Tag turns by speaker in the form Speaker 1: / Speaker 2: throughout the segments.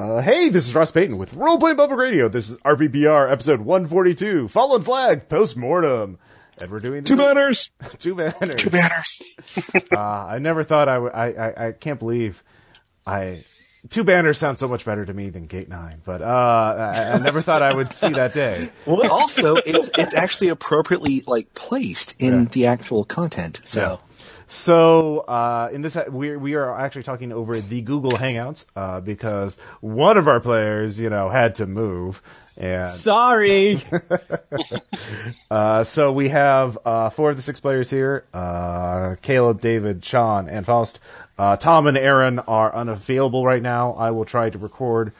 Speaker 1: Uh, hey, this is Ross Payton with Role Playing Public Radio. This is RPPR episode 142, Fallen Flag, Postmortem. And we're doing
Speaker 2: Two banners.
Speaker 1: two banners.
Speaker 2: Two banners.
Speaker 1: Uh, I never thought I would, I, I, I can't believe I, two banners sound so much better to me than Gate 9, but, uh, I, I never thought I would see that day.
Speaker 3: Well, also, it's it's actually appropriately like placed in
Speaker 1: Yeah.
Speaker 3: the actual content. So
Speaker 1: So, uh, in this, we we are actually talking over the Google Hangouts, uh, because one of our players, you know, had to move. And,
Speaker 4: Sorry.
Speaker 1: uh, so we have, uh, four of the six players here, uh, Caleb, David, Sean, and Faust. Uh, Tom and Aaron are unavailable right now. I will try to record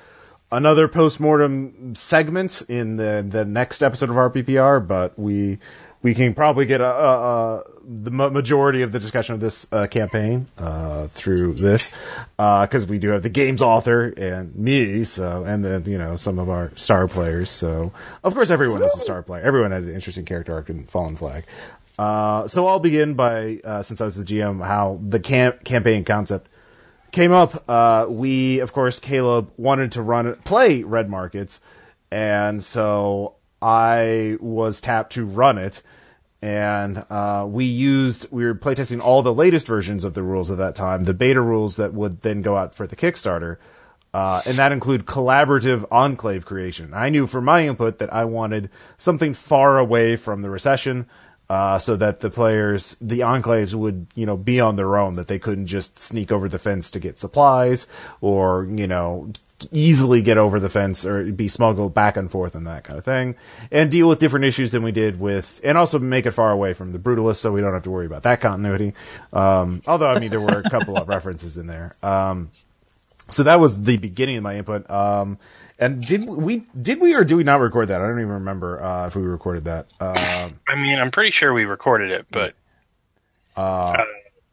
Speaker 1: another postmortem segment in the the next episode of RPPR, but we we can probably get a, a, a the majority of the discussion of this uh, campaign uh, through this because we do have the game's author and me, so and then you know some of our star players. So of course everyone is a star player. Everyone had an interesting character arc in Fallen Flag. Uh, so I'll begin by uh, since I was the GM how the camp campaign concept came up. Uh, we, of course, Caleb wanted to run play Red Markets, and so I was tapped to run it. And uh, we used we were playtesting all the latest versions of the rules at that time, the beta rules that would then go out for the Kickstarter, uh, and that include collaborative enclave creation. I knew for my input that I wanted something far away from the recession, uh, so that the players, the enclaves would, you know, be on their own, that they couldn't just sneak over the fence to get supplies or, you know, easily get over the fence or be smuggled back and forth and that kind of thing and deal with different issues than we did with, and also make it far away from the brutalists so we don't have to worry about that continuity. Um, although, I mean, there were a couple of references in there. Um, so that was the beginning of my input. Um, and did we, did we or do we not record that? I don't even remember, uh, if we recorded that. Um,
Speaker 5: I mean, I'm pretty sure we recorded it, but uh,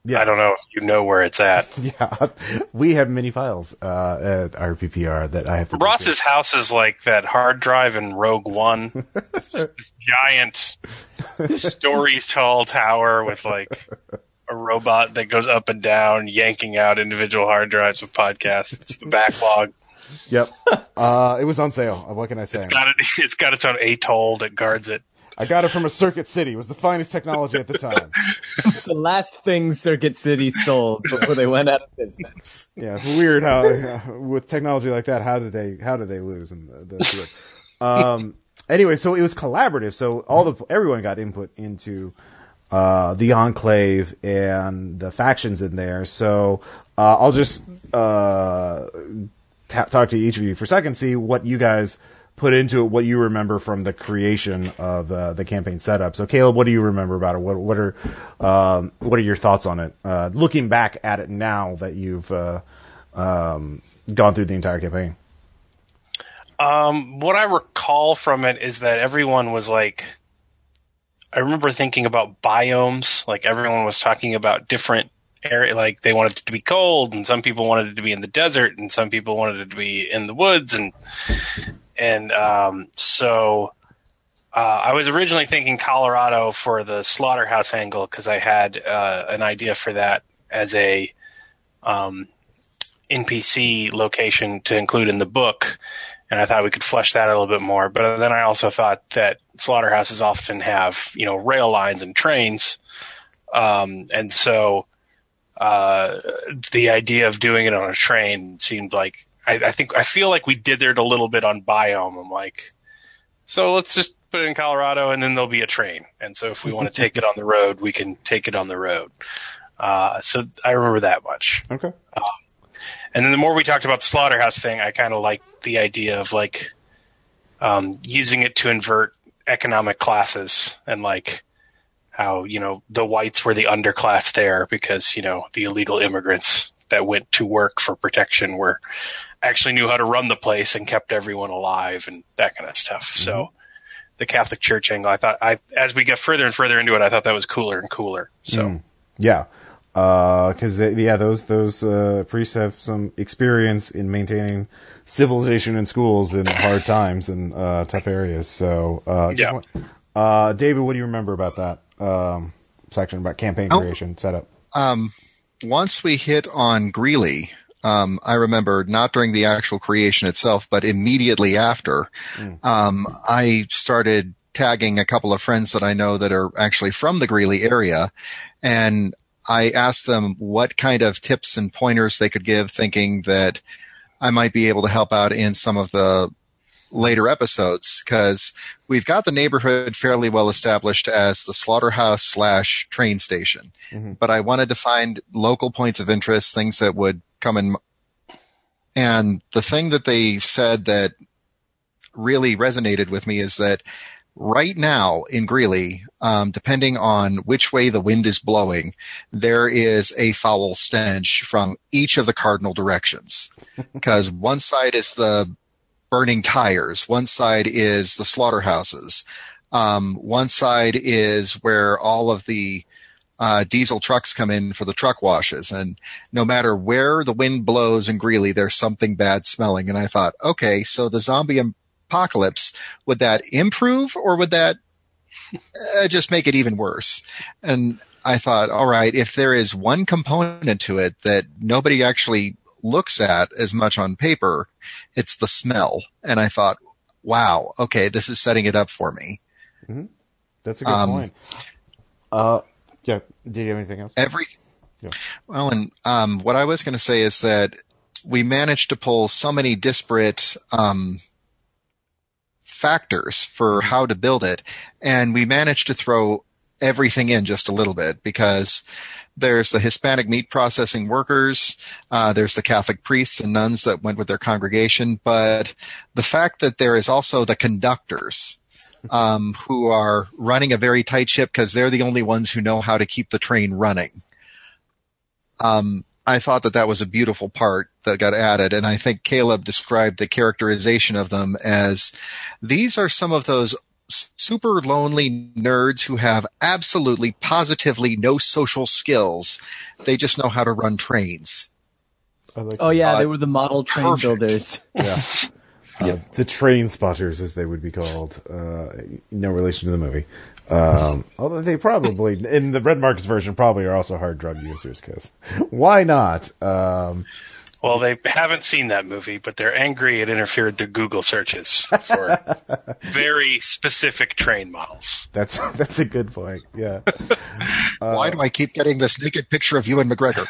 Speaker 1: yeah.
Speaker 5: I don't know if you know where it's at.
Speaker 1: Yeah, we have many files uh, at RPPR that I have to.
Speaker 5: Ross's house is like that hard drive in Rogue One. It's giant, stories tall tower with like a robot that goes up and down, yanking out individual hard drives with podcasts. It's the backlog.
Speaker 1: Yep. Uh, it was on sale. What can I say?
Speaker 5: It's got it. It's got its own atoll that guards it.
Speaker 1: I got it from a Circuit City. It was the finest technology at the time.
Speaker 4: the last thing Circuit City sold before they went out of business.
Speaker 1: yeah, weird how uh, with technology like that, how did they how did they lose? And the, the, um, anyway, so it was collaborative. So all the everyone got input into uh, the enclave and the factions in there. So uh, I'll just uh, ta- talk to each of you for a second, see what you guys put into it, what you remember from the creation of uh, the campaign setup. So Caleb, what do you remember about it? What what are um, what are your thoughts on it? Uh, looking back at it now that you've uh, um, gone through the entire campaign.
Speaker 5: Um, what I recall from it is that everyone was like, I remember thinking about biomes. Like everyone was talking about different area. Like they wanted it to be cold, and some people wanted it to be in the desert, and some people wanted it to be in the woods, and and um, so uh, I was originally thinking Colorado for the slaughterhouse angle because I had uh, an idea for that as a um, NPC location to include in the book, and I thought we could flesh that a little bit more. But then I also thought that slaughterhouses often have you know rail lines and trains, um, and so uh, the idea of doing it on a train seemed like I, I think I feel like we dithered a little bit on biome. I'm like, so let's just put it in Colorado, and then there'll be a train. And so if we want to take it on the road, we can take it on the road. Uh, so I remember that much.
Speaker 1: Okay.
Speaker 5: And then the more we talked about the slaughterhouse thing, I kind of liked the idea of like um, using it to invert economic classes and like how you know the whites were the underclass there because you know the illegal immigrants that went to work for protection were actually knew how to run the place and kept everyone alive and that kind of stuff. So the Catholic Church angle, I thought, I as we get further and further into it, I thought that was cooler and cooler. So.
Speaker 1: Yeah. Because yeah, those those uh, priests have some experience in maintaining civilization in schools in hard times and uh, tough areas. So uh,
Speaker 5: Yeah.
Speaker 1: Uh, David, what do you remember about that um, section about campaign
Speaker 2: Oh.
Speaker 1: creation setup?
Speaker 2: Um, once we hit on Greeley, um, I remember not during the actual creation itself, but immediately after, um, I started tagging a couple of friends that I know that are actually from the Greeley area, and I asked them what kind of tips and pointers they could give, thinking that I might be able to help out in some of the later episodes because we've got the neighborhood fairly well established as the slaughterhouse slash train station. But I wanted to find local points of interest, things that would come in. And the thing that they said that really resonated with me is that right now in Greeley, um, depending on which way the wind is blowing, there is a foul stench from each of the cardinal directions. Because one side is the burning tires, one side is the slaughterhouses, um, one side is where all of the uh, diesel trucks come in for the truck washes. And no matter where the wind blows in Greeley, there's something bad smelling. And I thought, okay, so the zombie apocalypse, would that improve or would that uh, just make it even worse? And I thought, all right, if there is one component to it that nobody actually looks at as much on paper, it's the smell. And I thought, wow, okay, this is setting it up for me.
Speaker 1: That's a good
Speaker 2: Um,
Speaker 1: point. Uh, yeah. Do you have anything else?
Speaker 2: Every,
Speaker 1: Yeah.
Speaker 2: well, and um, what I was going to say is that we managed to pull so many disparate um, factors for how to build it, and we managed to throw everything in just a little bit because there's the Hispanic meat processing workers, uh, there's the Catholic priests and nuns that went with their congregation, but the fact that there is also the conductors um, who are running a very tight ship because they're the only ones who know how to keep the train running. Um, I thought that that was a beautiful part that got added, and I think Caleb described the characterization of them as these are some of those super lonely nerds who have absolutely positively no social skills. They just know how to run trains.
Speaker 1: Like
Speaker 4: Oh yeah,
Speaker 2: Uh,
Speaker 4: they were the model train
Speaker 2: perfect.
Speaker 4: builders.
Speaker 1: Yeah. Uh, the train spotters, as they would be called. Uh, no relation to the movie. Um, although they probably, in the Red Markets version, probably are also hard drug users, because why not? Um,
Speaker 5: Well, they haven't seen that movie, but they're angry it interfered their Google searches for very specific train models.
Speaker 1: that's that's a good point. Yeah.
Speaker 2: Why do I keep getting this naked picture of you and McGregor?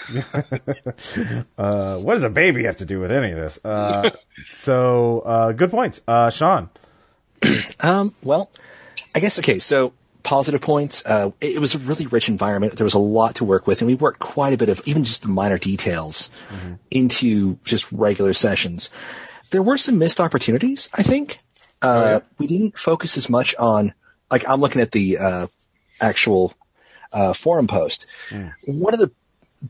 Speaker 1: Uh, what does a baby have to do with any of this? Uh, so, uh, good points. Uh, Sean.
Speaker 3: Um, well, I guess okay. So positive points. Uh, it, was a really rich environment. There was a lot to work with, and we worked quite a bit of even just the minor details into just regular sessions. There were some missed opportunities. I think uh, we didn't focus as much on. Like I'm looking at the uh, actual uh, forum post. One of the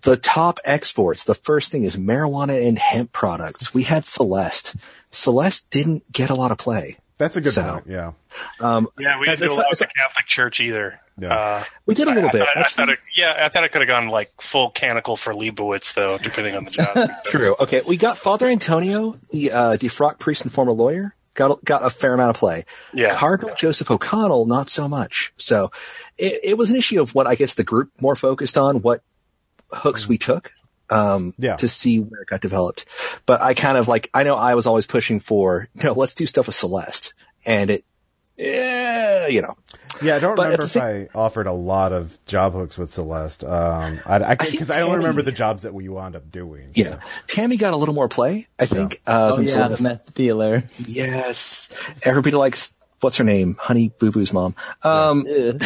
Speaker 3: the top exports, the first thing is marijuana and hemp products. We had Celeste. Celeste didn't get a lot of play.
Speaker 1: That's a good
Speaker 3: So-
Speaker 1: point. Yeah.
Speaker 3: Um,
Speaker 5: Yeah, we
Speaker 3: That's-
Speaker 5: didn't do a lot with the Catholic Church either.
Speaker 1: Yeah.
Speaker 5: Uh,
Speaker 3: we did a little
Speaker 5: I,
Speaker 3: bit.
Speaker 5: I thought, I thought it, yeah, I thought it could have gone like full Canticle for Leibowitz, though, depending on the job.
Speaker 3: True. Okay, we got Father Antonio, the uh, defrocked priest and former lawyer, got got a fair amount of play.
Speaker 5: Yeah.
Speaker 3: Cardinal Joseph O'Connell, not so much. So it, it was an issue of what I guess the group more focused on, what hooks we took um,
Speaker 1: Yeah.
Speaker 3: to see where it got developed. But I kind of like I know I was always pushing for you know let's do stuff with Celeste, and it yeah you know
Speaker 1: Yeah, I don't
Speaker 3: But
Speaker 1: remember if
Speaker 3: same-
Speaker 1: I offered a lot of job hooks with Celeste. Um, I, I,
Speaker 3: think
Speaker 1: because I, don't remember the jobs that we wound up doing.
Speaker 3: yeah. Tammy got a little more play, I think. Uh,
Speaker 4: Oh yeah,
Speaker 3: Celeste.
Speaker 4: the meth dealer.
Speaker 3: Yes. Everybody likes what's her name? Honey Boo Boo's mom. Um,
Speaker 4: Ugh.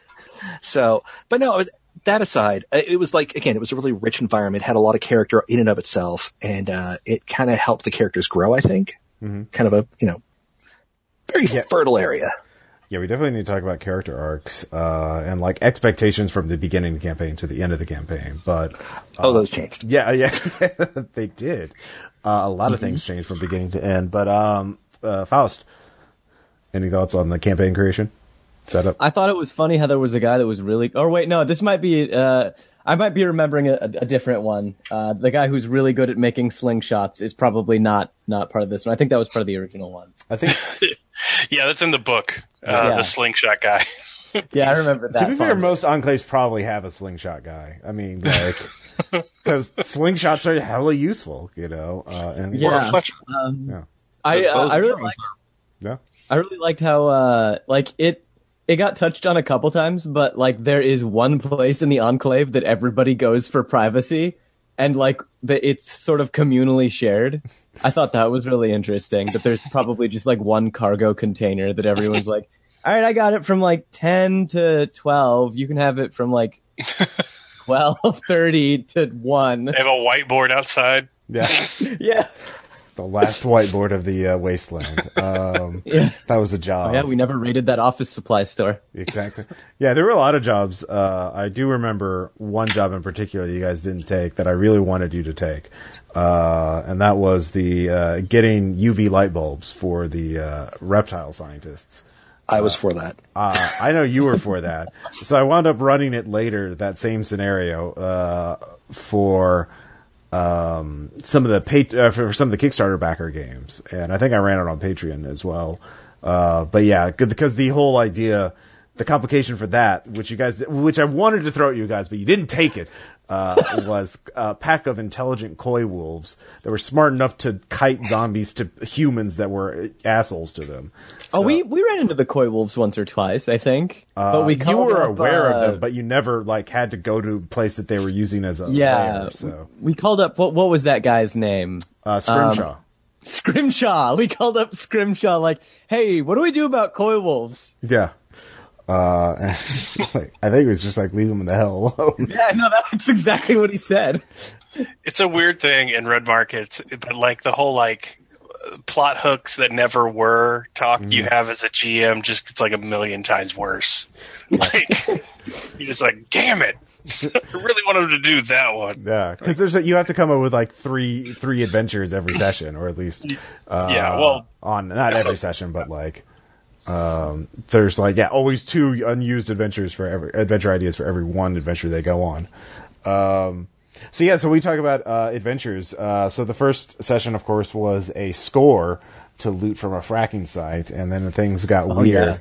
Speaker 3: so, but no, that aside, uh, it was like, again, it was a really rich environment, had a lot of character in and of itself, and, uh, it kind of helped the characters grow, I think. Kind of a, you know, very fertile area.
Speaker 1: Yeah, we definitely need to talk about character arcs uh, and like expectations from the beginning of the campaign to the end of the campaign. But
Speaker 3: oh, those changed.
Speaker 1: yeah, yeah, they did. Uh, a lot of things changed from beginning to end. But um, uh, Faust, any thoughts on the campaign creation setup?
Speaker 4: I thought it was funny how there was a guy that was really. Or wait, no, this might be. Uh, I might be remembering a, a different one. Uh, the guy who's really good at making slingshots is probably not not part of this one. I think that was part of the original one.
Speaker 1: I think
Speaker 5: yeah, that's in the book. Uh,
Speaker 4: Yeah.
Speaker 5: The slingshot guy.
Speaker 4: Yeah, I remember that.
Speaker 1: to be fair,
Speaker 4: fun.
Speaker 1: most enclaves probably have a slingshot guy. I mean, like, because slingshots are hella useful, you know. Uh, and
Speaker 4: Yeah.
Speaker 2: Or a Fletcher.
Speaker 4: I uh, I really
Speaker 2: arrows
Speaker 4: like
Speaker 1: yeah.
Speaker 4: I really liked how uh like it it got touched on a couple times, but like there is one place in the enclave that everybody goes for privacy and like that it's sort of communally shared. I thought that was really interesting that there's probably just like one cargo container that everyone's like, "All right, I got it from like 10 to 12. You can have it from like 12:30 to 1."
Speaker 5: They have a whiteboard outside.
Speaker 1: Yeah.
Speaker 4: Yeah.
Speaker 1: The last whiteboard of the uh, wasteland. Um,
Speaker 4: Yeah.
Speaker 1: That was a job.
Speaker 4: Yeah, we never raided that office supply store.
Speaker 1: exactly. Yeah, there were a lot of jobs. Uh, I do remember one job in particular you guys didn't take that I really wanted you to take, uh, and that was the uh, getting UV light bulbs for the uh, reptile scientists.
Speaker 3: I was for that.
Speaker 1: Uh, I know you were for that, so I wound up running it later. That same scenario uh, for um, some of the uh, for some of the Kickstarter backer games, and I think I ran it on Patreon as well. Uh, but yeah, because the whole idea, the complication for that, which you guys, which I wanted to throw at you guys, but you didn't take it, uh, was a pack of intelligent coywolves that were smart enough to kite zombies to humans that were assholes to them.
Speaker 4: Oh, we we ran into the coywolves once or twice, I think. but we
Speaker 1: Uh, you were
Speaker 4: up,
Speaker 1: aware
Speaker 4: uh,
Speaker 1: of them, but you never like had to go to a place that they were using as a
Speaker 4: Yeah,
Speaker 1: lair, so
Speaker 4: we called up. What what was that guy's name?
Speaker 1: uh, Scrimshaw.
Speaker 4: Scrimshaw. We called up Scrimshaw. Like, hey, what do we do about coywolves?
Speaker 1: yeah. Uh, like, I think it was just like leave them in the hell alone.
Speaker 4: Yeah, no, that's exactly what he said.
Speaker 5: It's a weird thing in red markets, but like the whole like plot hooks that never were talked you have as a GM just it's like a million times worse. Like you're just like, damn it, I really wanted to do that one.
Speaker 1: Yeah, because there's a, you have to come up with like three three adventures every session, or at least uh,
Speaker 5: Yeah, well-
Speaker 1: on not every session, but like um, there's like yeah, always two unused adventures for every adventure ideas for every one adventure they go on. Um, so yeah, so we talk about uh, adventures. Uh, so the first session, of course, was a score to loot from a fracking site, and then things got weird.
Speaker 4: yeah.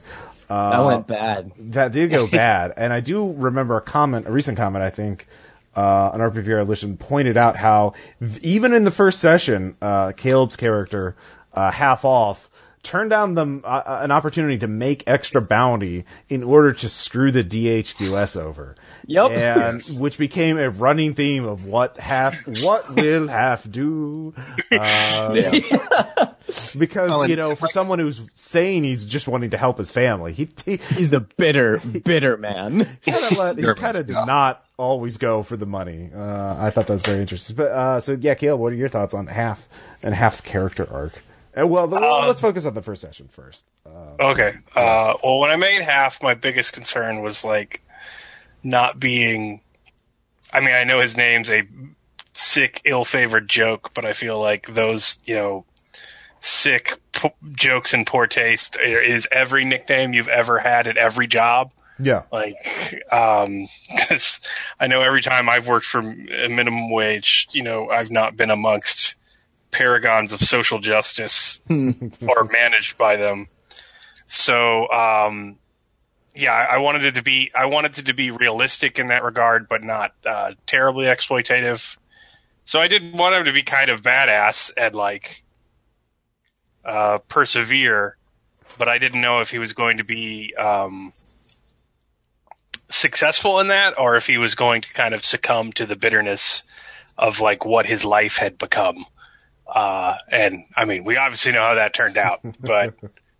Speaker 4: that went bad.
Speaker 1: That did go bad, and I do remember a comment, a recent comment, I think, uh, an RPP Abolition pointed out how v- even in the first session, uh, Caleb's character, uh, half off, turned down the uh, an opportunity to make extra bounty in order to screw the DHQS over.
Speaker 4: Yep.
Speaker 1: and which became a running theme of what half, what will half do. Uh, because
Speaker 2: Well,
Speaker 1: you know, for someone who's saying he's just wanting to help his family, he, he
Speaker 4: He's a bitter, bitter man.
Speaker 1: kind of let, he kind of did
Speaker 2: yeah.
Speaker 1: not always go for the money. Uh, I thought that was very interesting. But uh, so yeah, Caleb, what are your thoughts on half and half's character arc? Uh, well, the, well, let's focus on the first session first.
Speaker 5: Okay. Uh, well, when I made half, my biggest concern was like not being. I mean, I know his name's a sick, ill-favored joke, but I feel like those, you know, sick po- jokes and poor taste is every nickname you've ever had at every job.
Speaker 1: Yeah,
Speaker 5: Like, um, cause I know every time I've worked for a minimum wage, you know, I've not been amongst paragons of social justice or managed by them. So, um, yeah, I wanted it to be, I wanted it to be realistic in that regard, but not, uh, terribly exploitative. So I didn't want him to be kind of badass and like, uh, persevere, but I didn't know if he was going to be, um, successful in that or if he was going to kind of succumb to the bitterness of like what his life had become. Uh, and I mean, we obviously know how that turned out, but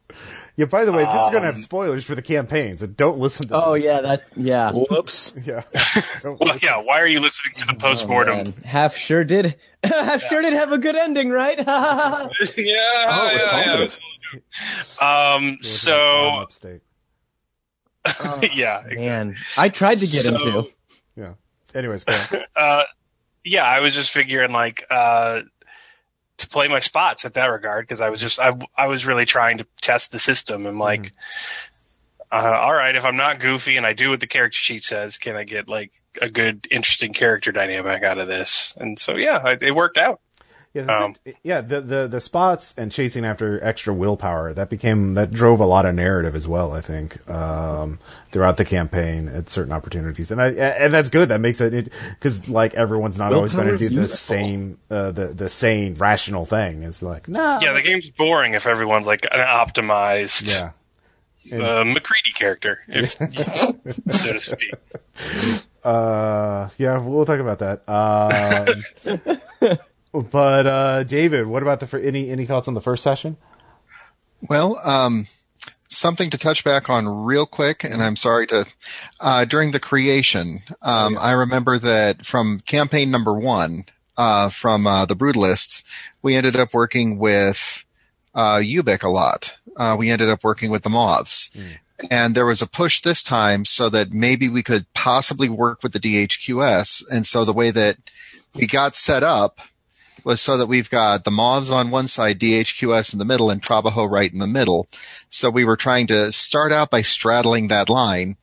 Speaker 1: yeah. By the way, this is going to
Speaker 5: Um,
Speaker 1: have spoilers for the campaign, so don't listen to.
Speaker 4: Oh
Speaker 1: this.
Speaker 4: yeah, that yeah.
Speaker 3: Whoops.
Speaker 1: yeah. Don't
Speaker 5: well, yeah, why are you listening to the postmortem?
Speaker 4: Man, half sure did. half sure did have a good ending, right?
Speaker 5: yeah,
Speaker 3: Oh, it was
Speaker 5: yeah,
Speaker 3: positive.
Speaker 5: yeah. Um, so
Speaker 1: like upstate.
Speaker 5: yeah, exactly.
Speaker 4: Man, I tried to get him
Speaker 5: So-
Speaker 4: to.
Speaker 1: Yeah. Anyways, go on.
Speaker 5: uh, yeah, I was just figuring like uh, to play my spots at that regard because I was just I I was really trying to test the system and like, uh, all right, if I'm not goofy and I do what the character sheet says, can I get like a good, interesting character dynamic out of this? And so yeah, I, it worked out.
Speaker 1: Yeah, this-
Speaker 5: Um,
Speaker 1: yeah. The, the the spots and chasing after extra willpower that became that drove a lot of narrative as well. I think um, throughout the campaign at certain opportunities, and I and that's good. That makes it because like everyone's not always going to do the
Speaker 4: useful.
Speaker 1: same uh, the the sane rational thing. It's like no,
Speaker 5: Yeah, the game's boring if everyone's like an optimized
Speaker 1: yeah.
Speaker 5: uh, McCready character, if, so to speak.
Speaker 1: Uh, yeah, we'll talk about that. Um, but uh, David, what about the fir- any any thoughts on the first session?
Speaker 2: Well, um, something to touch back on real quick, and I'm sorry to, uh, during the creation, um, I remember that from campaign number one, uh, from, uh, the Brutalists, we ended up working with, uh, Ubik a lot. Uh, we ended up working with the Moths. And there was a push this time so that maybe we could possibly work with the DHQS. And so the way that we got set up was so that we've got the moths on one side, DHQS in the middle, and Trabajo right in the middle. So we were trying to start out by straddling that line.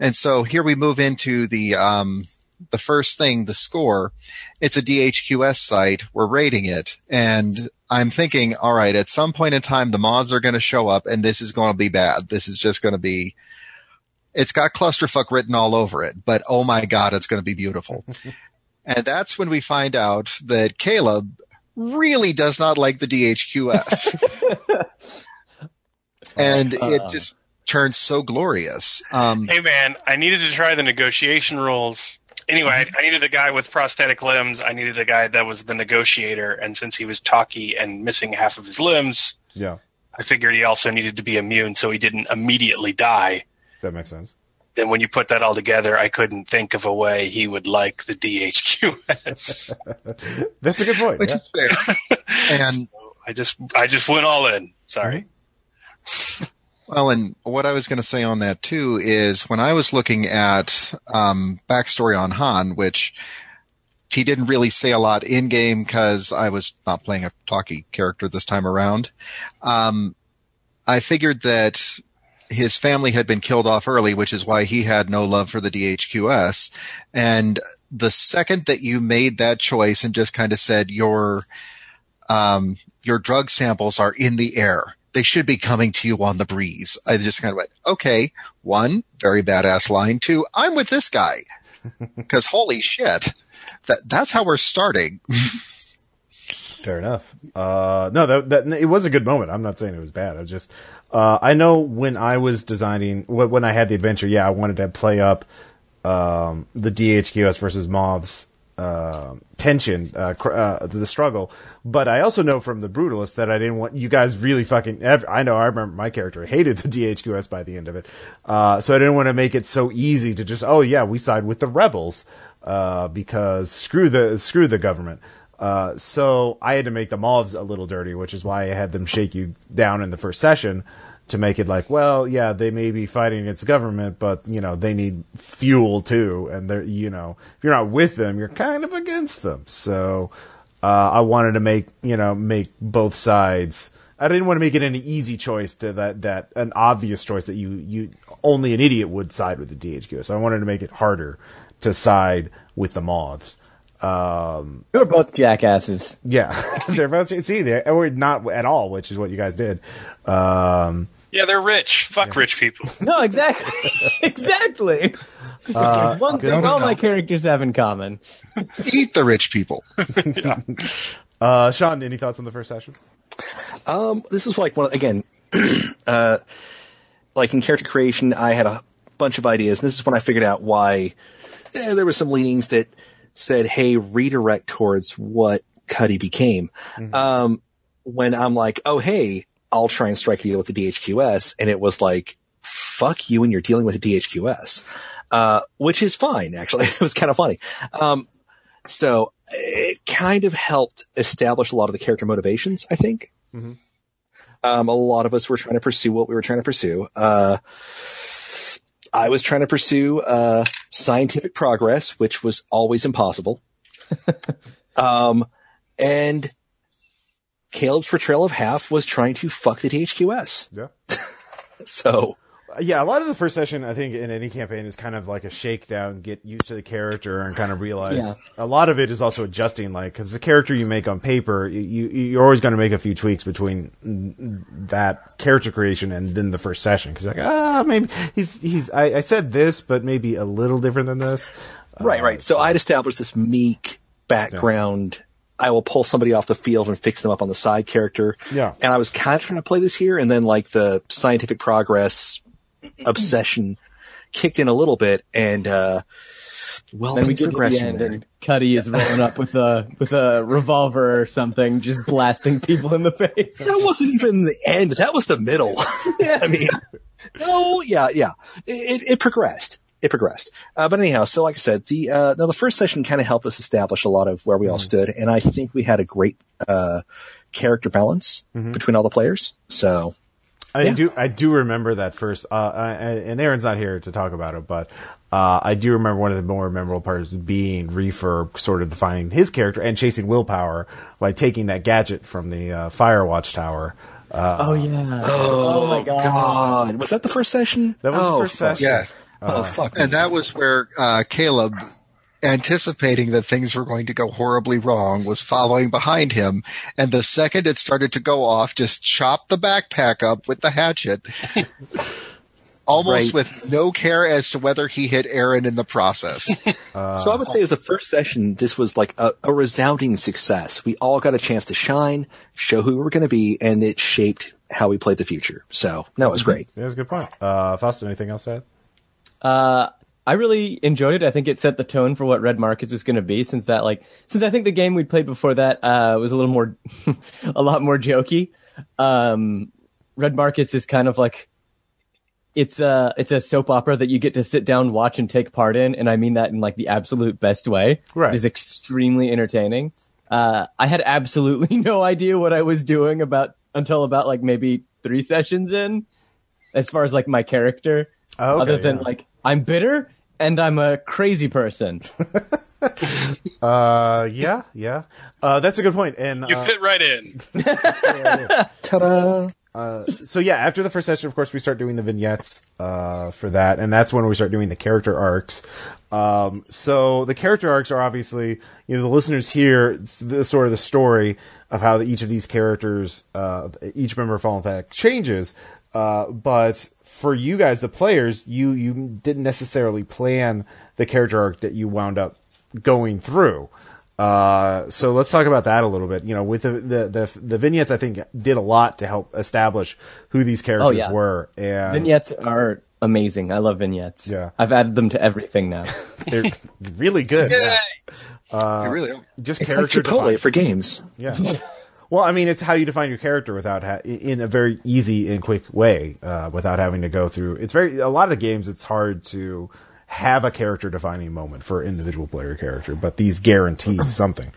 Speaker 2: And so here we move into the, um, the first thing, the score. It's a DHQS site. We're rating it. And I'm thinking, all right, at some point in time, the moths are going to show up and this is going to be bad. This is just going to be, it's got clusterfuck written all over it, but oh my God, it's going to be beautiful. And that's when we find out that Caleb really does not like the DHQS. and it just turns so glorious. Um,
Speaker 5: Hey man, I needed to try the negotiation rules. Anyway, I, I needed a guy with prosthetic limbs. I needed a guy that was the negotiator, and since he was talky and missing half of his limbs,
Speaker 1: Yeah,
Speaker 5: I figured he also needed to be immune so he didn't immediately die.
Speaker 1: that makes sense.
Speaker 5: Then when you put that all together, I couldn't think of a way he would like the DHQS.
Speaker 1: That's a good point.
Speaker 2: which
Speaker 1: yeah.
Speaker 2: is fair. and
Speaker 5: I just I just went all in. Sorry.
Speaker 2: Well, and what I was going to say on that too is when I was looking at um, backstory on Han, which he didn't really say a lot in game because I was not playing a talky character this time around. Um, I figured that his family had been killed off early, which is why he had no love for the DHQS. And the second that you made that choice and just kind of said your um, your drug samples are in the air. They should be coming to you on the breeze. I just kind of went, okay, one, very badass line. Two, I'm with this guy. Cause holy shit. That, that's how we're starting.
Speaker 1: Fair enough. Uh, no, that, that it was a good moment. I'm not saying it was bad. I was just, uh, I know when I was designing, when I had the adventure, yeah, I wanted to play up um, the DHQS versus Moths uh, tension, uh, uh, the struggle. But I also know from the Brutalist that I didn't want you guys really fucking. ev- I know I remember my character hated the DHQS by the end of it, uh, so I didn't want to make it so easy to just oh yeah we side with the rebels uh, because screw the screw the government. Uh, so I had to make the moths a little dirty, which is why I had them shake you down in the first session to make it like, well, yeah, they may be fighting against the government, but you know they need fuel too, and they're you know if you're not with them, you're kind of against them. So uh, I wanted to make you know make both sides. I didn't want to make it an easy choice to that that an obvious choice that you you only an idiot would side with the DHQ. So I wanted to make it harder to side with the moths. Um,
Speaker 4: You're both jackasses.
Speaker 1: yeah, they're both see they or not at all, which is what you guys did. Um,
Speaker 5: Yeah, they're rich. Fuck rich people.
Speaker 4: No, exactly, exactly. One thing
Speaker 2: no, no,
Speaker 4: all my characters have in common.
Speaker 2: Eat the rich people.
Speaker 1: uh, Sean, any thoughts on the first session?
Speaker 3: Um, this is like one again, uh, like in character creation, I had a bunch of ideas, and this is when I figured out why eh, there were some leanings that said, "Hey, redirect towards what Cuddy became." Um, when I'm like, "Oh, hey, I'll try and strike a deal with the DHQS," and it was like, "Fuck you," and you're dealing with the DHQS, uh, which is fine. Actually, it was kind of funny. Um, so it kind of helped establish a lot of the character motivations, I think. Um, a lot of us were trying to pursue what we were trying to pursue. Uh, I was trying to pursue uh, scientific progress, which was always impossible. um, and Caleb's portrayal of Half was trying to fuck the DHQS.
Speaker 1: Yeah,
Speaker 3: So
Speaker 1: yeah, a lot of the first session, I think, in any campaign is kind of like a shakedown, get used to the character, and kind of realize.
Speaker 4: Yeah.
Speaker 1: A lot of it is also adjusting, like because the character you make on paper, you, you you're always going to make a few tweaks between that character creation and then the first session because like ah maybe he's he's I, I said this, but maybe a little different than this.
Speaker 3: Right,
Speaker 1: Uh,
Speaker 3: right. So I'd established this meek background. I will pull somebody off the field and fix them up on the side character.
Speaker 1: Yeah.
Speaker 3: And I was kind of trying to play this here, and then like the scientific progress obsession kicked in a little bit, and uh, well,
Speaker 4: Then we get to the end,
Speaker 3: there.
Speaker 4: and Cuddy is rolling up with a with a revolver or something, just blasting people in the face.
Speaker 3: That wasn't even the end. That was the middle. I mean, no, yeah, yeah. It, it, it progressed. It progressed. Uh, but anyhow, so like I said, the uh, now the first session kind of helped us establish a lot of where we all stood, and I think we had a great uh, character balance between all the players. So
Speaker 1: I
Speaker 3: Yeah.
Speaker 1: do. I do remember that first. Uh, I, and Aaron's not here to talk about it, but uh, I do remember one of the more memorable parts being Reefer sort of defining his character and chasing willpower by taking that gadget from the uh, Firewatch tower. Uh,
Speaker 4: Oh yeah. Oh, my god.
Speaker 3: God, was that the first session?
Speaker 1: That was the
Speaker 3: oh,
Speaker 1: first session.
Speaker 2: Yes.
Speaker 3: Oh fuck!
Speaker 2: And that was where uh, Caleb, anticipating that things were going to go horribly wrong, was following behind him. And the second it started to go off, just chopped the backpack up with the hatchet. Almost
Speaker 3: Right.
Speaker 2: with no care as to whether he hit Aaron in the process.
Speaker 3: so I would say as a first session, this was like a, a resounding success. We all got a chance to shine, show who we were going to be, and it shaped how we played the future. So that was great.
Speaker 1: Yeah, that's a good point. Uh, Fausto, anything else to add?
Speaker 4: Uh, I really enjoyed it. I think it set the tone for what Red Markets was going to be. Since that, like, since I think the game we played before that uh, was a little more, a lot more jokey. Um, Red Markets is kind of like it's a it's a soap opera that you get to sit down, watch, and take part in, and I mean that in like the absolute best way.
Speaker 1: Right.
Speaker 4: It is extremely entertaining. Uh, I had absolutely no idea what I was doing about until about like maybe three sessions in, as far as like my character.
Speaker 1: Oh, okay,
Speaker 4: other than
Speaker 1: yeah.
Speaker 4: like I'm bitter and I'm a crazy person.
Speaker 1: Uh, yeah, yeah. Uh, that's a good point. And
Speaker 5: You
Speaker 1: uh,
Speaker 5: fit right in.
Speaker 3: Ta-da!
Speaker 1: so yeah, after the first session, of course, we start doing the vignettes uh, for that, and that's when we start doing the character arcs. Um, so the character arcs are obviously, you know, the listeners hear the sort of the story of how each of these characters, uh, each member of Fallen Pack changes. Uh, but for you guys, the players, you you didn't necessarily plan the character arc that you wound up going through. Uh, so let's talk about that a little bit. You know, with the, the the the vignettes, I think did a lot to help establish who these characters
Speaker 4: yeah.
Speaker 1: were, and
Speaker 4: vignettes are amazing. I love vignettes.
Speaker 1: Yeah.
Speaker 4: I've added them to everything now.
Speaker 1: they're really good. Yeah.
Speaker 2: You really are.
Speaker 1: Just
Speaker 3: It's like
Speaker 1: character
Speaker 3: Chipotle
Speaker 1: defined.
Speaker 3: for games.
Speaker 1: Yeah. Well, I mean, it's how you define your character without ha- in a very easy and quick way, uh, without having to go through. It's very a lot of games. It's hard to have a character defining moment for individual player character, but these guarantee something.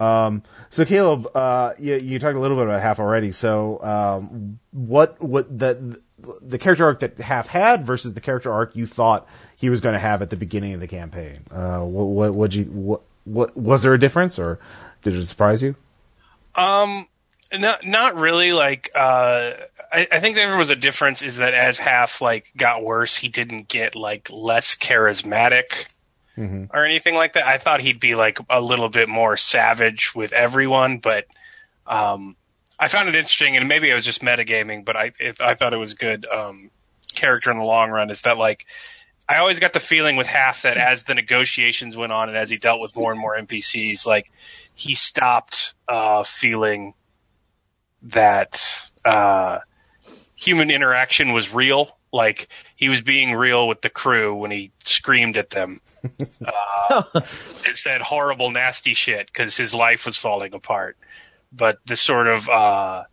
Speaker 1: Um, so, Caleb, uh, you, you talked a little bit about half already. So, um, what what the the character arc that half had versus the character arc you thought he was going to have at the beginning of the campaign? Uh, what what you what what was there a difference or did it surprise you?
Speaker 5: Um, not not really. Like, uh, I, I think there was a difference. Is that as half like got worse, he didn't get like less charismatic or anything like that. I thought he'd be like a little bit more savage with everyone, but um, I found it interesting, and maybe it was just metagaming, but I it, I thought it was good um, character in the long run. Is that like I always got the feeling with half that as the negotiations went on and as he dealt with more and more NPCs, like he stopped uh, feeling that uh, human interaction was real. Like he was being real with the crew when he screamed at them uh, and said horrible, nasty shit because his life was falling apart. But the sort of, uh,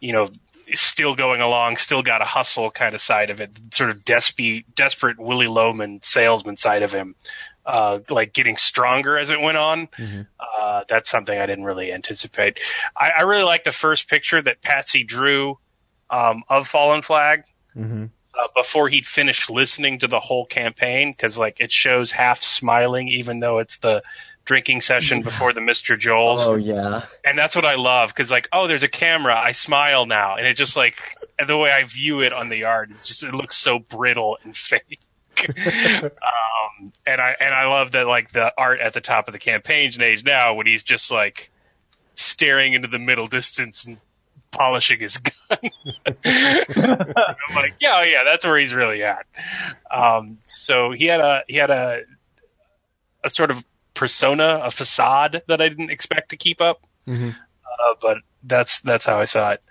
Speaker 5: you know, still going along, still got a hustle kind of side of it, sort of desperate, desperate Willy Loman salesman side of him, uh, like getting stronger as it went on. Uh, that's something I didn't really anticipate. I, I really like the first picture that Patsy drew um, of Fallen Flag uh, before he'd finished listening to the whole campaign because like it shows half smiling even though it's the drinking session before the Mr. Joel's
Speaker 4: oh yeah.
Speaker 5: and that's what I love because like oh there's a camera I smile now and it just like the way I view it on the art is just it looks so brittle and fake. Um, and I and I love that like the art at the top of the campaign's age now when he's just like staring into the middle distance and polishing his gun. I'm like, yeah, yeah, that's where he's really at. Um, so he had a he had a a sort of persona, a facade that I didn't expect to keep up.
Speaker 1: Mm-hmm.
Speaker 5: Uh, but that's that's how I saw it.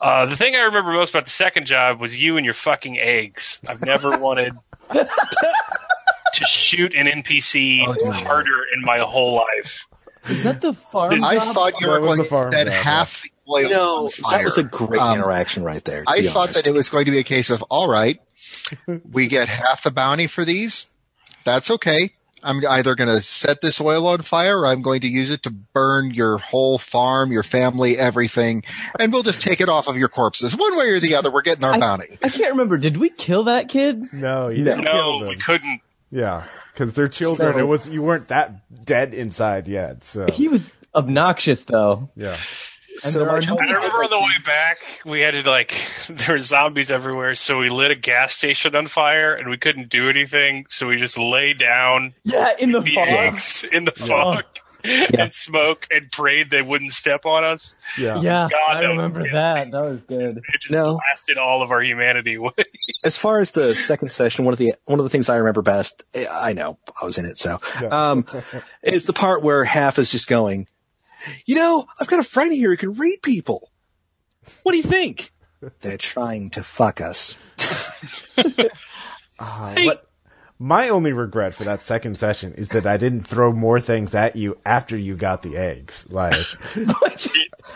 Speaker 5: Uh, the thing I remember most about the second job was you and your fucking eggs. I've never wanted to shoot an NPC
Speaker 2: Oh,
Speaker 5: harder in my whole life.
Speaker 4: Is that the farm?
Speaker 2: I
Speaker 4: job?
Speaker 2: thought you were going
Speaker 1: the
Speaker 2: to
Speaker 1: farm
Speaker 2: set
Speaker 1: job,
Speaker 2: half the oil
Speaker 3: No, that was a great
Speaker 2: Um,
Speaker 3: interaction right there.
Speaker 2: I thought
Speaker 3: honest.
Speaker 2: that it was going to be a case of, all right, we get half the bounty for these. That's okay. I'm either going to set this oil on fire or I'm going to use it to burn your whole farm, your family, everything, and we'll just take it off of your corpses. One way or the other, we're getting our bounty.
Speaker 4: I can't remember. Did we kill that kid?
Speaker 1: No, you
Speaker 3: No.
Speaker 1: didn't
Speaker 5: No,
Speaker 1: kill
Speaker 5: we couldn't.
Speaker 1: Yeah, because they're children.
Speaker 3: So-
Speaker 1: it was you weren't that dead inside yet. So
Speaker 4: He was obnoxious, though.
Speaker 1: yeah,
Speaker 4: And
Speaker 3: So
Speaker 4: there
Speaker 3: my
Speaker 4: no-
Speaker 5: I remember on the way back, we had to like there were zombies everywhere, so we lit a gas station on fire, and we couldn't do anything, so we just lay down
Speaker 4: Yeah, in the
Speaker 5: the
Speaker 4: fog.
Speaker 5: eggs in the fog and smoke and prayed they wouldn't step on us.
Speaker 1: yeah,
Speaker 4: Yeah,
Speaker 5: God,
Speaker 4: I
Speaker 5: that was
Speaker 4: remember that. That was good.
Speaker 5: It just
Speaker 3: No.
Speaker 5: blasted all of our humanity away.
Speaker 3: as far as the second session, one of the one of the things I remember best, eh, I know I was in it, so um, is the part where half is just going. You know, I've got a friend here who can read people. What do you think? They're trying to fuck us.
Speaker 1: Uh, what my only regret for that second session is that I didn't throw more things at you after you got the eggs. Like,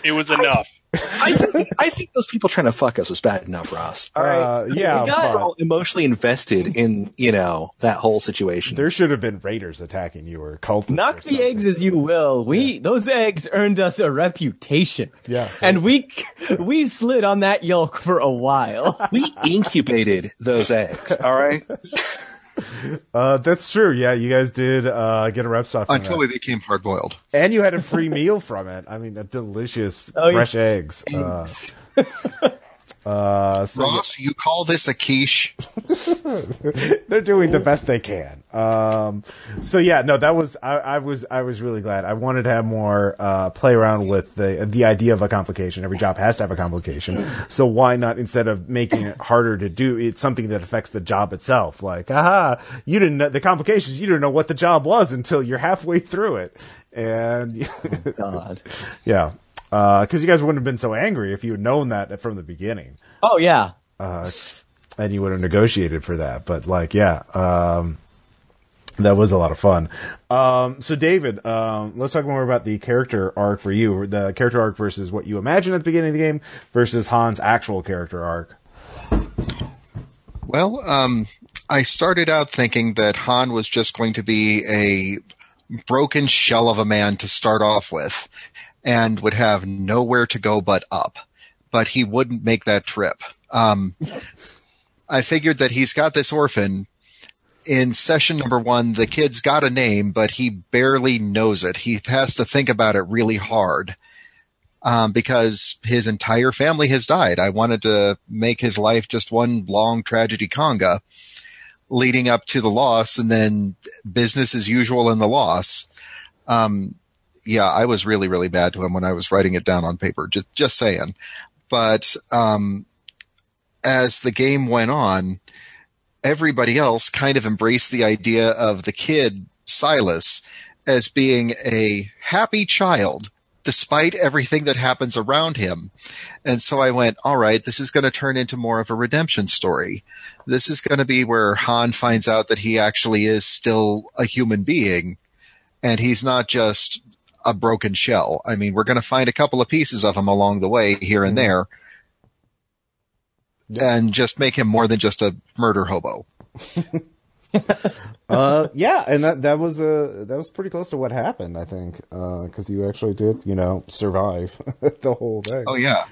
Speaker 5: It was enough.
Speaker 3: I think I think those people trying to fuck us was bad enough for us. All right,
Speaker 1: uh, yeah,
Speaker 3: we got all emotionally invested in you know that whole situation.
Speaker 1: there should have been raiders attacking you or cultists.
Speaker 4: Knock
Speaker 1: or
Speaker 4: the eggs as you will. We those eggs earned us a reputation.
Speaker 1: Yeah.
Speaker 4: and we we slid on that yolk for a while.
Speaker 3: we incubated those eggs. All right.
Speaker 1: Uh, that's true. Yeah, you guys did uh, get a rep off from
Speaker 2: Until
Speaker 1: that.
Speaker 2: we became hard boiled.
Speaker 1: and you had a free meal from it. I mean, a delicious
Speaker 4: Oh, yeah.
Speaker 1: fresh eggs. Uh, uh, so
Speaker 2: Ross, you call this a quiche?
Speaker 1: they're doing the best they can. Um, so yeah, no, that was I, I was I was really glad. I wanted to have more uh, play around with the the idea of a complication. Every job has to have a complication. So why not instead of making it harder to do, it's something that affects the job itself. Like, aha, you didn't know the complications. You didn't know what the job was until you're halfway through it, and
Speaker 4: God.
Speaker 1: yeah. Because you guys wouldn't have been so angry if you had known that from the beginning
Speaker 4: Oh yeah.
Speaker 1: and you would have negotiated for that. But like, yeah, um, that was a lot of fun. Um, so David, um, let's talk more about the character arc for you. The character arc versus what you imagined at the beginning of the game versus Han's actual character arc.
Speaker 2: Well, um, I started out thinking that Han was just going to be a broken shell of a man to start off with and would have nowhere to go but up. But he wouldn't make that trip. Um, I figured that he's got this orphan. In session number one, the kid's got a name, but he barely knows it. He has to think about it really hard um, because his entire family has died. I wanted to make his life just one long tragedy conga leading up to the loss and then business as usual in the loss. Um, yeah, I was really, really bad to him when I was writing it down on paper. Just, just saying. But, um, as the game went on, everybody else kind of embraced the idea of the kid, Silas, as being a happy child despite everything that happens around him. And so I went, all right, this is going to turn into more of a redemption story. This is going to be where Han finds out that he actually is still a human being and he's not just a broken shell. I mean, we're going to find a couple of pieces of him along the way here and there and just make him more than just a murder hobo.
Speaker 1: Uh, yeah, and that that was uh, that was pretty close to what happened, I think, because you actually did, you know, survive the whole thing.
Speaker 2: Oh yeah.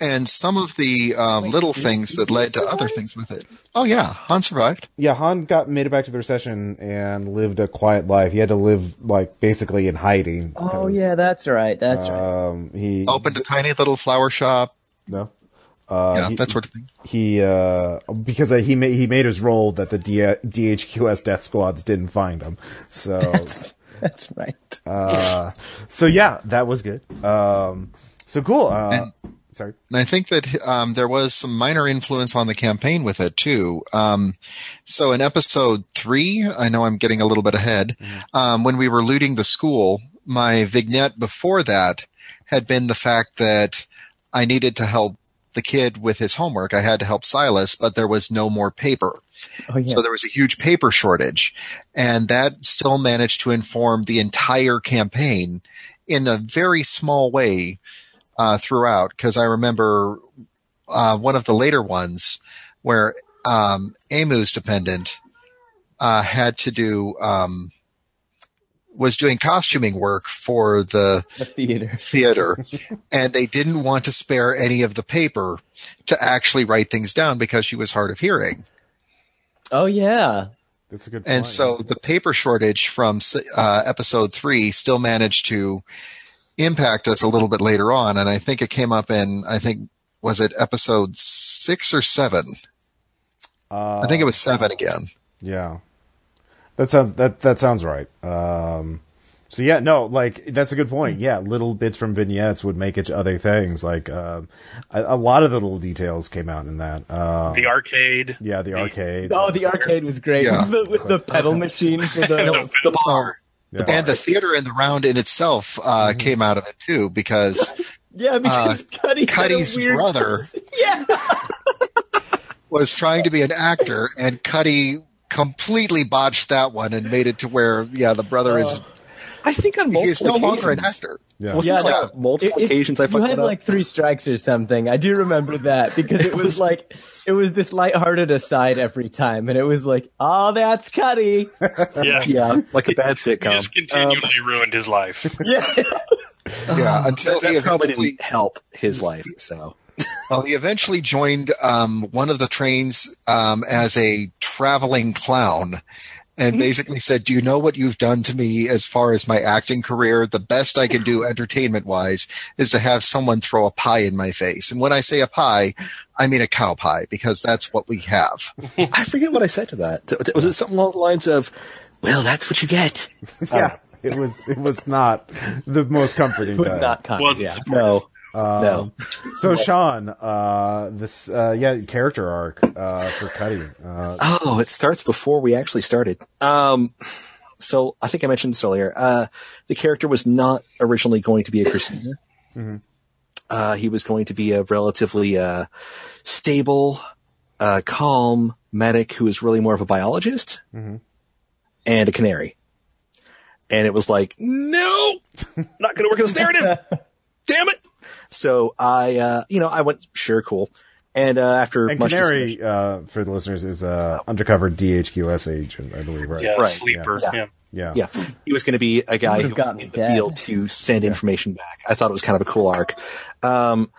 Speaker 2: And some of the um, little things that led to other things with it. Oh yeah, Han survived.
Speaker 1: Yeah, Han got made it back to the recession and lived a quiet life. He had to live like basically in hiding.
Speaker 4: Oh yeah, that's right. That's right.
Speaker 1: Um, he
Speaker 2: Opened a tiny little flower shop.
Speaker 1: no. Uh,
Speaker 2: yeah,
Speaker 1: he,
Speaker 2: that sort of thing.
Speaker 1: he uh, because uh, he made he made his role that the D- DHQS death squads didn't find him. So
Speaker 4: That's right.
Speaker 1: uh, so yeah, that was good. Um, so cool. Uh, sorry.
Speaker 2: And I think that um, there was some minor influence on the campaign with it too. Um, so in episode three, I know I'm getting a little bit ahead. Um, when we were looting the school, my vignette before that had been the fact that I needed to help the kid with his homework. I had to help Silas, but there was no more paper.
Speaker 4: Oh yeah.
Speaker 2: So there was a huge paper shortage and that still managed to inform the entire campaign in a very small way uh, throughout. Cause I remember uh, one of the later ones where um, Amu's dependent uh, had to do um, was doing costuming work for the
Speaker 4: the theater.
Speaker 2: theater and they didn't want to spare any of the paper to actually write things down because she was hard of hearing.
Speaker 4: Oh yeah.
Speaker 1: That's a good.
Speaker 2: And so the paper shortage from uh, episode three still managed to impact us a little bit later on. And I think it came up in, I think, was it episode six or seven?
Speaker 1: uh,
Speaker 2: I think it was seven again.
Speaker 1: Yeah, that sounds that that sounds right. Um, so yeah, no, like that's a good point. Yeah, little bits from vignettes would make it to other things. Like um, a, a lot of the little details came out in that. Uh,
Speaker 5: The arcade.
Speaker 1: yeah, the arcade.
Speaker 4: Oh, the arcade was great
Speaker 2: Yeah.
Speaker 4: with, the, with the pedal machine for the.
Speaker 3: No, the bar.
Speaker 1: Yeah.
Speaker 2: And the theater in the round in itself uh, came out of it too because
Speaker 4: yeah, because Cuddy
Speaker 2: Cuddy's
Speaker 4: weird-
Speaker 2: brother
Speaker 4: Yeah.
Speaker 2: was trying to be an actor and Cuddy completely botched that one and made it to where, yeah, the brother is,
Speaker 3: I think on multiple
Speaker 2: he is no longer an
Speaker 3: occasions-
Speaker 1: yeah.
Speaker 3: Wasn't
Speaker 4: Yeah,
Speaker 3: like
Speaker 4: no.
Speaker 3: multiple
Speaker 4: It- it-
Speaker 3: occasions I
Speaker 4: you had
Speaker 3: up?
Speaker 4: like three strikes or something. I do remember that because it was like it was this lighthearted aside every time, and it was like, "Oh, that's Cuddy."
Speaker 5: Yeah.
Speaker 3: yeah, like a bad
Speaker 5: He
Speaker 3: sitcom.
Speaker 5: just continually ruined his life.
Speaker 4: yeah,
Speaker 2: Yeah, until
Speaker 3: that
Speaker 2: he
Speaker 3: probably didn't help his life. So
Speaker 2: well, he eventually joined um, one of the trains um, as a traveling clown. And mm-hmm. basically said, "Do you know what you've done to me as far as my acting career? The best I can do, entertainment-wise, is to have someone throw a pie in my face. And when I say a pie, I mean a cow pie because that's what we have.
Speaker 3: I forget what I said to that. Th- th- Was it something along the lines of, "Well, that's what you get"?
Speaker 1: yeah, it was it was not the most comforting.
Speaker 4: it was
Speaker 1: time.
Speaker 4: not kind.
Speaker 5: Wasn't
Speaker 4: Yeah,
Speaker 3: No,
Speaker 1: Um,
Speaker 3: no.
Speaker 1: So Sean, uh, this uh, yeah character arc uh, for Cuddy. Uh,
Speaker 3: Oh, it starts before we actually started. Um, so I think I mentioned this earlier. Uh, the character was not originally going to be a crusader. Uh, he was going to be a relatively, uh, stable, uh, calm medic who was really more of a biologist and a canary. And it was like, no, not going to work in this narrative. Damn it. So I, uh, you know, I went, sure, cool. And, uh, after
Speaker 1: and
Speaker 3: much
Speaker 1: Canary, uh, for the listeners, is a undercover DHQS agent, I believe, right?
Speaker 5: Yeah,
Speaker 3: Right,
Speaker 5: sleeper.
Speaker 3: yeah.
Speaker 5: Yeah.
Speaker 1: Yeah.
Speaker 3: Yeah, he was going to be a guy who was
Speaker 4: gotten
Speaker 3: in the
Speaker 4: dead.
Speaker 3: field to send information back. I thought it was kind of a cool arc. Um,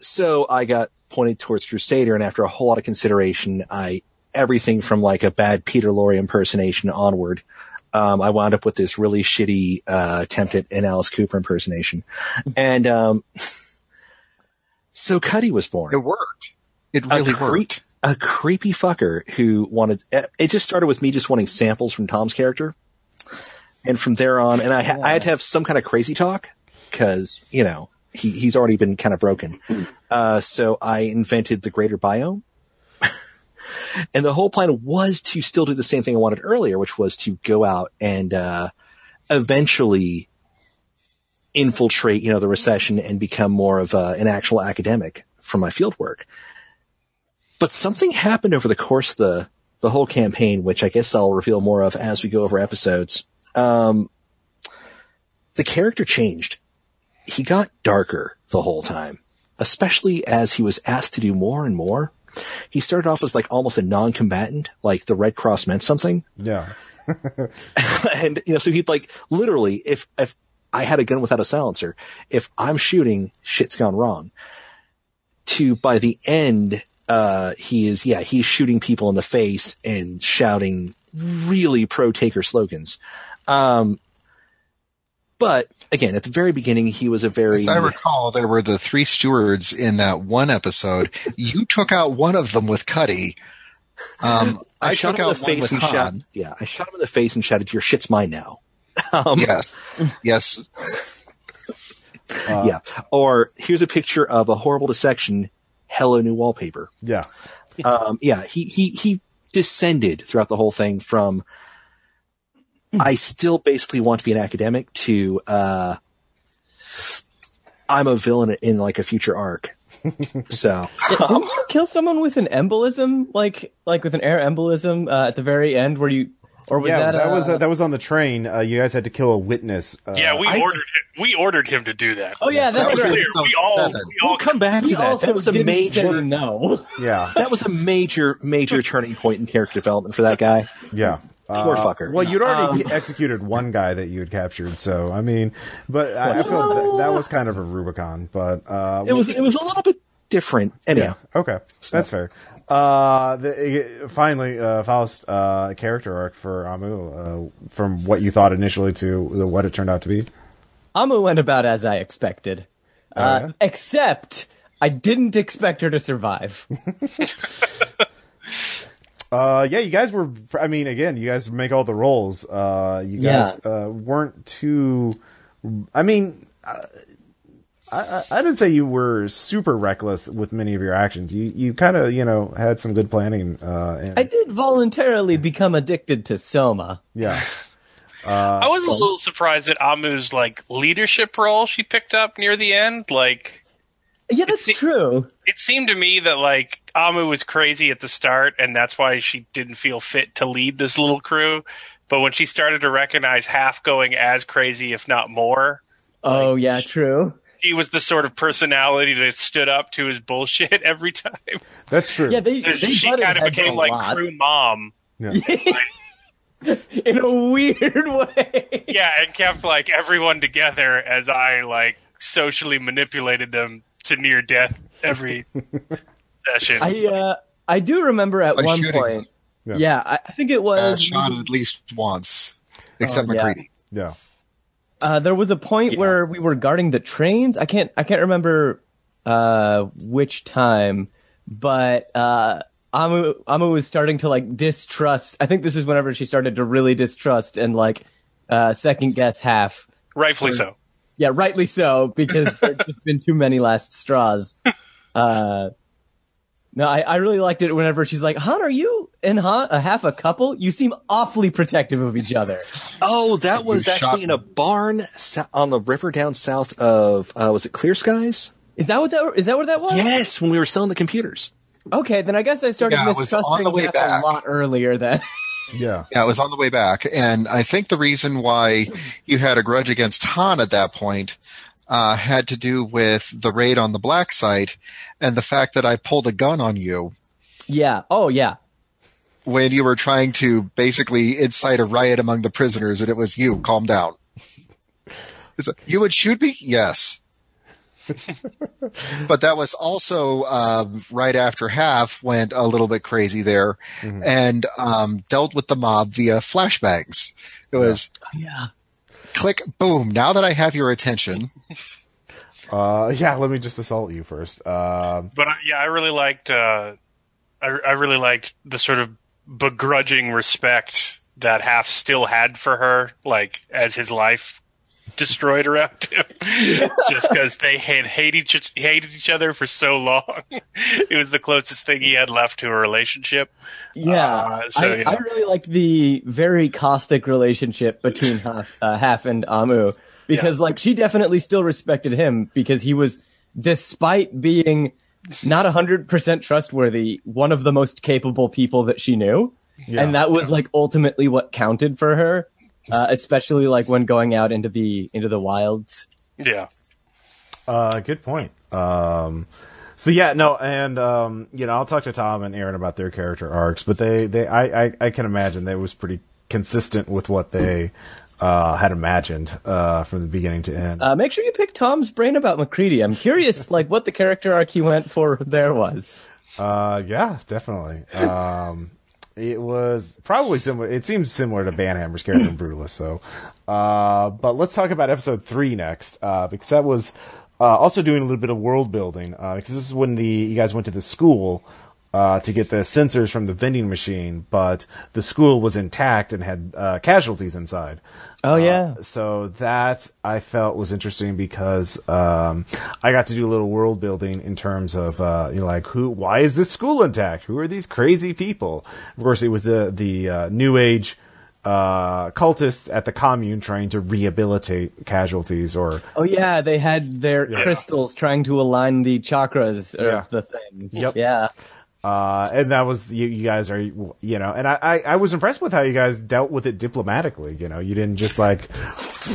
Speaker 3: so I got pointed towards Crusader, and after a whole lot of consideration, I everything from like a bad Peter Lorre impersonation onward. Um, I wound up with this really shitty uh, attempt at an Alice Cooper impersonation, and um, so Cuddy was born
Speaker 2: It worked. It really
Speaker 3: a, cre-
Speaker 2: worked.
Speaker 3: a creepy fucker who wanted. It just started with me just wanting samples from Tom's character, and from there on, and I, ha- I had to have some kind of crazy talk because you know he he's already been kind of broken. Uh, so I invented the greater biome. And the whole plan was to still do the same thing I wanted earlier, which was to go out and uh, eventually infiltrate, you know, the recession and become more of uh, an actual academic from my field work. But something happened over the course of the the whole campaign, which I guess I'll reveal more of as we go over episodes. Um, the character changed. He got darker the whole time, especially as he was asked to do more and more. He started off as like almost a non-combatant, like the Red Cross meant something.
Speaker 1: Yeah.
Speaker 3: and you know, so he'd like literally, if if I had a gun without a silencer, if I'm shooting, shit's gone wrong. To by the end, uh, he is yeah, he's shooting people in the face and shouting really pro taker slogans. Um, but again, at the very beginning, he was a very
Speaker 2: As I recall, there were the three stewards in that one episode. you took out one of them with Cuddy. Um, I,
Speaker 3: I shot
Speaker 2: took
Speaker 3: him in
Speaker 2: out
Speaker 3: the
Speaker 2: one
Speaker 3: face
Speaker 2: with
Speaker 3: and
Speaker 2: Han.
Speaker 3: shouted. Yeah, I shot him in the face and shouted, "Your shit's mine now." Um,
Speaker 2: Yes, yes.
Speaker 3: yeah. Or here's a picture of a horrible dissection. Hello, new wallpaper.
Speaker 1: Yeah.
Speaker 3: um, yeah, he, he, he descended throughout the whole thing from, I still basically want to be an academic to, uh, I'm a villain in like a future arc. so,
Speaker 4: Didn't you kill someone with an embolism, like like with an air embolism uh, at the very end, where you or was
Speaker 1: yeah,
Speaker 4: that,
Speaker 1: that,
Speaker 4: uh,
Speaker 1: was uh, that was on the train. Uh, you guys had to kill a witness. Uh,
Speaker 5: yeah, we
Speaker 3: I-
Speaker 5: ordered him, we ordered him to do that.
Speaker 4: Oh yeah,
Speaker 2: That
Speaker 4: that's
Speaker 2: was
Speaker 4: right.
Speaker 5: Clear, we all
Speaker 2: seven.
Speaker 5: we all
Speaker 3: we'll come back to that. That was a major,
Speaker 4: no.
Speaker 1: yeah,
Speaker 3: that was a major, major turning point in character development for that guy.
Speaker 1: yeah.
Speaker 3: Poor
Speaker 1: Uh,
Speaker 3: fucker.
Speaker 1: Well, you'd already
Speaker 3: Um,
Speaker 1: executed one guy that you had captured, so I mean, but I, I feel that, that was kind of a Rubicon. But uh,
Speaker 3: It was, it was a little bit different. Anyhow.
Speaker 1: Okay, that's fair. Uh, the, finally, uh, Faust uh, character arc for Amu, uh, from what you thought initially to what it turned out to be.
Speaker 4: Amu went about as I expected, uh,
Speaker 1: yeah?
Speaker 4: except I didn't expect her to survive.
Speaker 1: Uh, yeah, you guys were. I mean, again, you guys make all the roles. Uh, you guys uh, weren't too. I mean, uh, I, I I didn't say you were super reckless with many of your actions. You you kind of you know had some good planning. Uh, and,
Speaker 4: I did voluntarily become addicted to Soma.
Speaker 1: yeah.
Speaker 5: I was a little surprised at Amu's like leadership role she picked up near the end. Like
Speaker 4: Yeah, that's
Speaker 5: It's-
Speaker 4: true.
Speaker 5: it seemed to me that like Amu was crazy at the start, and that's why she didn't feel fit to lead this little crew. But when she started to recognize half going as crazy, if not more,
Speaker 4: Oh yeah, true.
Speaker 5: he was the sort of personality that stood up to his bullshit every time.
Speaker 1: That's true.
Speaker 4: Yeah, they,
Speaker 5: So
Speaker 4: they
Speaker 5: she kind of became like
Speaker 4: lot.
Speaker 5: crew mom.
Speaker 1: Yeah.
Speaker 4: in a weird way.
Speaker 5: Yeah, and kept like everyone together as I like socially manipulated them to near death every session.
Speaker 4: I uh, I do remember at
Speaker 2: By
Speaker 4: one
Speaker 2: shooting
Speaker 4: point.
Speaker 1: Yeah.
Speaker 4: Yeah, I, I think it
Speaker 2: Uh,
Speaker 4: was.
Speaker 2: shot at least once, except
Speaker 4: Oh, yeah.
Speaker 2: McCready.
Speaker 1: yeah.
Speaker 4: Uh, there was a point where we were guarding the trains. I can't I can't remember uh, which time, but uh, Amu Amu was starting to like distrust. I think this is whenever she started to really distrust and like uh, second guess half.
Speaker 5: Rightfully so.
Speaker 4: Yeah, rightly so because there's just been too many last straws. Uh, no, I, I really liked it whenever she's like, "Han, are you and Han a half a couple? You seem awfully protective of each other."
Speaker 3: Oh, that was
Speaker 2: You
Speaker 3: actually
Speaker 2: shot
Speaker 3: in a barn on the river down south of, uh, was it Clear Skies?
Speaker 4: Is that what that is that what that was?
Speaker 3: Yes, when we were selling the computers.
Speaker 4: Okay, then I guess I started
Speaker 2: Yeah, it was on
Speaker 4: mistrusting
Speaker 2: the way back.
Speaker 4: a lot earlier then.
Speaker 1: Yeah.
Speaker 2: Yeah, it was on the way back, and I think the reason why you had a grudge against Han at that point uh, had to do with the raid on the black site and the fact that I pulled a gun on you
Speaker 4: yeah. Oh yeah.
Speaker 2: when you were trying to basically incite a riot among the prisoners, and it was you. Calm down. Like, you would shoot me? Yes. but that was also um, right after half went a little bit crazy there and um, dealt with the mob via flashbangs. It was
Speaker 4: Yeah.
Speaker 2: Click, boom. Now that I have your attention,
Speaker 1: Uh, yeah. Let me just assault you first. Um,
Speaker 5: But uh, yeah, I really liked. Uh, I, I really liked the sort of begrudging respect that Half still had for her, like as his life destroyed around him, just because they had hated each, hated each other for so long. it was the closest thing he had left to a relationship.
Speaker 4: Yeah.
Speaker 5: Uh, so,
Speaker 4: I,
Speaker 5: yeah.
Speaker 4: I really like the very caustic relationship between Half, uh, Half and Amu because like she definitely still respected him because he was despite being not 100% trustworthy, one of the most capable people that she knew.
Speaker 1: Yeah.
Speaker 4: And that was like ultimately what counted for her, uh, especially like when going out into the into the wilds.
Speaker 5: Yeah.
Speaker 1: Uh, good point. Um, so yeah, no, and um, you know, I'll talk to Tom and Aaron about their character arcs, but they, they, I, I, I can imagine they was pretty consistent with what they uh, had imagined uh, from the beginning to end.
Speaker 4: Uh, make sure you pick Tom's brain about McCready. I'm curious, like, what the character arc he went for there was.
Speaker 1: Uh, yeah, definitely. Um, It was probably similar. It seems similar to Banhammer's character in Brutalist. So, uh, but let's talk about episode three next, uh, because that was uh, also doing a little bit of world building. Uh, because this is when the you guys went to the school uh, to get the sensors from the vending machine, but the school was intact and had uh, casualties inside.
Speaker 4: Oh yeah.
Speaker 1: So that I felt was interesting because um, I got to do a little world building in terms of uh, you know like who, why is this school intact? Who are these crazy people? Of course, it was the the uh, new age uh, cultists at the commune trying to rehabilitate casualties or
Speaker 4: Oh yeah, they had their crystals trying to align the chakras of
Speaker 1: Yeah.
Speaker 4: the things.
Speaker 1: Yep.
Speaker 4: Yeah.
Speaker 1: Uh, and that was you, you guys are you know and I, I I was impressed with how you guys dealt with it diplomatically. You know, you didn't just like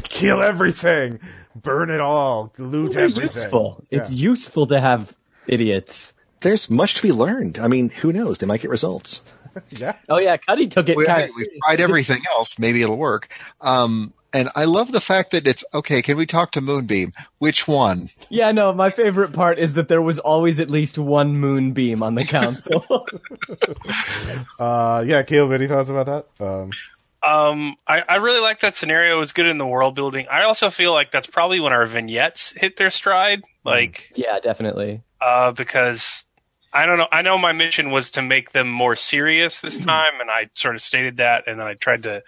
Speaker 1: kill everything, burn it all, loot
Speaker 4: They're
Speaker 1: everything.
Speaker 4: useful. It's useful to have idiots.
Speaker 3: There's much to be learned. I mean, who knows? They might get results.
Speaker 1: yeah.
Speaker 4: Oh yeah, Cuddy took it
Speaker 2: we,
Speaker 4: kind
Speaker 2: we've tried everything else. Maybe it'll work. Um, and I love the fact that it's okay. Can we talk to Moonbeam? Which one?
Speaker 4: Yeah, no, my favorite part is that there was always at least one moonbeam on the council.
Speaker 1: Uh, yeah, Caleb, any thoughts about that? Um,
Speaker 5: Um, I, I really like that scenario. It was good in the world building. I also feel like that's probably when our vignettes hit their stride. Like,
Speaker 4: yeah, definitely.
Speaker 5: uh, because I don't know. I know my mission was to make them more serious this time, and I sort of stated that, and then I tried to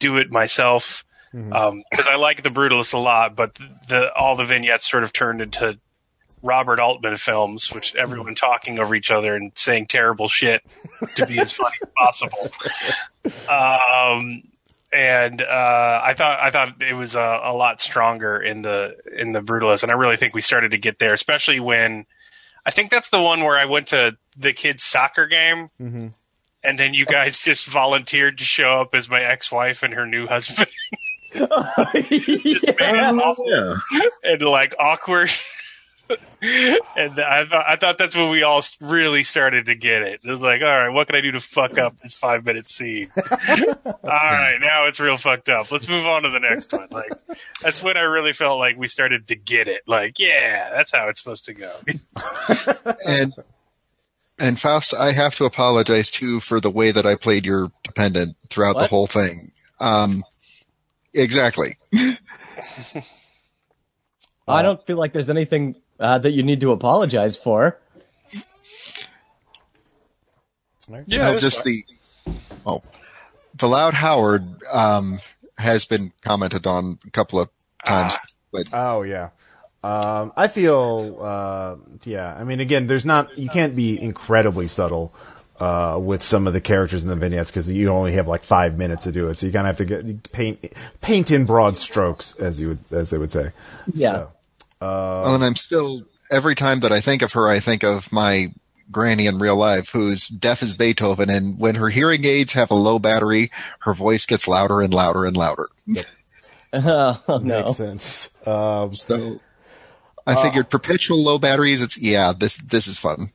Speaker 5: do it myself because I like the Brutalist a lot, but the all the vignettes sort of turned into Robert Altman films, which everyone talking over each other and saying terrible shit to be as funny as possible. Um, and uh, I thought I thought it was a, a lot stronger in the in the Brutalist, and I really think we started to get there, especially when I think that's the one where I went to the kids' soccer game.
Speaker 1: Mm-hmm.
Speaker 5: And then you guys just volunteered to show up as my ex-wife and her new husband, just made it awful
Speaker 3: Yeah.
Speaker 5: and like awkward. and I thought I thought that's when we all really started to get it. It was like, all right, what can I do to fuck up this five minute scene? all right, now it's real fucked up. Let's move on to the next one. Like that's when I really felt like we started to get it. Like, yeah, that's how it's supposed to go.
Speaker 2: And and Faust, I have to apologize too for the way that I played your dependent throughout the whole thing. Um, exactly.
Speaker 4: I don't feel like there's anything uh, that you need to apologize for.
Speaker 5: yeah,
Speaker 2: no, just
Speaker 5: fine.
Speaker 2: the oh, the loud Howard um, has been commented on a couple of times, but
Speaker 1: Oh yeah. Um, I feel, uh, yeah. I mean, again, there's not. You can't be incredibly subtle uh, with some of the characters in the vignettes because you only have like five minutes to do it. So you kind of have to get paint paint in broad strokes, as you would, as they would say.
Speaker 4: Yeah.
Speaker 1: So,
Speaker 2: well, and I'm still every time that I think of her, I think of my granny in real life who's deaf as Beethoven, and when her hearing aids have a low battery, her voice gets louder and louder and louder.
Speaker 4: oh no.
Speaker 1: makes sense. Um,
Speaker 2: So I figured perpetual low batteries. It's yeah, this this is fun.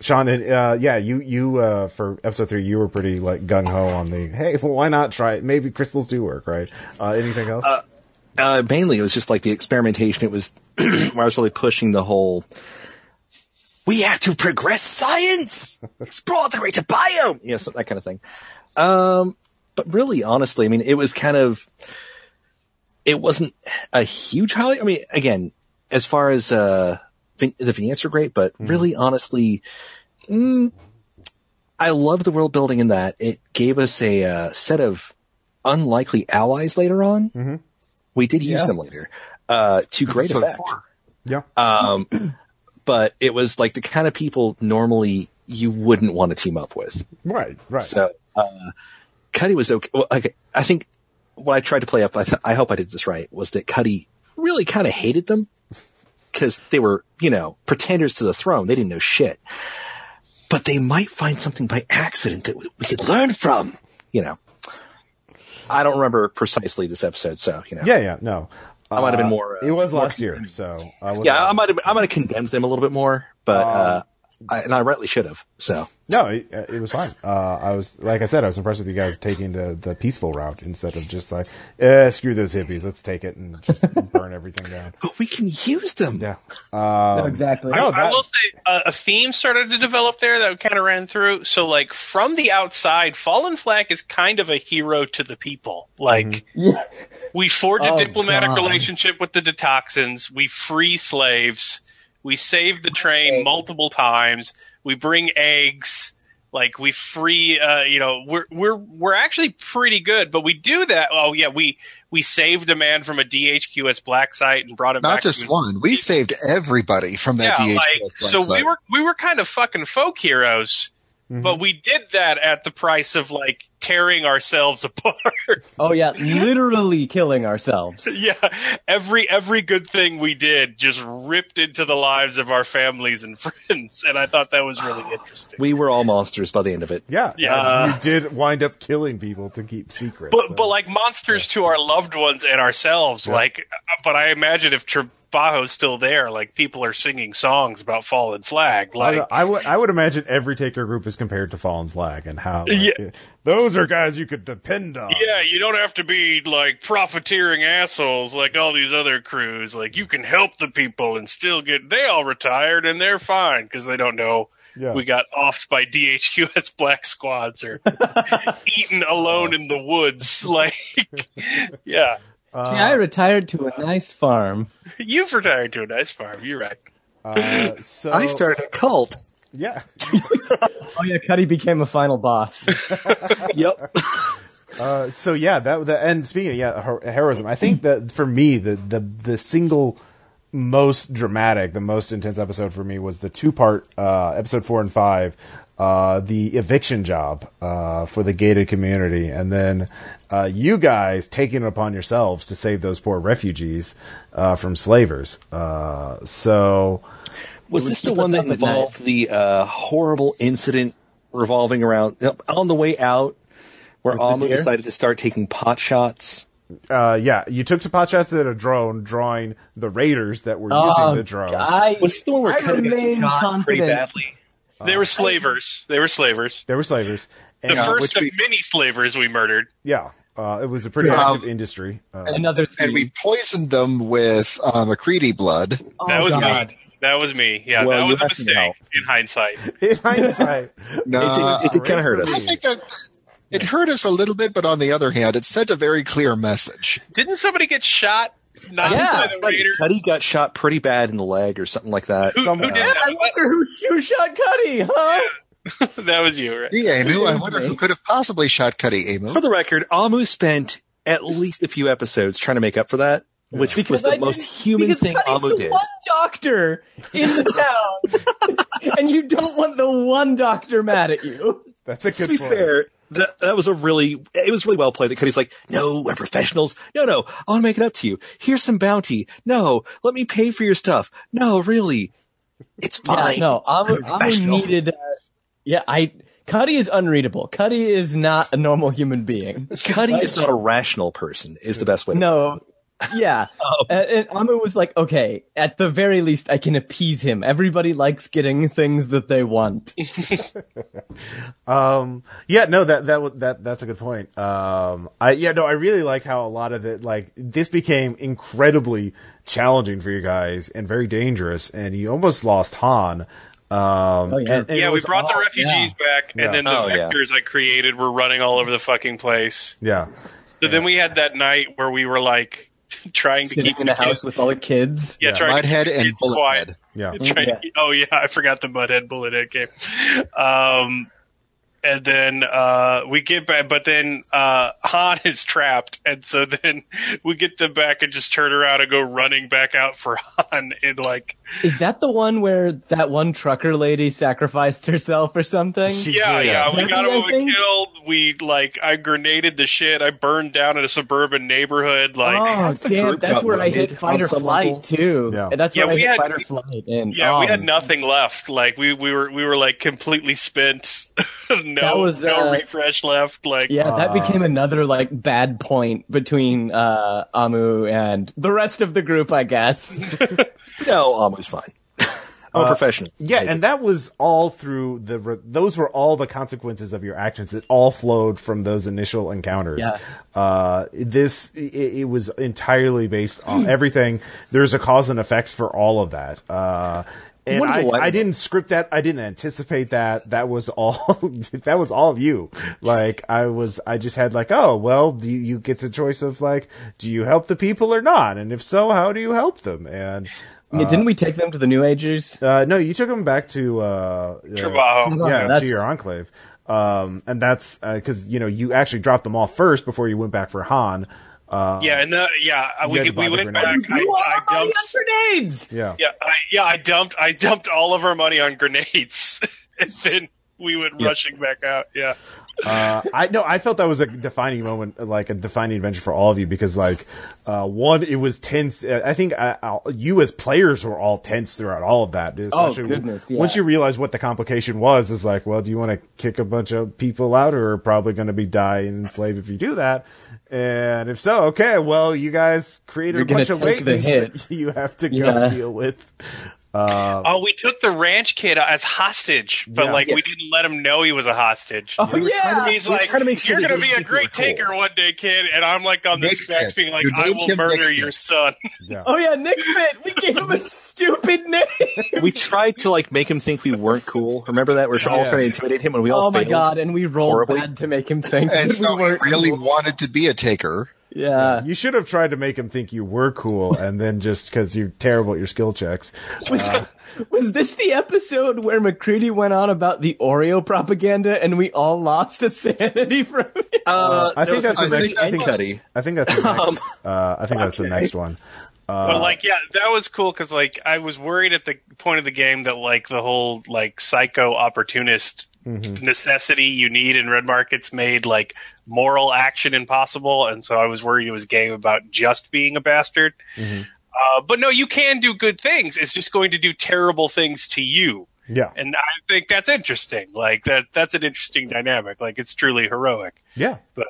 Speaker 1: Sean, and, uh, yeah, you you uh, for episode three, you were pretty like gung ho on the. Hey, well, why not try? it? Maybe crystals do work, right? Uh, anything else?
Speaker 3: Uh, mainly, it was just like the experimentation. It was where I was really pushing the whole. We have to progress science, explore the greater biome, you know, so that kind of thing. Um, but really, honestly, I mean, it was kind of. It wasn't a huge highlight. I mean, again, as far as uh, vin- the vignettes are great, but really, honestly, mm, I love the world building in that it gave us a uh, set of unlikely allies later on. We did use
Speaker 4: Yeah.
Speaker 3: them later uh, to great
Speaker 2: Episode
Speaker 3: effect.
Speaker 2: four.
Speaker 1: yeah.
Speaker 3: Um, but it was like the kind of people normally you wouldn't want to team up with.
Speaker 1: right. Right.
Speaker 3: So uh, Cuddy was okay. Well, okay. I think what I tried to play up, I, th- I hope I did this right, was that Cuddy really kind of hated them because they were, you know, pretenders to the throne. They didn't know shit. But they might find something by accident that we, could learn from, you know. I don't remember precisely this episode, so, you know.
Speaker 1: yeah. Yeah. No.
Speaker 3: I might have been
Speaker 1: Uh,
Speaker 3: more. Uh,
Speaker 1: it was last year, so I
Speaker 3: yeah, I might have I might have condemned them a little bit more, but uh, I, and I rightly should have. So
Speaker 1: No, it, it was fine. Uh, I was, like I said, I was impressed with you guys taking the, the peaceful route instead of just like, eh, screw those hippies, let's take it and just burn everything down.
Speaker 3: but we can use them.
Speaker 1: Yeah.
Speaker 4: No, exactly.
Speaker 1: no,
Speaker 5: I
Speaker 1: that-
Speaker 5: will say uh, a theme started to develop there that kind of ran through. So, like from the outside, Fallen Flag is kind of a hero to the people. Like
Speaker 4: Yeah.
Speaker 5: we forge a
Speaker 4: Oh,
Speaker 5: diplomatic
Speaker 4: God.
Speaker 5: relationship with the detoxins. We free slaves. We save the train multiple times. We bring eggs. Like we free, uh, you know, we're we're we're actually pretty good, but we do that. Oh yeah, we we saved a man from a DHQS black site and brought him
Speaker 2: Not
Speaker 5: back. to
Speaker 2: just
Speaker 5: his-
Speaker 2: one. We saved everybody from that
Speaker 5: yeah,
Speaker 2: DHS
Speaker 5: like so we were we were kind of fucking folk heroes, but we did that at the price of like tearing ourselves apart.
Speaker 4: Oh yeah, literally killing ourselves.
Speaker 5: yeah, every every good thing we did just ripped into the lives of our families and friends, and I thought that was really interesting.
Speaker 3: We were all monsters by the end of it.
Speaker 1: Yeah.
Speaker 5: Yeah.
Speaker 1: and you did wind up killing people to keep secrets.
Speaker 5: But
Speaker 1: so-
Speaker 5: but like monsters to our loved ones and ourselves, like. But I imagine if Trabajo's still there, like people are singing songs about Fallen Flag,
Speaker 1: I,
Speaker 5: like.
Speaker 1: I would I would imagine every taker group is compared to Fallen Flag and how like,
Speaker 5: Yeah.
Speaker 1: Those are guys you could depend on.
Speaker 5: Yeah, you don't have to be like profiteering assholes like all these other crews. Like you can help the people and still get. They all retired and they're fine because they don't know
Speaker 1: Yeah.
Speaker 5: we got offed by DHQS black squads or eaten alone in the woods. Like, yeah,
Speaker 4: yeah, I retired to a nice farm.
Speaker 5: you've retired to a nice farm. You're right.
Speaker 1: Uh, so
Speaker 3: I started a cult.
Speaker 1: Yeah.
Speaker 4: Oh yeah, Cuddy became a final boss.
Speaker 3: Yep.
Speaker 1: Uh, so yeah, that the and speaking of yeah her- heroism, I think that for me the the the single most dramatic, the most intense episode for me was the two part uh, episode four and five, uh, the eviction job uh, for the gated community, and then uh, you guys taking it upon yourselves to save those poor refugees uh, from slavers. Uh, so
Speaker 3: Was this the one that
Speaker 4: up night.
Speaker 3: involved the uh, horrible incident revolving around on the way out, where
Speaker 4: With
Speaker 3: Alma decided to start taking pot shots?
Speaker 1: uh, yeah, you took to pot shots at a drone, drawing the raiders that were using
Speaker 4: Oh,
Speaker 1: the drone.
Speaker 4: I,
Speaker 3: Was it the one where
Speaker 4: I
Speaker 3: Cuddy got
Speaker 4: remain
Speaker 3: shot pretty
Speaker 4: confident.
Speaker 3: badly?
Speaker 5: They were slavers. They were slavers.
Speaker 1: They were slavers.
Speaker 5: The
Speaker 1: And, uh,
Speaker 5: first
Speaker 2: which
Speaker 5: of
Speaker 2: we-
Speaker 5: many slavers we murdered.
Speaker 1: yeah, uh, it was a pretty
Speaker 2: Yeah.
Speaker 1: active industry. Uh,
Speaker 4: Another thing.
Speaker 2: and we poisoned them with um, McCready blood.
Speaker 4: oh,
Speaker 5: That was
Speaker 4: God.
Speaker 5: me. That was me. Yeah,
Speaker 3: Well,
Speaker 5: that was a
Speaker 3: have to know.
Speaker 5: mistake in hindsight.
Speaker 1: in hindsight,
Speaker 2: No,
Speaker 3: it did, it kind of hurt us.
Speaker 2: I think that it hurt us a little bit, but on the other hand, it sent a very clear message.
Speaker 5: Didn't somebody get shot? Not
Speaker 4: Yeah.
Speaker 5: by
Speaker 3: Cuddy. Cuddy got shot pretty bad in the leg or something like that.
Speaker 5: Who, who did
Speaker 4: I wonder who, who shot Cuddy, huh?
Speaker 5: that was you, right?
Speaker 2: Yeah, Emu, I wonder
Speaker 4: me.
Speaker 2: who could have possibly shot Cuddy, Emu.
Speaker 3: For the record, Amu spent at least a few episodes trying to make up for that, which was the
Speaker 4: I
Speaker 3: most human thing
Speaker 4: Cuddy's
Speaker 3: Amu
Speaker 4: the
Speaker 3: did.
Speaker 4: one doctor in the town, and you don't want the one doctor mad at you.
Speaker 1: That's a good
Speaker 3: to be
Speaker 1: point.
Speaker 3: fair, that, that was a really, it was really well played. That Cuddy's like, no, we're professionals. No, no, I want to make it up to you. Here's some bounty. No, let me pay for your stuff. No, really. It's fine.
Speaker 4: Yeah, no, Amu, Amu
Speaker 3: Professional.
Speaker 4: needed. Uh, yeah, I. Cuddy is unreadable. Cuddy is not a normal human being.
Speaker 3: Cuddy is not a rational person, is the best way to
Speaker 4: No. Yeah. And, and Amu was like, okay, at the very least, I can appease him. Everybody likes getting things that they want.
Speaker 1: Um, yeah, no, that that w- that that's a good point. Um, I yeah, no, I really like how a lot of it, like this, became incredibly challenging for you guys and very dangerous, and you almost lost Han. Um,
Speaker 4: Oh, yeah.
Speaker 1: and- and
Speaker 5: yeah, we
Speaker 1: was-
Speaker 5: brought the
Speaker 4: oh,
Speaker 5: refugees back,
Speaker 1: Yeah.
Speaker 5: and then the
Speaker 3: Oh, yeah.
Speaker 5: vectors I created were running all over the fucking place.
Speaker 1: yeah,
Speaker 5: So then we had that night where we were like trying to keep
Speaker 4: in
Speaker 5: the
Speaker 4: the house
Speaker 5: kids,
Speaker 4: with all the kids.
Speaker 5: yeah, trying to
Speaker 2: Mudhead
Speaker 5: keep
Speaker 2: and
Speaker 5: kids quiet.
Speaker 2: Bullethead.
Speaker 1: yeah.
Speaker 5: Trying
Speaker 4: Yeah.
Speaker 5: keep- oh yeah, I forgot the Mudhead Bullethead game. Um, and then uh, we get back, but then uh, Han is trapped, and so then we get them back and just turn around and go running back out for Han, and like
Speaker 4: Is that the one where that one trucker lady sacrificed herself or something?
Speaker 1: She-
Speaker 5: Yeah,
Speaker 1: did.
Speaker 5: yeah. We got
Speaker 4: that
Speaker 5: him
Speaker 4: the
Speaker 5: killed. We like I grenaded the shit. I burned down in a suburban neighborhood. Like
Speaker 4: oh,
Speaker 3: the
Speaker 4: damn.
Speaker 3: group
Speaker 4: where I hit
Speaker 3: wounded
Speaker 4: fight or flight,
Speaker 3: level.
Speaker 4: too.
Speaker 1: Yeah.
Speaker 4: And that's
Speaker 5: Yeah,
Speaker 4: where I
Speaker 5: we
Speaker 4: hit
Speaker 5: had-
Speaker 4: fight or flight. And,
Speaker 5: yeah, we
Speaker 4: um,
Speaker 5: had nothing left. Like we we were we were like completely spent. no
Speaker 4: That was,
Speaker 5: no
Speaker 4: uh,
Speaker 5: refresh left. Like
Speaker 4: Yeah, that became another like bad point between uh, Amu and the rest of the group, I guess.
Speaker 3: No, Amu's fine. I'm a professional.
Speaker 1: Yeah, and that was all through the. Re- those were all the consequences of your actions. It all flowed from those initial encounters.
Speaker 4: Yeah.
Speaker 1: Uh, this it, it was entirely based on everything. There's a cause and effect for all of that. Uh, and I, I didn't script that. I didn't anticipate that. That was all. that was all of you. Like I was. I just had like, oh well, do you, you get the choice of like, do you help the people or not? And if so, how do you help them? And
Speaker 4: Yeah, didn't we take them to the New Agers?
Speaker 1: uh, no, you took them back to uh, uh,
Speaker 5: Trabajo.
Speaker 1: yeah,
Speaker 4: that's
Speaker 1: to your enclave. Um, and that's because you know you actually dropped them off first before you went back for Han. Uh,
Speaker 5: Yeah, and the, yeah, uh, we
Speaker 1: had to buy
Speaker 5: we
Speaker 1: the
Speaker 5: went back.
Speaker 1: grenades.
Speaker 5: I, I dumped.
Speaker 4: grenades.
Speaker 1: yeah,
Speaker 5: Yeah, I, yeah, I dumped. I dumped all of our money on grenades, and then we went rushing back out. Yeah,
Speaker 1: uh, I no, I felt that was a defining moment, like a defining adventure for all of you because, like, uh, one, it was tense. Uh, I think uh, uh, you as players were all tense throughout all of that. especially
Speaker 4: goodness, yeah.
Speaker 1: Once you realize what the complication was, is like, well, do you want to kick a bunch of people out, or are probably going to be die and enslaved if you do that? And if so, okay, well, you guys created
Speaker 4: You're
Speaker 1: a bunch of
Speaker 4: take the
Speaker 1: latents
Speaker 4: hit.
Speaker 1: that you have to go
Speaker 4: Yeah.
Speaker 1: deal with.
Speaker 5: Uh, oh, we took the ranch kid as hostage, but
Speaker 1: Yeah.
Speaker 5: like we didn't let him know he was a hostage.
Speaker 4: Oh yeah.
Speaker 5: He's
Speaker 3: we
Speaker 5: like,
Speaker 3: trying to make sure
Speaker 5: "You're going to be a
Speaker 3: didn't think we
Speaker 5: great
Speaker 3: were cool."
Speaker 5: taker one day, kid," and I'm like on the
Speaker 2: Nick
Speaker 5: specs, being like,
Speaker 2: You
Speaker 5: "I will
Speaker 2: him
Speaker 5: murder
Speaker 2: Nick
Speaker 5: your
Speaker 2: Fitz.
Speaker 5: son."
Speaker 1: Yeah.
Speaker 4: Oh yeah, Nick Fit. We gave him a stupid name.
Speaker 3: we tried to like make him think we weren't cool. Remember that? We're all
Speaker 1: Yes.
Speaker 3: trying to intimidate him, and we all
Speaker 4: Oh my
Speaker 3: failed.
Speaker 4: god! And we rolled
Speaker 3: horribly.
Speaker 4: bad to make him think
Speaker 2: And so
Speaker 4: we
Speaker 2: he
Speaker 4: weren't.
Speaker 2: really
Speaker 4: cool.
Speaker 2: wanted to be a taker.
Speaker 4: Yeah.
Speaker 1: You should have tried to make him think you were cool, and then just because you're terrible at your skill checks.
Speaker 4: Was, was this the episode where McCready went on about the Oreo propaganda and we all lost the sanity from it?
Speaker 3: Uh,
Speaker 1: I think
Speaker 3: no,
Speaker 1: that's the
Speaker 2: I
Speaker 1: next.
Speaker 2: think
Speaker 1: I think,
Speaker 3: Cuddy.
Speaker 1: I think that's the next. Uh, I think that's the next one.
Speaker 5: but like, yeah, that was cool because like I was worried at the point of the game that like the whole like psycho opportunist necessity you need in red markets made like moral action impossible, and so I was worried it was a game about just being a bastard. Uh, but no, you can do good things. It's just going to do terrible things to you.
Speaker 1: Yeah,
Speaker 5: And I think that's interesting. Like that, that's an interesting dynamic. Like it's truly heroic.
Speaker 1: yeah.
Speaker 5: But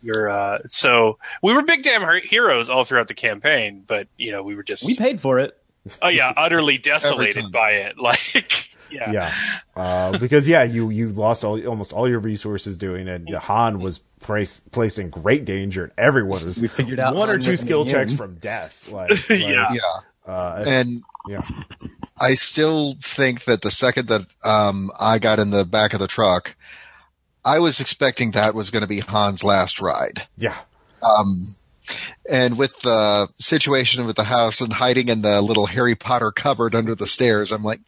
Speaker 5: you're, uh, so we were big damn her- heroes all throughout the campaign, but you know, we were just,
Speaker 4: We paid for it.
Speaker 5: oh yeah, utterly desolated by it. Like, yeah.
Speaker 1: yeah, uh, because yeah, you you lost all almost all your resources doing it. Han was placed placed in great danger, and everyone was
Speaker 4: We figured out
Speaker 1: one or two skill
Speaker 4: immune.
Speaker 1: checks from death. Like, like,
Speaker 5: Yeah.
Speaker 2: Yeah.
Speaker 1: uh,
Speaker 2: And
Speaker 1: yeah,
Speaker 2: I still think that the second that um, I got in the back of the truck, I was expecting that was going to be Han's last ride.
Speaker 1: yeah.
Speaker 2: Um, and with the situation with the house and hiding in the little Harry Potter cupboard under the stairs, I'm like,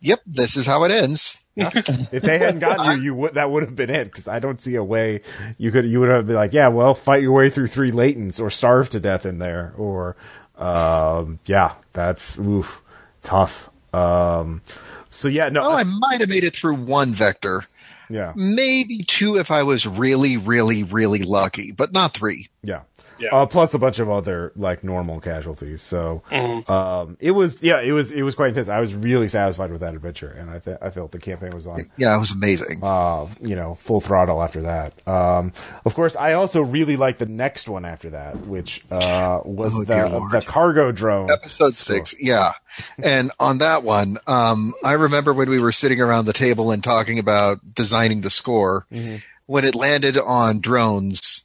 Speaker 2: yep, this is how it ends.
Speaker 1: If they hadn't gotten you, you would that would have been it. Because I don't see a way you could you would have been like, yeah, well, fight your way through three latents or starve to death in there, or um, yeah, that's oof, tough. Um, so yeah, no,
Speaker 2: Oh,
Speaker 1: I-
Speaker 2: I might have made it through one vector.
Speaker 1: yeah,
Speaker 2: Maybe two if I was really, really, really lucky, but not three.
Speaker 1: yeah.
Speaker 5: Yeah.
Speaker 1: Uh, plus a bunch of other like normal casualties. So um, it was yeah, it was it was quite intense. I was really satisfied with that adventure, and I th- I felt the campaign was on
Speaker 2: Yeah, it was amazing.
Speaker 1: uh, you know, full throttle after that. Um, of course, I also really liked the next one after that, which uh, was
Speaker 2: Oh,
Speaker 1: the the cargo drone.
Speaker 2: Episode six, yeah. And on that one, um, I remember when we were sitting around the table and talking about designing the score, when it landed on drones,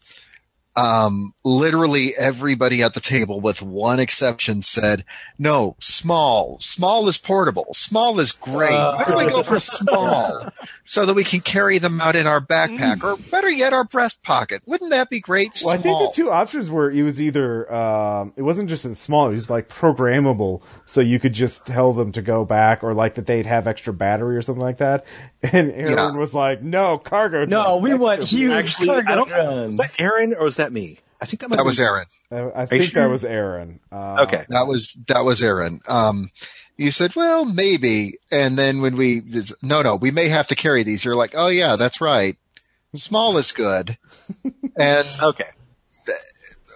Speaker 2: um, literally everybody at the table, with one exception, said, "No, small. Small is portable. Small is great. Why don't we go for small, so that we can carry them out in our backpack, or better yet, our breast pocket? Wouldn't that be great?"
Speaker 1: Well, I think the two options were it was either um, it wasn't just in small, it was like programmable, so you could just tell them to go back, or like that they'd have extra battery or something like that. And Aaron
Speaker 2: Yeah.
Speaker 1: was like, "No, cargo."
Speaker 4: No,
Speaker 1: drone,
Speaker 4: we want huge
Speaker 3: Actually,
Speaker 4: cargo
Speaker 3: I don't.
Speaker 4: drones.
Speaker 3: Was that Aaron or was that me? I think that might
Speaker 2: that
Speaker 3: have
Speaker 2: was Aaron.
Speaker 1: I, I think
Speaker 3: sure?
Speaker 1: that was Aaron. Uh,
Speaker 3: Okay.
Speaker 2: That was that was Aaron. Um, you said, "Well, maybe," and then when we, no, no, we may have to carry these. You're like, "Oh yeah, that's right. Small is good," and
Speaker 3: Okay.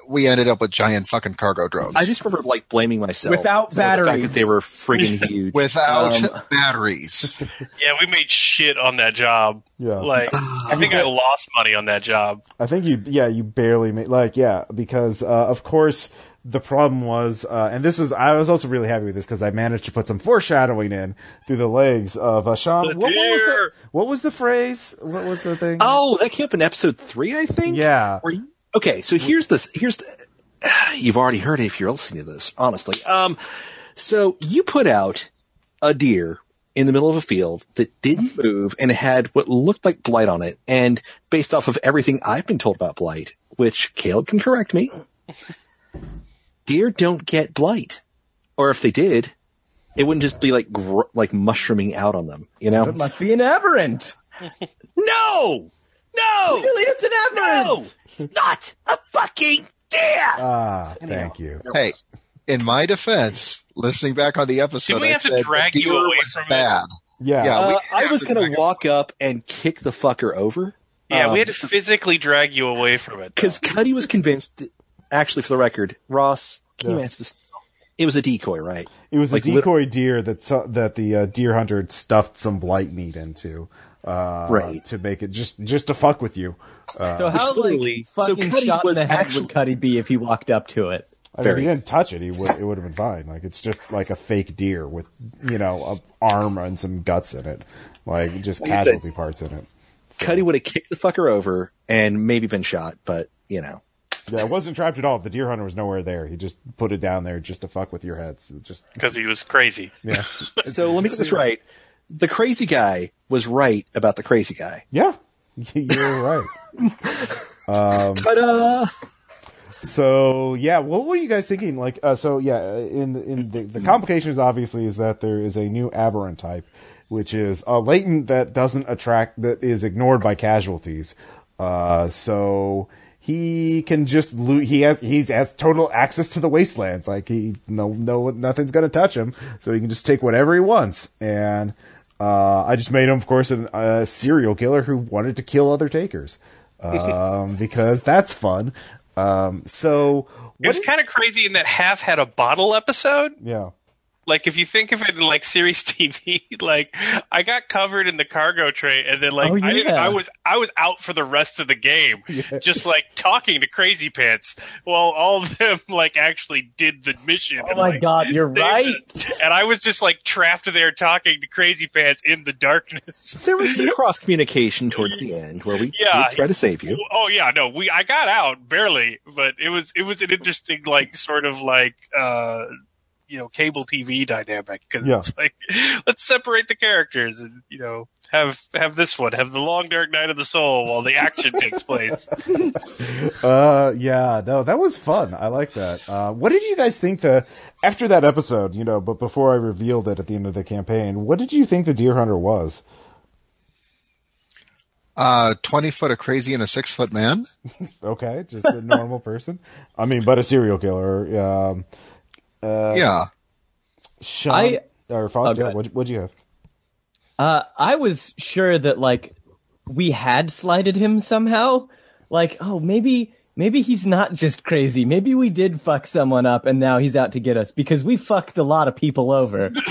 Speaker 2: we ended up with giant fucking cargo drones
Speaker 3: I just remember like blaming myself
Speaker 4: Without
Speaker 3: for the fact
Speaker 4: batteries.
Speaker 3: that they were friggin' huge.
Speaker 2: without
Speaker 3: Um,
Speaker 2: batteries.
Speaker 5: Yeah, we made shit on that job.
Speaker 1: Yeah.
Speaker 5: Like, I think I lost money on that job.
Speaker 1: I think you, yeah, you barely made like, yeah, because uh, of course the problem was, uh, and this was, I was also really happy with this because I managed to put some foreshadowing in through the legs of uh, Sean.
Speaker 5: The
Speaker 1: What, what was the what was the phrase? What was the thing?
Speaker 3: Oh, that came up in episode three, I think.
Speaker 1: Yeah.
Speaker 3: Where you- okay, so here's this. here's the, you've already heard it if you're listening to this. Honestly, um, so you put out a deer in the middle of a field that didn't move and had what looked like blight on it, and based off of everything I've been told about blight, which Caleb can correct me, deer don't get blight, or if they did. It wouldn't just be like gr- like mushrooming out on them, you know?
Speaker 4: It must be an aberrant.
Speaker 3: No, no,
Speaker 4: Really, it's an aberrant.
Speaker 3: no, it's not a fucking deer.
Speaker 1: Ah, thank you.
Speaker 2: Hey, in my defense, listening back on the episode,
Speaker 5: Did we
Speaker 2: I
Speaker 5: have to
Speaker 2: said
Speaker 5: drag
Speaker 2: the
Speaker 5: you
Speaker 2: deer
Speaker 5: away
Speaker 2: was
Speaker 5: from it?
Speaker 2: bad.
Speaker 1: Yeah.
Speaker 2: Yeah.
Speaker 3: Uh, I was gonna
Speaker 2: drag it.
Speaker 3: walk up and kick the fucker over
Speaker 5: Yeah,
Speaker 3: Um,
Speaker 5: we had to physically drag you away from it.
Speaker 3: because Cuddy was convinced. That, actually, for the record, Ross, can you answer this? It was a decoy, right?
Speaker 1: It was
Speaker 3: Like
Speaker 1: a
Speaker 3: lit-
Speaker 1: decoy deer that so, that the uh, deer hunter had stuffed some blight meat into, uh,
Speaker 3: Right.
Speaker 1: To make it just just to fuck with you.
Speaker 4: So how like
Speaker 3: so
Speaker 4: fucking
Speaker 3: Cuddy
Speaker 4: shot in
Speaker 3: was
Speaker 4: the head
Speaker 3: actually-
Speaker 4: would Cuddy be if he walked up to it?
Speaker 1: I mean, if he didn't touch it, he would it would have been fine. Like it's just like a fake deer with you know a arm and some guts in it, like just
Speaker 3: Like I said-
Speaker 1: casualty parts in it.
Speaker 3: Cuddy would have kicked the fucker over and maybe been shot, but you know,
Speaker 1: Yeah, it wasn't trapped at all. The deer hunter was nowhere there. He just put it down there just to fuck with your heads. Just
Speaker 5: because he was crazy.
Speaker 1: yeah,
Speaker 3: so let me get this right. The crazy guy was right about the crazy guy.
Speaker 1: yeah, you're right.
Speaker 3: Ta-da!
Speaker 1: So yeah, what were you guys thinking? Like, uh, so yeah, in in the, the complications obviously is that there is a new aberrant type, which is a latent that doesn't attract that is ignored by casualties. Uh, so he can just loot. He has he has total access to the wastelands. Like he no no nothing's gonna touch him. So he can just take whatever he wants. And uh, I just made him, of course, an- a serial killer who wanted to kill other takers. Um, because that's fun. Um, so
Speaker 5: It was kind of crazy in that half had a bottle episode.
Speaker 1: yeah.
Speaker 5: Like if you think of it in like series TV, like I got covered in the cargo tray, and then like
Speaker 4: Oh,
Speaker 5: I, didn't,
Speaker 4: yeah.
Speaker 5: I was I was out for the rest of the game, just like talking to Crazy Pants, while all of them like actually did the mission.
Speaker 4: Oh
Speaker 5: and,
Speaker 4: my
Speaker 5: like,
Speaker 4: god, you're
Speaker 5: they-
Speaker 4: right.
Speaker 5: And I was just like trapped there talking to Crazy Pants in the darkness.
Speaker 3: There was some cross communication towards the end where we,
Speaker 5: Yeah.
Speaker 3: we try to save you.
Speaker 5: Oh yeah, no, we I got out barely, but it was it was an interesting like sort of like uh you know cable TV dynamic because
Speaker 1: Yeah.
Speaker 5: it's like let's separate the characters and you know have have this one have the long dark night of the soul while the action takes place.
Speaker 1: Uh, yeah, no, that was fun. I like that. Uh, what did you guys think the after that episode? You know, but before I revealed it at the end of the campaign, what did you think the deer hunter was?
Speaker 2: Uh, 20 foot of crazy and a six foot man.
Speaker 1: Okay, just a normal person. I mean, but a serial killer. Um,
Speaker 2: yeah.
Speaker 1: Sean
Speaker 4: I-
Speaker 1: or
Speaker 4: Oh,
Speaker 1: Foster,
Speaker 4: go ahead.
Speaker 1: what what'd you have?
Speaker 4: Uh, I was sure that like we had slighted him somehow. Like, oh, maybe maybe he's not just crazy. Maybe we did fuck someone up, and now he's out to get us because we fucked a lot of people over.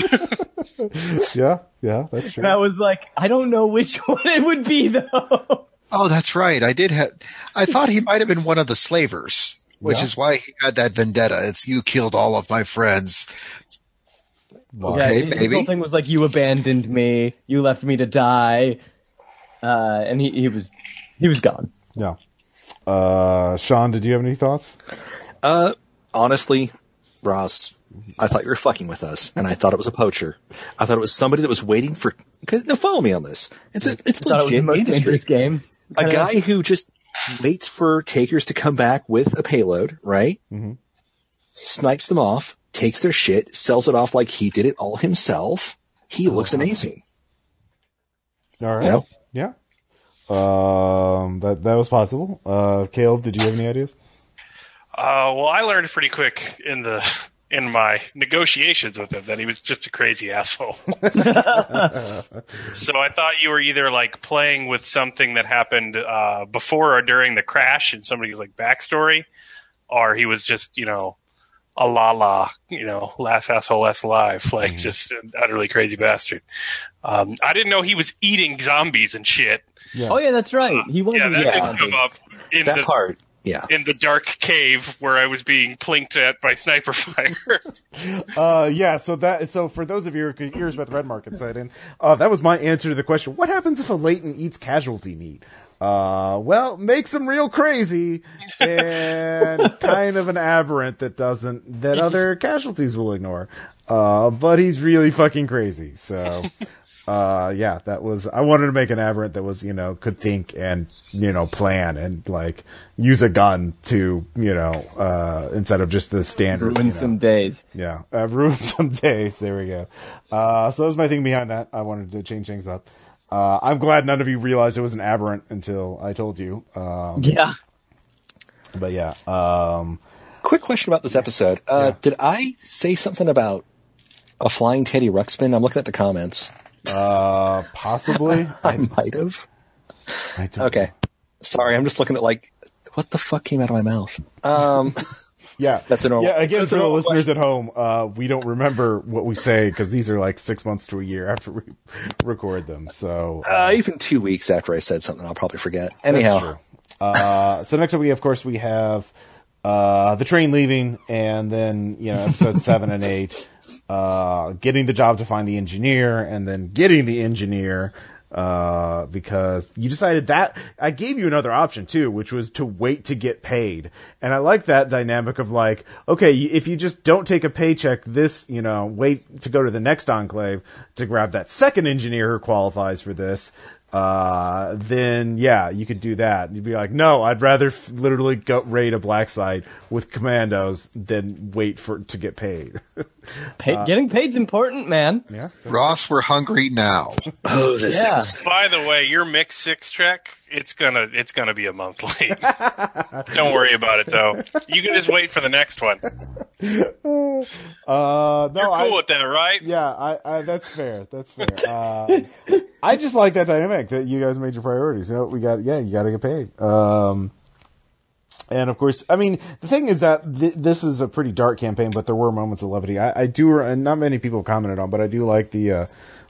Speaker 1: Yeah, yeah, that's true.
Speaker 4: and I was like, I don't know which one it would be though.
Speaker 2: Oh, that's right. I did have, I thought he might have been one of the slavers, which
Speaker 1: Yeah.
Speaker 2: is why he had that vendetta. It's you killed all of my friends. Okay,
Speaker 4: yeah, his
Speaker 2: maybe.
Speaker 4: whole thing was like, you abandoned me, you left me to die, uh, and he, he was he was gone.
Speaker 1: Yeah. Uh, Sean, did you have any thoughts?
Speaker 3: Uh, honestly, Ross, I thought you were fucking with us, and I thought it was a poacher. I thought it was somebody that was waiting for. Cause, now follow me on this. It's a, it's
Speaker 4: I thought it was the
Speaker 3: legit
Speaker 4: most
Speaker 3: industry.
Speaker 4: dangerous game.
Speaker 3: A
Speaker 4: Kinda-
Speaker 3: guy who just waits for takers to come back with a payload, right?
Speaker 1: Mm-hmm.
Speaker 3: Snipes them off, takes their shit, sells it off like he did it all himself. He looks amazing.
Speaker 1: All right.
Speaker 3: No.
Speaker 1: Yeah. Um, that that was possible. Uh, Caleb, did you have any ideas?
Speaker 5: Uh, well, I learned pretty quick in the in my negotiations with him that he was just a crazy asshole. so I thought you were either like playing with something that happened uh, before or during the crash in somebody's like backstory, or he was just you know a la la, you know, last asshole less alive, like just an utterly crazy bastard. Um, I didn't know he was eating zombies and shit.
Speaker 4: Oh yeah, that's right. He was.
Speaker 5: Yeah,
Speaker 4: in
Speaker 5: that
Speaker 4: the
Speaker 5: didn't
Speaker 4: zombies.
Speaker 5: come up in
Speaker 3: That
Speaker 5: the
Speaker 3: part Yeah.
Speaker 5: in the dark cave where I was being plinked at by sniper fire.
Speaker 1: Uh, yeah. So that so for those of you who are curious about the red market sighting, uh, that was my answer to the question: What happens if a latent eats casualty meat? Uh, well, makes him real crazy and kind of an aberrant that doesn't that other casualties will ignore. Uh, but he's really fucking crazy. So, uh, yeah, that was I wanted to make an aberrant that was you know could think and you know plan and like use a gun to you know uh instead of just the standard
Speaker 4: Ruin
Speaker 1: you know.
Speaker 4: some days.
Speaker 1: Yeah, uh, ruined some days. There we go. Uh, so that was my thing behind that. I wanted to change things up. Uh, I'm glad none of you realized it was an aberrant until I told you. Um,
Speaker 4: Yeah.
Speaker 1: but yeah, um,
Speaker 3: Quick question about this episode. Uh,
Speaker 1: Yeah.
Speaker 3: Did I say something about a flying Teddy Ruxpin? I'm looking at the comments.
Speaker 1: Uh, possibly.
Speaker 3: I might have.
Speaker 1: I don't-
Speaker 3: Okay. Sorry, I'm just looking at like, what the fuck came out of my mouth? Um,
Speaker 1: Yeah,
Speaker 3: That's a normal-
Speaker 1: Yeah, again,
Speaker 3: that's
Speaker 1: for the
Speaker 3: normal
Speaker 1: listeners at home, uh, we don't remember what we say because these are like six months to a year after we record them. So
Speaker 3: uh, even two weeks after I said something, I'll probably forget.
Speaker 1: That's
Speaker 3: Anyhow,
Speaker 1: true. Uh, so next up, we of course we have uh, the train leaving, and then you know episode seven and eight, uh, getting the job to find the engineer, and then getting the engineer. Uh, because you decided that I gave you another option too, which was to wait to get paid. And I like that dynamic of like, okay, if you just don't take a paycheck this, you know, wait to go to the next enclave to grab that second engineer who qualifies for this, uh, then yeah, you could do that. You'd be like, no, I'd rather f- literally go raid a black site with commandos than wait for to get paid.
Speaker 4: Pay, getting paid's important, man.
Speaker 1: yeah.
Speaker 2: Ross, we're hungry now.
Speaker 3: oh, this
Speaker 4: Yeah.
Speaker 5: By the way, your mix six track, it's gonna it's gonna be a month late. Don't worry about it though. You can just wait for the next one.
Speaker 1: Uh, no,
Speaker 5: You're cool
Speaker 1: I,
Speaker 5: with that, right?
Speaker 1: yeah, I, I, that's fair. That's fair. Uh, I just like that dynamic that you guys made your priorities. You know, we got, yeah, you got to get paid. Um, and of course, I mean, the thing is that th- this is a pretty dark campaign, but there were moments of levity. I, I do, and not many people commented on, but I do like the uh,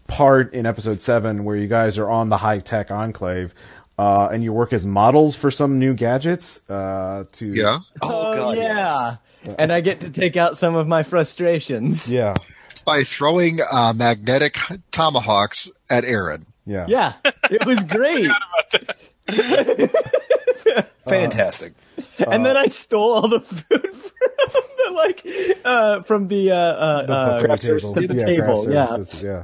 Speaker 1: part in episode seven where you guys are on the high tech enclave. Uh, and you work as models for some new gadgets. Uh, to
Speaker 2: Yeah.
Speaker 3: Oh, God,
Speaker 4: yeah. And I get to take out some of my frustrations.
Speaker 1: yeah,
Speaker 2: By throwing uh, magnetic tomahawks at Aaron.
Speaker 1: yeah,
Speaker 4: Yeah. It was great.
Speaker 3: Fantastic.
Speaker 4: and then I stole all the food from the, like uh, from the uh, uh,
Speaker 1: The
Speaker 4: uh,
Speaker 1: buffet
Speaker 3: craft
Speaker 1: table.
Speaker 3: services.
Speaker 4: The
Speaker 1: yeah,
Speaker 4: table,
Speaker 1: craft
Speaker 4: yeah.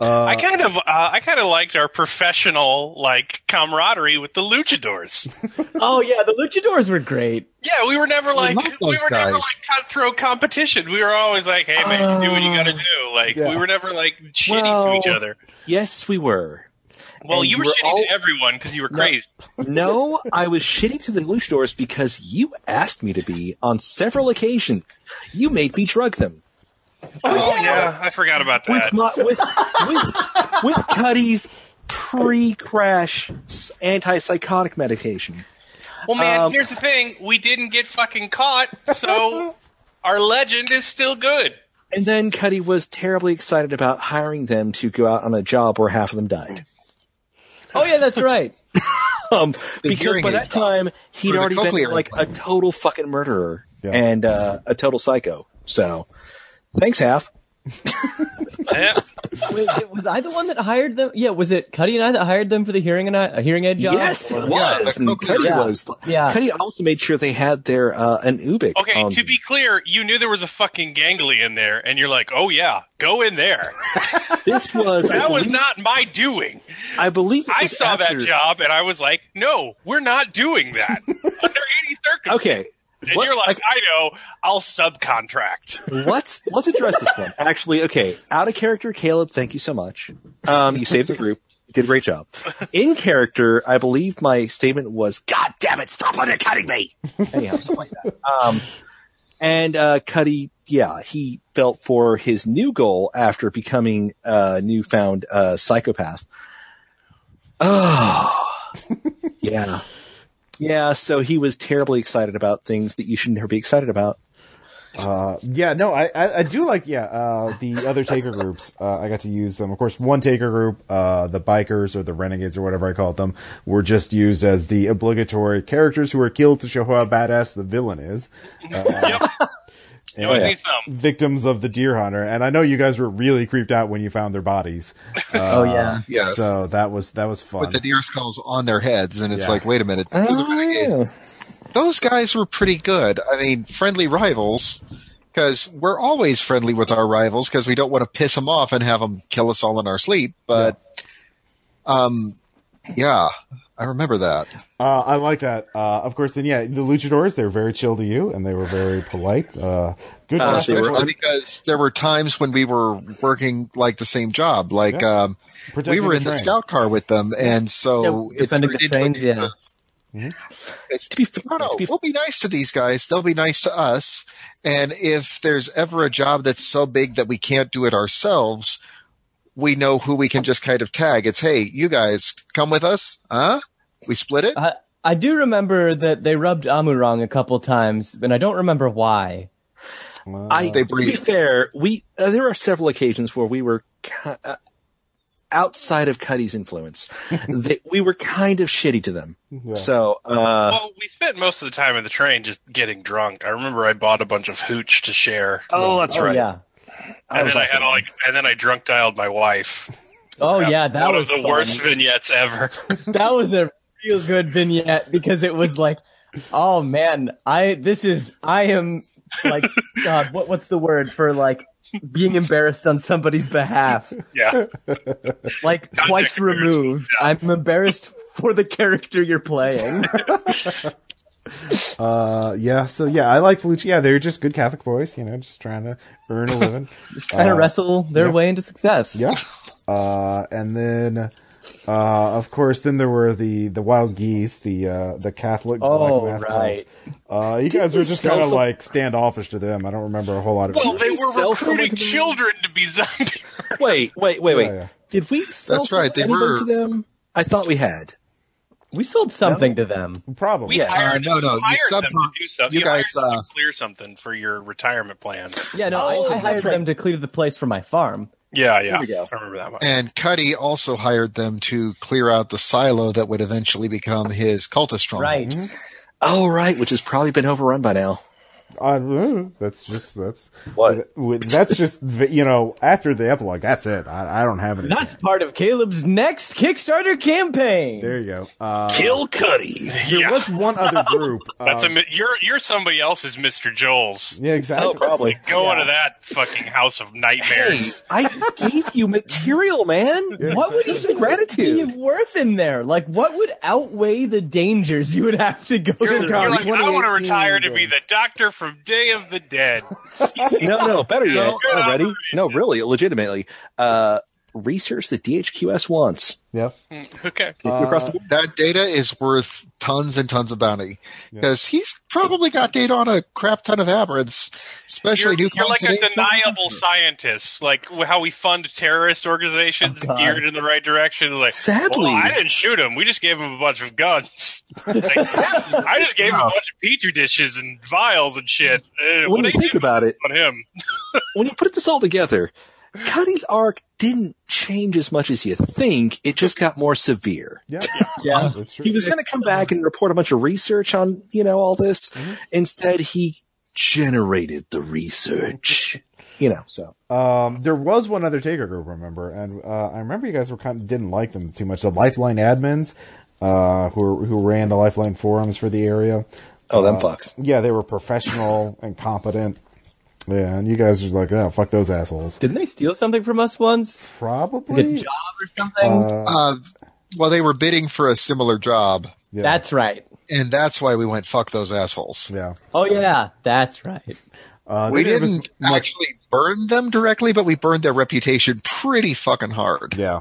Speaker 1: Services, yeah.
Speaker 5: I kind of uh, I kind of liked our professional like camaraderie with the luchadors.
Speaker 4: oh yeah, the luchadors were great.
Speaker 5: Yeah, we were never like
Speaker 2: love
Speaker 5: we
Speaker 2: those
Speaker 5: were never like cutthroat competition. We were always like, "Hey man, do what you got to do." Like
Speaker 1: Yeah.
Speaker 5: we were never like shitty
Speaker 3: Well-
Speaker 5: to each other.
Speaker 3: Yes, we were.
Speaker 5: Well,
Speaker 3: And
Speaker 5: you were
Speaker 3: you were
Speaker 5: shitty
Speaker 3: all-
Speaker 5: to everyone because you were crazy.
Speaker 3: No, I was shitty to the luchadors because you asked me to be on several occasions. You made me drug them.
Speaker 5: Oh yeah, I forgot about
Speaker 3: with
Speaker 5: that.
Speaker 3: my, with with with Cuddy's pre-crash s- antipsychotic medication.
Speaker 5: Well, man,
Speaker 3: um,
Speaker 5: here's the thing: we didn't get fucking caught, so our legend is still good.
Speaker 3: And then Cuddy was terribly excited about hiring them to go out on a job where Hap of them died.
Speaker 4: Oh yeah, that's right.
Speaker 3: Um, because by that time he'd already been like a total fucking murderer
Speaker 1: Yeah.
Speaker 3: and uh, a total psycho. So, thanks, half.
Speaker 5: Yeah.
Speaker 4: Wait, was I the one that hired them? Yeah, was it Cuddy and I that hired them for the hearing and I, a hearing aid job?
Speaker 3: Yes, it
Speaker 4: Or-
Speaker 2: Yeah,
Speaker 3: was. And Cuddy
Speaker 4: implant.
Speaker 3: was.
Speaker 4: Yeah.
Speaker 3: Cuddy also made sure they had their uh, an Ubik.
Speaker 5: Okay,
Speaker 3: on-
Speaker 5: to be clear, you knew there was a fucking ganglia in there, and you're like, "Oh yeah, go in there."
Speaker 3: this was. I
Speaker 5: That was not my doing.
Speaker 3: I believe this
Speaker 5: I saw
Speaker 3: after,
Speaker 5: that job, and I was like, "No, we're not doing that under any circumstances."
Speaker 3: Okay.
Speaker 5: And
Speaker 3: What-
Speaker 5: you're like, I know, I'll subcontract.
Speaker 3: let's let's address this one. Actually, okay, out of character, Caleb. Thank you so much. Um, you saved the group. You did a great job. In character, I believe my statement was, "God damn it, stop undercutting me." Anyhow, something like that. Um, and uh, Cuddy, yeah, he felt for his new goal after becoming a newfound uh, psychopath. Oh, yeah, yeah. So he was terribly excited about things that you should never be excited about.
Speaker 1: Uh, yeah, no, I, I, I do like yeah uh, the other taker groups. Uh, I got to use them. Of course, one taker group, uh, the bikers or the renegades or whatever I called them, were just used as the obligatory characters who were killed to show how badass the villain is.
Speaker 5: Yep.
Speaker 1: And
Speaker 5: Always need some.
Speaker 1: victims of the deer hunter. And I know you guys were really creeped out when you found their bodies.
Speaker 4: oh yeah.
Speaker 2: Yes.
Speaker 1: So that was that was fun.
Speaker 2: with the deer skulls on their heads, and it's
Speaker 1: Yeah.
Speaker 2: like, wait a minute, they're the.
Speaker 3: Oh,
Speaker 2: those guys were pretty good. I mean, friendly rivals, because we're always friendly with our rivals because we don't want to piss them off and have them kill us all in our sleep. But, um, yeah, I remember that.
Speaker 1: Uh, I like that. Uh, of course, then yeah, the luchadors they were very chill to you and they were very polite. Uh, good.
Speaker 3: Uh, they were-
Speaker 2: because there were times when we were working like the same job, like
Speaker 1: Yeah.
Speaker 2: um, we were
Speaker 1: the
Speaker 2: in the scout car with them, and so
Speaker 4: Yeah,
Speaker 2: it
Speaker 4: defending the
Speaker 2: into a-
Speaker 4: trains, yeah.
Speaker 2: It's,
Speaker 3: To be fair-
Speaker 2: no, no,
Speaker 3: to be-
Speaker 2: we'll be nice to these guys. They'll be nice to us. And if there's ever a job that's so big that we can't do it ourselves, we know who we can just kind of tag. It's, hey, you guys, come with us, huh? We split it.
Speaker 4: I, I do remember that they rubbed Amu wrong a couple times, and I don't remember why.
Speaker 3: I,
Speaker 2: They
Speaker 3: to be fair, we uh, there are several occasions where we were ki- uh, outside of Cuddy's influence. they, we were kind of shitty to them. So, uh,
Speaker 5: Well, we spent most of the time in the train just getting drunk. I remember I bought a bunch of hooch to share,
Speaker 3: oh, that's
Speaker 4: oh
Speaker 3: right.
Speaker 4: yeah.
Speaker 5: and then I had
Speaker 3: the
Speaker 5: like, and then I drunk dialed my wife.
Speaker 4: Oh yeah, that
Speaker 5: one
Speaker 4: was
Speaker 5: of the
Speaker 4: fun.
Speaker 5: worst vignettes ever.
Speaker 4: that was a real good vignette because it was like, oh man, I this is I am like God, what what's the word for like being embarrassed on somebody's behalf?
Speaker 5: yeah,
Speaker 4: Like twice removed. I'm embarrassed for the character you're playing.
Speaker 1: Uh, yeah. So yeah, I like Felucci. Yeah, they're just good Catholic boys. You know, just trying to earn a living.
Speaker 4: Trying to wrestle their way into success.
Speaker 1: Yeah. Uh, and then, uh, of course, then there were the, the wild geese, the, uh, the Catholic
Speaker 4: Oh,
Speaker 1: black mask
Speaker 4: right.
Speaker 1: cult. Uh, you guys were just kind of
Speaker 3: some-
Speaker 1: like standoffish to them. I don't remember a whole lot of
Speaker 5: well, they
Speaker 3: we
Speaker 5: were recruiting children to be zombie.
Speaker 3: Wait, wait, wait, wait.
Speaker 1: Yeah, yeah.
Speaker 3: Did we sell
Speaker 2: That's right, they
Speaker 3: anybody
Speaker 2: were-
Speaker 3: to them? I thought we had.
Speaker 4: We sold something to them.
Speaker 1: Probably.
Speaker 5: We
Speaker 3: Yeah.
Speaker 5: hired,
Speaker 2: Uh, no, no, you sub-
Speaker 5: them to do stuff.
Speaker 2: you
Speaker 5: You,
Speaker 2: guys,
Speaker 5: hired them
Speaker 2: uh,
Speaker 5: to clear something for your retirement plan.
Speaker 4: Yeah, no,
Speaker 3: Oh,
Speaker 4: I, I hired
Speaker 3: right.
Speaker 4: them to clear the place for my farm.
Speaker 5: Yeah, yeah,
Speaker 3: we go.
Speaker 5: I remember that one.
Speaker 2: And Cuddy also hired them to clear out the silo that would eventually become his cultist stronghold.
Speaker 4: Right. Mm-hmm.
Speaker 3: Oh, right, which has probably been overrun by now.
Speaker 1: Uh, that's just, that's,
Speaker 3: What?
Speaker 1: that's just, you know, after the epilogue, that's it. I, I don't have it
Speaker 4: That's part of Caleb's next Kickstarter campaign.
Speaker 1: There you go. Uh,
Speaker 3: Kill Cuddy.
Speaker 1: there
Speaker 5: Yeah.
Speaker 1: was one other group.
Speaker 5: That's
Speaker 1: um,
Speaker 5: a you're you're somebody else's Mr. Joel's.
Speaker 1: yeah, exactly.
Speaker 3: Oh, probably.
Speaker 5: Go into that fucking house of
Speaker 3: Hey,
Speaker 5: nightmares.
Speaker 3: I gave you material, man. what would you say gratitude?
Speaker 4: of worth in there? Like, what would outweigh the dangers you would have to go
Speaker 5: You're,
Speaker 4: through?
Speaker 1: God,
Speaker 5: you're like, I want to
Speaker 1: 2018
Speaker 5: retire to be the doctor from Day of the Dead.
Speaker 3: No, no, better yet.
Speaker 2: No,
Speaker 3: Oh, ready? No, really, legitimately. Uh, research that DHQS wants.
Speaker 1: Yeah.
Speaker 5: Okay.
Speaker 3: across the board.
Speaker 2: That data is worth tons and tons of bounty because he's probably got data on a crap ton of aberrants, especially
Speaker 5: You're,
Speaker 2: new
Speaker 5: you're like a
Speaker 2: constellation.
Speaker 5: deniable scientist, like how we fund terrorist organizations
Speaker 4: Oh,
Speaker 5: geared in the right direction. Like,
Speaker 3: Sadly-
Speaker 5: well, I didn't shoot him. We just gave him a bunch of guns. Like, I just gave him a bunch of petri dishes and vials and shit. Uh,
Speaker 3: When
Speaker 5: what
Speaker 3: you think about it,
Speaker 5: on him?
Speaker 3: when you put this all together, Cuddy's arc didn't change as much as you think. It just got more severe.
Speaker 1: Yeah.
Speaker 4: Yeah.
Speaker 1: That's true.
Speaker 3: He was going to come back and report a bunch of research on, you know, all this. Instead, he generated the research. You know, so
Speaker 1: Um, there was one other Taker group, remember, and uh, I remember you guys were kind of didn't like them too much. The Lifeline admins, uh, who who ran the Lifeline forums for the area.
Speaker 3: oh, them
Speaker 1: Uh,
Speaker 3: fucks.
Speaker 1: Yeah, they were professional and competent. Yeah, and you guys are like, oh, fuck those assholes.
Speaker 4: Didn't they steal something from us once? Like a
Speaker 1: Probably.
Speaker 4: job or something?
Speaker 2: Uh, well, they were bidding for a similar job,
Speaker 1: Yeah.
Speaker 4: That's right.
Speaker 2: and that's why we went fuck those assholes.
Speaker 1: yeah.
Speaker 4: Oh yeah, that's right.
Speaker 1: Uh,
Speaker 2: We
Speaker 1: then there was
Speaker 2: didn't
Speaker 1: much-
Speaker 2: actually burn them directly, but we burned their reputation pretty fucking hard.
Speaker 1: Yeah.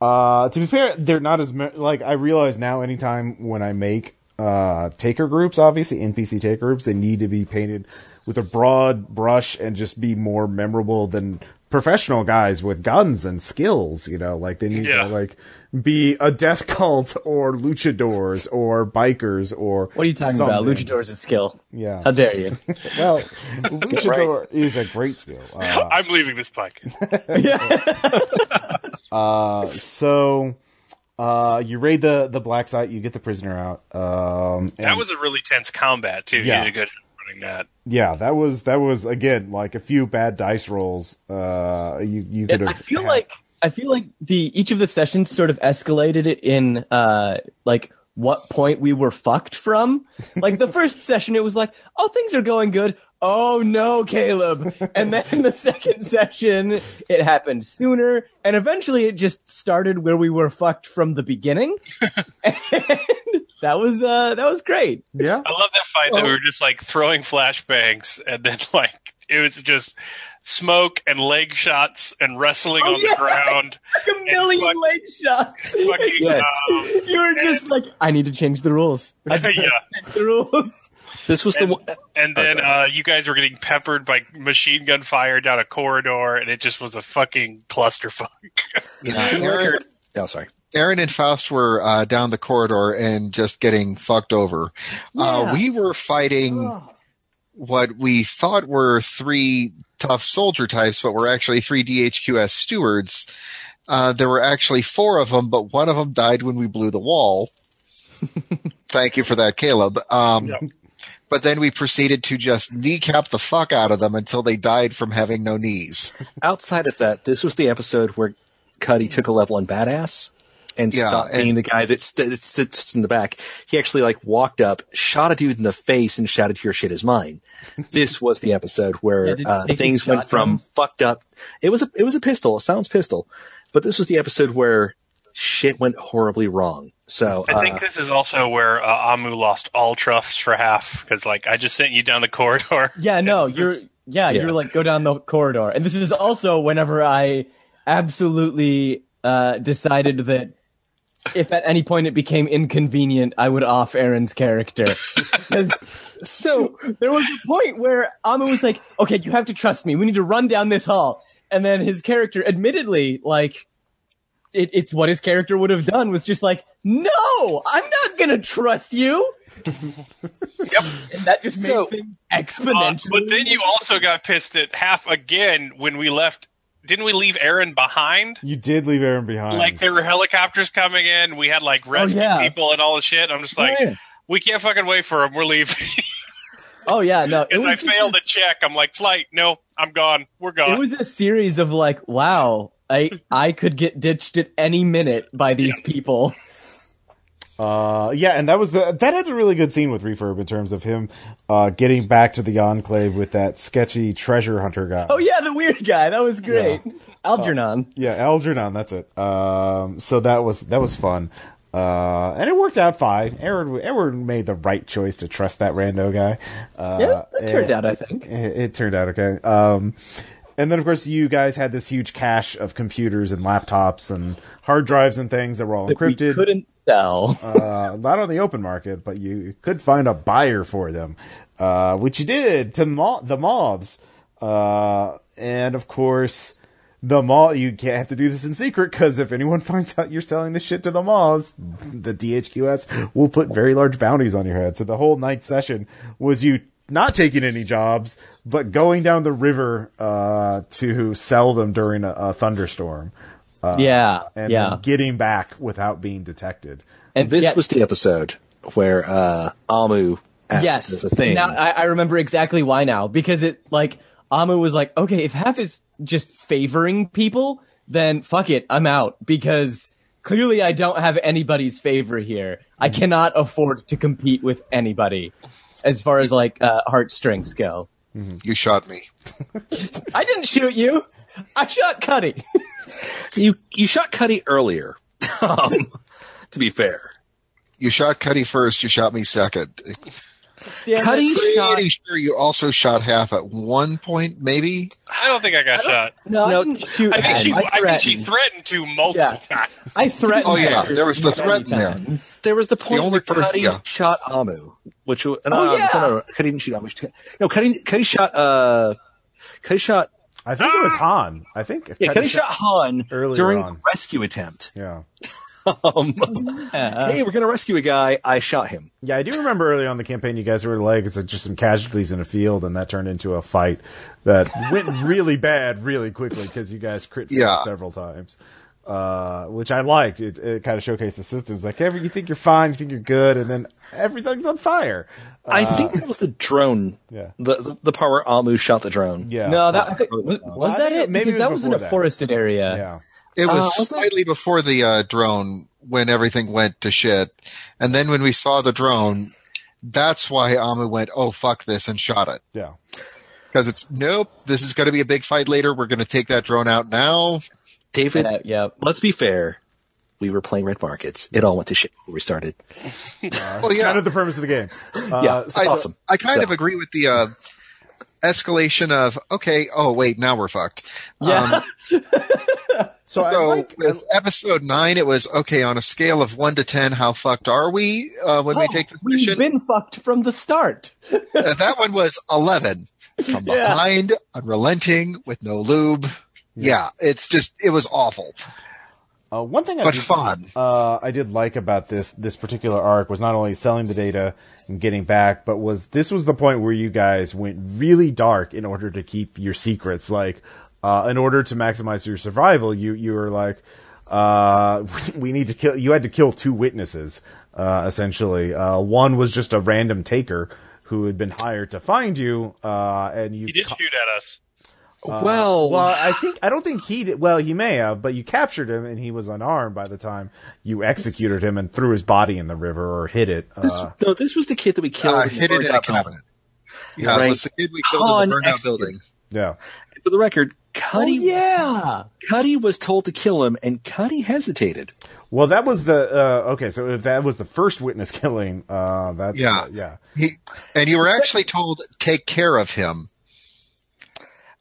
Speaker 1: Uh, to be fair, they're not as me- like I realize now. Anytime when I make uh taker groups, obviously NPC taker groups, they need to be painted with a broad brush and just be more memorable than professional guys with guns and skills. You know, like they need
Speaker 5: Yeah.
Speaker 1: to like be a death cult or luchadors or bikers or
Speaker 4: What are you talking about?
Speaker 1: something.
Speaker 4: Luchador's a skill.
Speaker 1: Yeah.
Speaker 4: How dare you?
Speaker 1: Well, luchador is a great skill. Uh,
Speaker 5: I'm leaving this podcast.
Speaker 1: uh so uh, you raid the the black site, you get the prisoner out. Um,
Speaker 5: That was a really tense combat too.
Speaker 1: Yeah.
Speaker 5: You did a good job running that.
Speaker 1: yeah, that was that was again like a few bad dice rolls. Uh, you you could have.
Speaker 4: I feel
Speaker 1: had.
Speaker 4: like I feel like the each of the sessions sort of escalated it in uh like what point we were fucked from. Like the first session, it was like, oh, things are going good. Oh no, Caleb. And then the second session, it happened sooner, and eventually it just started where we were fucked from the beginning. and that was uh that was great.
Speaker 1: yeah.
Speaker 5: I love that fight that we were just like throwing flashbangs and then like it was just smoke and leg shots and wrestling
Speaker 4: Oh,
Speaker 5: on
Speaker 4: yeah.
Speaker 5: the ground.
Speaker 4: Like a million
Speaker 5: fuck-
Speaker 4: leg shots.
Speaker 5: Fucking,
Speaker 3: Yes.
Speaker 5: um,
Speaker 4: You were just like, I need to change the rules. I just
Speaker 5: yeah.
Speaker 4: change the rules.
Speaker 3: This was the one.
Speaker 5: And then uh, you guys were getting peppered by machine gun fire down a corridor, and it just was a fucking clusterfuck.
Speaker 2: Yeah, Aaron,
Speaker 3: Oh, sorry.
Speaker 2: Aaron and Faust were uh, down the corridor and just getting fucked over. Uh, we were fighting what we thought were three tough soldier types, but were actually three DHQS stewards. Uh, there were actually four of them, but one of them died when we blew the wall. Thank you for that, Caleb. Um, But then we proceeded to just kneecap the fuck out of them until they died from having no knees.
Speaker 3: Outside of that, this was the episode where Cuddy took a level in badass and
Speaker 2: Yeah,
Speaker 3: stopped
Speaker 2: and-
Speaker 3: being the guy that, st- that sits in the back. He actually like walked up, shot a dude in the face, and shouted, "Your shit is mine." this was the episode where
Speaker 4: did he
Speaker 3: uh, things went from
Speaker 4: shotgun?
Speaker 3: fucked up. It was a it was a pistol, a silenced pistol, but this was the episode where shit went horribly wrong. So
Speaker 5: I
Speaker 3: uh,
Speaker 5: think this is also where uh, Amu lost all truffs for Hap because, like, I just sent you down the corridor.
Speaker 4: Yeah, no, you're yeah,
Speaker 3: Yeah.
Speaker 4: you're like go down the corridor. And this is also whenever I absolutely uh decided that if at any point it became inconvenient, I would off Aaron's character.
Speaker 3: so
Speaker 4: there was a point where Amu was like, "Okay, you have to trust me. We need to run down this hall." And then his character, admittedly, like it, it's what his character would have done, was just like, "No, I'm not gonna trust you." yep, and that just made
Speaker 3: So-
Speaker 4: things
Speaker 5: Uh,
Speaker 4: exponentially.
Speaker 5: but then you also got pissed at Hap again when we left. Didn't we leave Aaron behind?
Speaker 1: You did leave Aaron behind.
Speaker 5: Like there were helicopters coming in. We had like rescue oh,
Speaker 4: yeah.
Speaker 5: people and all the shit. I'm just like,
Speaker 4: Yeah.
Speaker 5: we can't fucking wait for him. We're leaving.
Speaker 4: Oh yeah, no. it
Speaker 5: Because I
Speaker 4: was just
Speaker 5: failed
Speaker 4: a-
Speaker 5: to check. I'm like, flight. No, I'm gone. We're gone.
Speaker 4: It was a series of like, wow, I I could get ditched at any minute by these people.
Speaker 1: Uh, yeah, and that was the that had a really good scene with Refurb in terms of him uh, getting back to the Enclave with that sketchy treasure hunter guy.
Speaker 4: Oh yeah, the weird guy. That was great. Algernon.
Speaker 1: yeah, Algernon, that's it. Um, so that was that was fun, uh, and it worked out fine. Aaron Aaron made the right choice to trust that rando guy. Uh,
Speaker 4: yeah, that turned out. I think.
Speaker 1: It, it turned out okay. Um, and then of course you guys had this huge cache of computers and laptops and hard drives and things that were all
Speaker 4: That we
Speaker 1: encrypted.
Speaker 4: couldn't sell.
Speaker 1: uh, not on the open market, but you could find a buyer for them, uh, which you did to mo- the moths. Uh, and of course, the moth, you can't have to do this in secret because if anyone finds out you're selling this shit to the moths, the DHQS will put very large bounties on your head. So the whole night session was you not taking any jobs, but going down the river, uh, to sell them during a, a thunderstorm.
Speaker 4: yeah,
Speaker 1: And
Speaker 4: yeah.
Speaker 1: then getting back without being detected.
Speaker 4: And
Speaker 3: this
Speaker 4: yeah,
Speaker 3: was the episode where uh, Amu asked
Speaker 4: yes.
Speaker 3: as a thing.
Speaker 4: Now I, I remember exactly why now because it like Amu was like, okay, if Hap is just favoring people, then fuck it, I'm out because clearly I don't have anybody's favor here. I cannot afford to compete with anybody as far as like uh, heartstrings go.
Speaker 2: You shot me.
Speaker 4: I didn't shoot you. I shot Cuddy.
Speaker 3: you you shot Cuddy earlier. um, to be fair,
Speaker 2: You shot Cuddy first. You shot me second.
Speaker 4: Damn
Speaker 3: Cuddy
Speaker 4: it.
Speaker 3: shot.
Speaker 2: Pretty sure you also shot Hap at one point, maybe.
Speaker 5: I don't think I got shot.
Speaker 4: No, I
Speaker 3: No,
Speaker 4: didn't shoot.
Speaker 5: I think she.
Speaker 4: him.
Speaker 5: I, think she
Speaker 4: threatened.
Speaker 5: threatened to multiple
Speaker 4: Yeah.
Speaker 5: times.
Speaker 4: I threatened.
Speaker 2: Oh, yeah, there was the threat in there.
Speaker 3: There was the point
Speaker 2: only
Speaker 3: where
Speaker 2: person-
Speaker 3: Cuddy
Speaker 2: yeah.
Speaker 3: shot Amu, which was, no,
Speaker 4: Oh,
Speaker 3: no,
Speaker 4: yeah.
Speaker 3: no, no, Cuddy didn't shoot Amu. No, Cuddy, Cuddy shot, uh, Cuddy shot
Speaker 1: I think it was Han. I think.
Speaker 3: Yeah, Cuddy shot Han
Speaker 1: Earlier
Speaker 3: during
Speaker 1: on.
Speaker 3: rescue attempt.
Speaker 1: Yeah.
Speaker 3: Um,
Speaker 4: Yeah.
Speaker 3: hey, we're gonna rescue a guy. I shot him.
Speaker 1: Yeah, I do remember early on the campaign, you guys were like, it's just some casualties in a field, and that turned into a fight that went really bad really quickly because you guys crit
Speaker 2: Yeah.
Speaker 1: several times. Uh, which I liked. It, it kind of showcased the systems. Like, every, you think you're fine, you think you're good, and then everything's on fire.
Speaker 3: I think that was the drone.
Speaker 1: Yeah.
Speaker 3: The, the the part where Amu shot the drone.
Speaker 1: Yeah.
Speaker 4: No, that I think, was, was that it?
Speaker 1: maybe it was
Speaker 4: that was in a
Speaker 1: that.
Speaker 4: forested area.
Speaker 1: Yeah.
Speaker 2: It was
Speaker 3: Uh, was it?
Speaker 2: slightly before the uh, drone when everything went to shit, and then when we saw the drone, that's why Amu went, "Oh fuck this," and shot it
Speaker 1: Yeah.
Speaker 2: because it's nope. This is going to be a big fight later. We're going to take that drone out now.
Speaker 3: David,
Speaker 4: Uh, yeah.
Speaker 3: let's be fair. We were playing red markets. It all went to shit before we started.
Speaker 2: Well,
Speaker 1: It's
Speaker 2: yeah,
Speaker 1: kind of the premise of the game. Uh,
Speaker 3: yeah, it's
Speaker 2: I,
Speaker 3: awesome.
Speaker 2: I kind
Speaker 3: So-
Speaker 2: of agree with the uh, escalation of okay. Oh wait, now we're fucked.
Speaker 4: Yeah.
Speaker 2: Um,
Speaker 1: So, I
Speaker 2: so
Speaker 1: like,
Speaker 2: with episode nine, it was okay on a scale of one to ten. How fucked are we uh, when we
Speaker 4: Oh,
Speaker 2: take this
Speaker 4: We've been fucked from the start.
Speaker 2: Uh, that one was 11 from
Speaker 4: Yeah.
Speaker 2: behind, unrelenting, with no lube. Yeah, it's just, it was awful.
Speaker 1: Uh, one thing I
Speaker 2: But
Speaker 1: did,
Speaker 2: fun.
Speaker 1: Uh, I did like about this this particular arc was not only selling the data and getting back, but was this was the point where you guys went really dark in order to keep your secrets. Like, uh, in order to maximize your survival, you you were like, uh, we need to kill. You had to kill two witnesses, uh, essentially. Uh, one was just a random taker who had been hired to find you, uh, and you
Speaker 5: He did
Speaker 1: ca-
Speaker 5: shoot at us.
Speaker 3: well,
Speaker 1: well, I think I don't think he did. Well, he may have, but you captured him, and he was unarmed by the time you executed him and threw his body in the river or hid it.
Speaker 3: this,
Speaker 1: Uh,
Speaker 3: no, this was the kid that we killed.
Speaker 2: Uh,
Speaker 3: in
Speaker 2: hid it in a cabinet. Yeah,
Speaker 3: Right.
Speaker 2: it was the kid we killed in the burnout
Speaker 3: executed.
Speaker 2: building.
Speaker 1: yeah,
Speaker 3: For the record,
Speaker 4: Oh, yeah.
Speaker 3: Cuddy was told to kill him, and Cuddy hesitated.
Speaker 1: well, that was the uh, okay. So if that was the first witness killing, uh, that
Speaker 2: Yeah.
Speaker 1: uh, yeah,
Speaker 2: He, and you were actually told, take care of him.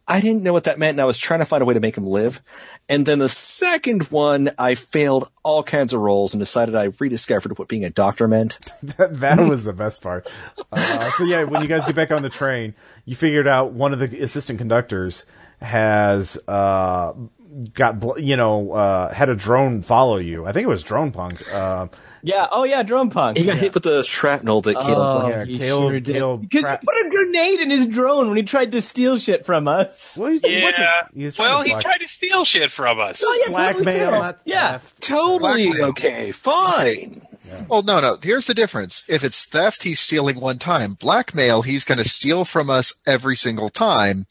Speaker 3: I didn't know what that meant, and I was trying to find a way to make him live. And then the second one, I failed all kinds of roles and decided I rediscovered what being a doctor meant.
Speaker 1: that, that was the best part. Uh, so yeah, when you guys get back on the train, you figured out one of the assistant conductors has uh, got you know uh, had a drone follow you. I think it was Drone Punk. Uh,
Speaker 4: Yeah. Oh, yeah. Drone punk.
Speaker 3: He got hit with the shrapnel that killed
Speaker 4: Oh,
Speaker 3: him.
Speaker 1: Yeah,
Speaker 4: he
Speaker 1: Caleb-
Speaker 4: sure.
Speaker 1: Caleb
Speaker 4: Because
Speaker 1: Pratt-
Speaker 4: he put a grenade in his drone when he tried to steal shit from us.
Speaker 1: well, he's,
Speaker 5: Yeah.
Speaker 1: he was
Speaker 5: Well, he tried to steal shit from us.
Speaker 4: Oh, yeah, totally
Speaker 1: blackmail,
Speaker 4: fair.
Speaker 1: not
Speaker 4: Yeah.
Speaker 1: theft.
Speaker 3: Totally
Speaker 2: Blackmail.
Speaker 3: okay, fine.
Speaker 2: Well, no, no. Here's the difference. If it's theft, he's stealing one time. Blackmail, he's going to steal from us every single time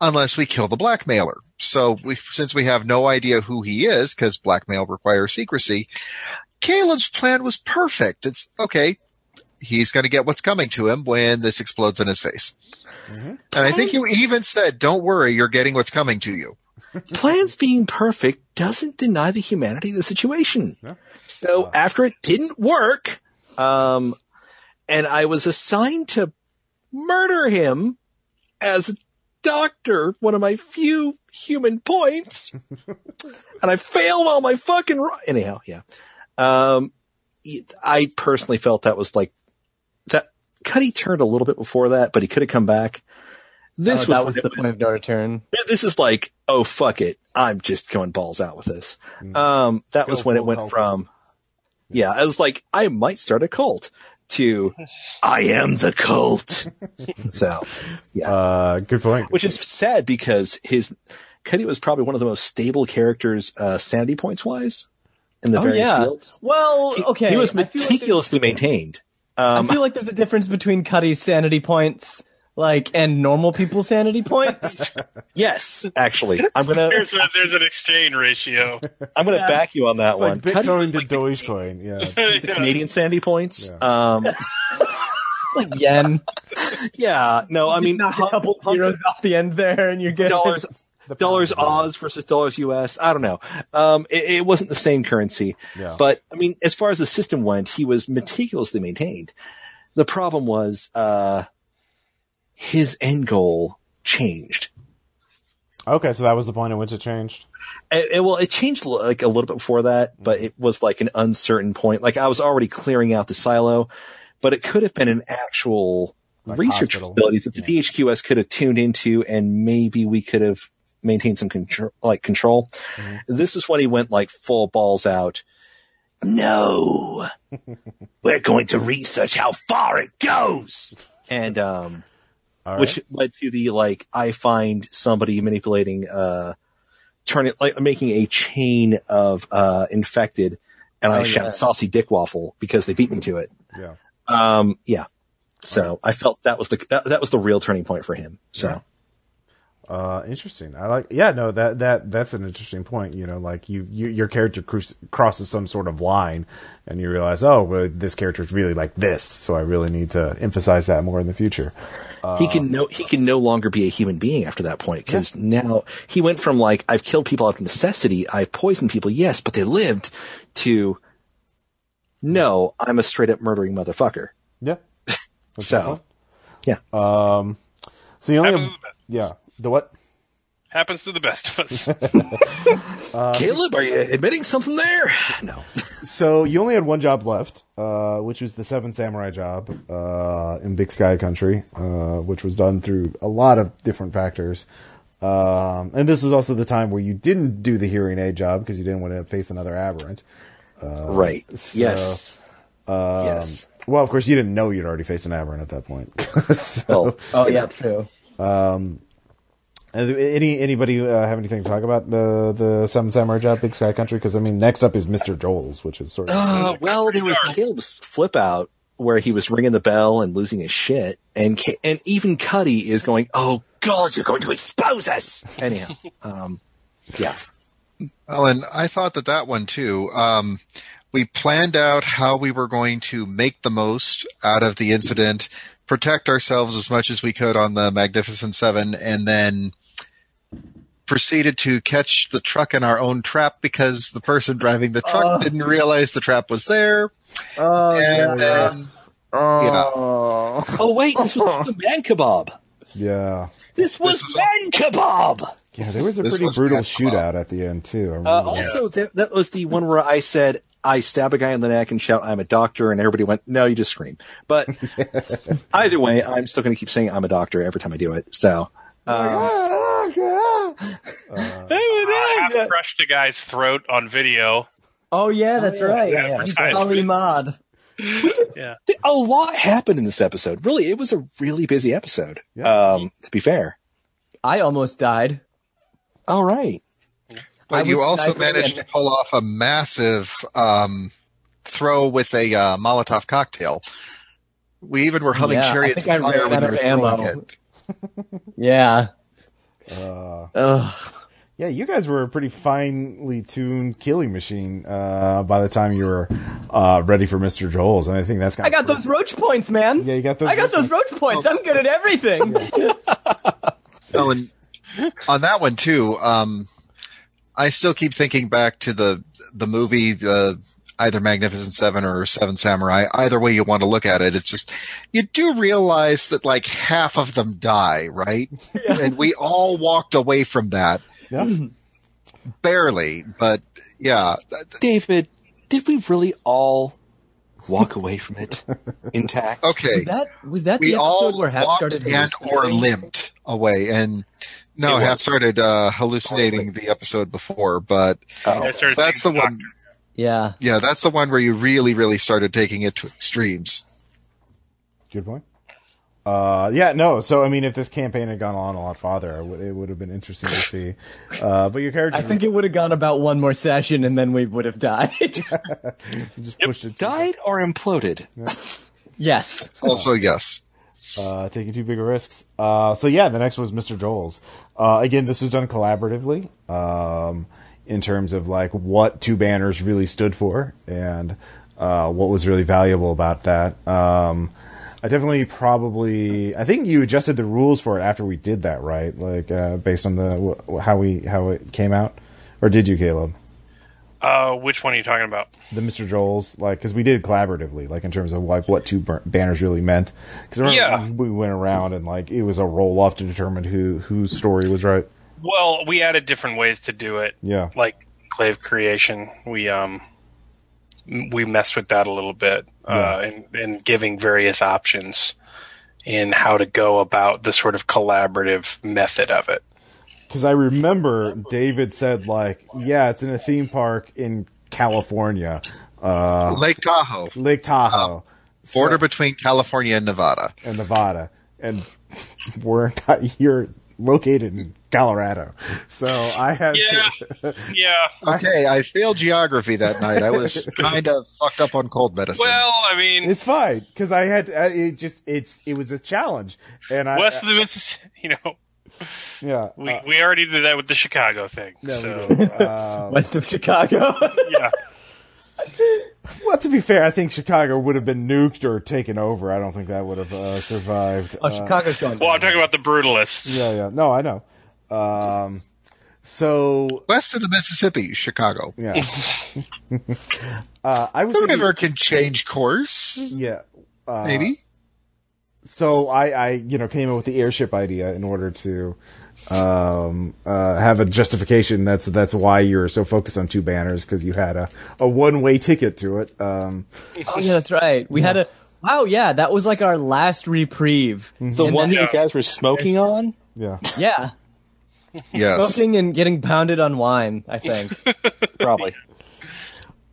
Speaker 2: unless we kill the blackmailer. So we, since we have no idea who he is, because blackmail requires secrecy, Caleb's plan was perfect. It's okay. He's going to get what's coming to him when this explodes in his face. And I think you even said, don't worry, you're getting what's coming to you.
Speaker 3: Plans being perfect doesn't deny the humanity of the situation. So after it didn't work, um, and I was assigned to murder him as a doctor, one of my few human points, and I failed all my fucking. Ro- Anyhow, yeah. Um, I personally felt that was like that. Cuddy turned a little bit before that, but he could have come back. This
Speaker 4: Oh, that
Speaker 3: was
Speaker 4: was the point of no return.
Speaker 3: this is like, oh fuck it, I'm just going balls out with this. Um, that was when it went from, yeah, I was like, I might start a cult to, I am the cult. so, yeah,
Speaker 1: Uh, good point.
Speaker 3: which is sad because his Cuddy was probably one of the most stable characters, uh, sanity points wise in the
Speaker 4: Oh,
Speaker 3: various
Speaker 4: yeah.
Speaker 3: fields.
Speaker 4: Well,
Speaker 3: He-
Speaker 4: okay.
Speaker 3: he was
Speaker 4: I feel like
Speaker 3: meticulously maintained. Um,
Speaker 4: I feel like there's a difference between Cuddy's sanity points, like, and normal people's sanity points.
Speaker 3: yes, actually, I'm gonna,
Speaker 5: There's a, there's an exchange ratio.
Speaker 3: I'm gonna
Speaker 4: Yeah.
Speaker 3: back you on that
Speaker 1: It's
Speaker 3: one.
Speaker 1: like Bitcoin to
Speaker 3: like the,
Speaker 1: Dogecoin. Yeah.
Speaker 3: the Canadian sanity points.
Speaker 1: Yeah.
Speaker 3: Um,
Speaker 4: like yen.
Speaker 3: yeah, no, I mean,
Speaker 4: knock a
Speaker 3: hun-
Speaker 4: couple
Speaker 3: hun-
Speaker 4: zeros off the end there, and you're getting
Speaker 3: dollars
Speaker 1: The
Speaker 3: dollars. Oz versus dollars US. I don't know. Um, it, it wasn't the same currency,
Speaker 1: Yeah.
Speaker 3: but I mean, as far as the system went, he was meticulously maintained. The problem was, uh, his end goal changed.
Speaker 1: Okay, so that was the point at which it changed.
Speaker 3: It, it- well, it changed like a little bit before that, but it was like an uncertain point. Like I was already clearing out the silo, but it could have been an actual
Speaker 1: Like
Speaker 3: research
Speaker 1: hospital.
Speaker 3: facility that the DHQS could have tuned into, and maybe we could have maintained some control, like control. This is when he went like full balls out. No, we're going to research how far it goes. And, um,
Speaker 1: right.
Speaker 3: which led to the like, I find somebody manipulating, uh, turning, like making a chain of, uh, infected and I
Speaker 4: Oh,
Speaker 3: shout saucy dick waffle because they beat me to it.
Speaker 1: yeah.
Speaker 3: Um, yeah. So I felt that was the, that, that was the real turning point for him. So.
Speaker 1: Uh, interesting. I like. Yeah, no, that that that's an interesting point. You know, like you, you your character cruis- crosses some sort of line, and you realize, oh, well, this character is really like this, so I really need to emphasize that more in the future.
Speaker 3: he can no he can no longer be a human being after that point because now he went from like I've killed people out of necessity, I've poisoned people, yes, but they lived, to no, I'm a straight up murdering motherfucker.
Speaker 1: Yeah.
Speaker 3: So, yeah, Um.
Speaker 1: So you only have,
Speaker 5: to the best.
Speaker 1: yeah. The what?
Speaker 5: Happens to the best of us.
Speaker 3: Caleb, are you admitting something there? No,
Speaker 1: So you only had one job left, uh, which was the Seven Samurai job uh, in Big Sky Country, uh, which was done through a lot of different factors. Um, and this was also the time where you didn't do the hearing aid job because you didn't want to face another aberrant.
Speaker 3: right?
Speaker 1: so,
Speaker 3: yes,
Speaker 1: Um,
Speaker 3: yes.
Speaker 1: Well, of course, you didn't know you'd already faced an aberrant at that point. so,
Speaker 3: Well,
Speaker 4: Oh yeah, true.
Speaker 1: And any anybody uh, have anything to talk about the the Seven Samurai job, Big Sky Country? Because I mean, next up is Mister Joel's, which is sort of
Speaker 3: Uh, well, there was Caleb's flip out where he was ringing the bell and losing his shit, and and even Cuddy is going, "Oh God, you're going to expose us." Anyhow, um, yeah,
Speaker 2: Well, and I thought that that one too. Um, we planned out how we were going to make the most out of the incident, protect ourselves as much as we could on the Magnificent Seven, and then proceeded to catch the truck in our own trap because the person driving the truck
Speaker 4: Oh.
Speaker 2: didn't realize the trap was there.
Speaker 4: Oh
Speaker 2: and
Speaker 4: yeah.
Speaker 2: then, yeah.
Speaker 3: Oh wait, this was the man kebab.
Speaker 1: yeah.
Speaker 3: This was,
Speaker 2: was-
Speaker 3: man kebab.
Speaker 1: Yeah, there was a
Speaker 2: This
Speaker 1: pretty
Speaker 2: was
Speaker 1: brutal shootout at the end too.
Speaker 3: Uh, also, that, that was the one where I said I stab a guy in the neck and shout, "I'm a doctor," and everybody went, "No, you just scream." But either way, I'm still going to keep saying I'm a doctor every time I do it. So.
Speaker 5: Uh, ah, ah, ah, I have crushed a guy's throat on video.
Speaker 4: Oh yeah, oh, that's right.
Speaker 5: yeah,
Speaker 4: He's
Speaker 5: yeah.
Speaker 4: Ali Mod.
Speaker 5: Yeah.
Speaker 3: a lot happened in this episode. Really, it was a really busy episode.
Speaker 1: Yeah.
Speaker 3: Um, to be fair.
Speaker 4: I almost died.
Speaker 3: All right.
Speaker 2: But
Speaker 4: I
Speaker 2: you also
Speaker 4: sniping
Speaker 2: managed to pull off a massive um, throw with a uh, Molotov cocktail. We even were humming
Speaker 4: Yeah,
Speaker 2: chariots
Speaker 4: think
Speaker 2: of fire when
Speaker 4: out
Speaker 2: you were throwing it.
Speaker 4: Yeah.
Speaker 1: Uh, yeah, you guys were a pretty finely tuned killing machine uh, by the time you were uh, ready for Mister Joel's, and I think that's kind
Speaker 4: I got those roach points, man.
Speaker 1: Yeah, you got those
Speaker 4: I got
Speaker 1: roach
Speaker 4: those roach points. I'm good at everything.
Speaker 2: Well, and on that one too, um, I still keep thinking back to the the movie, the either Magnificent Seven or Seven Samurai. Either way you want to look at it, it's just you do realize that like half of them die, right? And we all walked away from that
Speaker 1: Yeah,
Speaker 2: barely, but yeah,
Speaker 3: David, did we really all walk away from it intact?
Speaker 2: okay.
Speaker 4: Was that was that
Speaker 2: we
Speaker 4: the episode
Speaker 2: all
Speaker 4: where Hap
Speaker 2: walked
Speaker 4: started
Speaker 2: and or limped away and no
Speaker 3: I
Speaker 2: Hap
Speaker 3: was.
Speaker 2: started uh hallucinating the episode before but
Speaker 3: Oh.
Speaker 2: That's the one
Speaker 4: Yeah.
Speaker 2: yeah that's the one where you really really started taking it to extremes
Speaker 1: good point. Uh, yeah, no. So I mean, if this campaign had gone on a lot farther, it would, it would have been interesting to see. Uh, but your character
Speaker 4: I think it would have gone about one more session and then we would have died.
Speaker 1: just pushed it,
Speaker 3: Died or imploded?
Speaker 4: yes.
Speaker 2: also yes
Speaker 1: uh, taking too big of risks. Uh, so yeah, the next was Mr. Joel's. Uh, again, this was done collaboratively, um, in terms of like what two banners really stood for and, uh, what was really valuable about that. Um, I definitely probably, I think you adjusted the rules for it after we did that, right? Like, uh, based on the, how we, how it came out? Or did you, Caleb?
Speaker 5: Uh, which one are you talking about?
Speaker 1: the Mr. Joel's, like, because we did collaboratively, like in terms of like what two bur- banners really meant. Because
Speaker 5: Yeah.
Speaker 1: we went around and like it was a roll off to determine who whose story was right.
Speaker 5: Well, we added different ways to do it.
Speaker 1: Yeah,
Speaker 5: Like Clave creation, we um we messed with that a little bit uh, and and giving various options in how to go about the sort of collaborative method of it.
Speaker 1: Because I remember David said like, yeah, it's in a theme park in California, uh,
Speaker 2: Lake Tahoe,
Speaker 1: Lake Tahoe, So-
Speaker 2: border between California and Nevada.
Speaker 1: and Nevada, and we're you're located in Colorado, so I had
Speaker 5: Yeah.
Speaker 1: to.
Speaker 5: Yeah.
Speaker 2: Okay, I failed geography that night. I was kind of fucked up on cold medicine.
Speaker 5: Well, I mean,
Speaker 1: It's fine because I had I, it just it's it was a challenge, and I
Speaker 5: west of the Mississippi, you know,
Speaker 1: yeah
Speaker 5: we,
Speaker 1: uh,
Speaker 5: we already did that with the Chicago thing.
Speaker 1: yeah,
Speaker 5: so.
Speaker 1: Um,
Speaker 4: West of Chicago.
Speaker 5: yeah.
Speaker 1: Well, to be fair, I think Chicago would have been nuked or taken over. I don't think that would have uh, survived.
Speaker 4: oh,
Speaker 1: Uh,
Speaker 4: Chicago's going.
Speaker 5: Well, I'm talking about the brutalists.
Speaker 1: yeah, yeah. No, I know. Um, so
Speaker 2: West of the Mississippi, Chicago.
Speaker 1: yeah, uh, I was
Speaker 2: The
Speaker 1: thinking-
Speaker 2: river can change course,
Speaker 1: yeah. Uh,
Speaker 2: maybe.
Speaker 1: So I, I, you know, came up with the airship idea in order to um, uh, have a justification. That's that's why you're so focused on two banners because you had a, a one way ticket to it. Um,
Speaker 4: Oh yeah, that's right. We had a. Wow, yeah, that was like our last reprieve.
Speaker 3: The
Speaker 4: And
Speaker 3: one that
Speaker 4: then-
Speaker 3: you guys were smoking on?
Speaker 1: yeah.
Speaker 4: Yeah,
Speaker 2: Yes.
Speaker 4: smoking and getting pounded on wine. I think.
Speaker 3: Probably.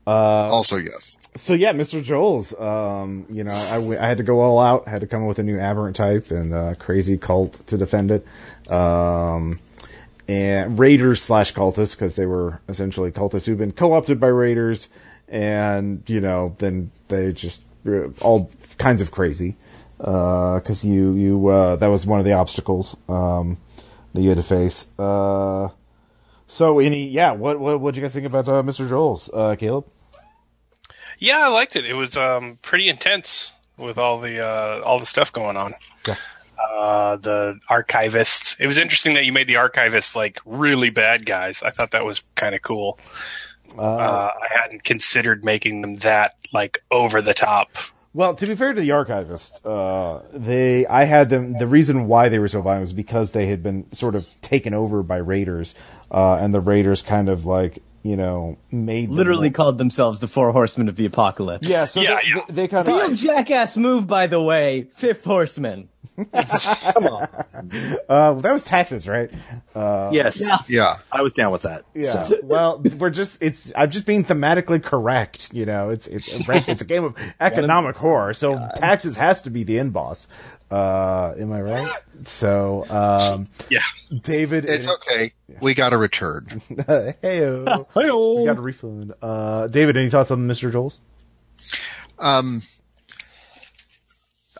Speaker 2: also, yes.
Speaker 1: So yeah, Mr. Joel's. Um, you know, I, I had to go all out. Had to come up with a new aberrant type and uh, crazy cult to defend it. Um, and raiders slash cultists because they were essentially cultists who've been co-opted by raiders, and you know, then they just uh, all kinds of crazy. Because you you uh, that was one of the obstacles um, that you had to face. Uh, so any yeah, what what what you guys think about uh, Mr. Joel's, uh, Caleb?
Speaker 5: Yeah, I liked it. It was um, pretty intense with all the uh, all the stuff going on. Uh, the archivists. It was interesting that you made the archivists like really bad guys. I thought that was kind of cool. Uh, I hadn't considered making them that like over the top.
Speaker 1: Well, to be fair to the archivist, uh, they I had them. The reason why they were so violent was because they had been sort of taken over by raiders, uh, and the raiders kind of like you know made them-
Speaker 4: Literally called themselves the Four Horsemen of the Apocalypse.
Speaker 1: Yeah, so
Speaker 5: Yeah,
Speaker 1: they,
Speaker 5: yeah.
Speaker 1: They, they kind
Speaker 4: Real
Speaker 1: of
Speaker 4: jackass move, by the way. Fifth Horseman.
Speaker 3: Come on.
Speaker 1: uh, that was taxes, right?
Speaker 3: yes.
Speaker 4: Yeah.
Speaker 2: Yeah.
Speaker 3: I was down with that.
Speaker 1: Yeah.
Speaker 3: So.
Speaker 1: well, we're just it's I'm just being thematically correct. You know, it's it's a, it's a game of economic horror, so taxes has to be the end boss. Uh, am I right? So, um,
Speaker 5: Yeah.
Speaker 1: David,
Speaker 2: It's okay. We got a return.
Speaker 1: hey,
Speaker 3: Hey-o.
Speaker 1: we got a refund. Uh, David, any thoughts on Mr. Joel's?
Speaker 2: Um,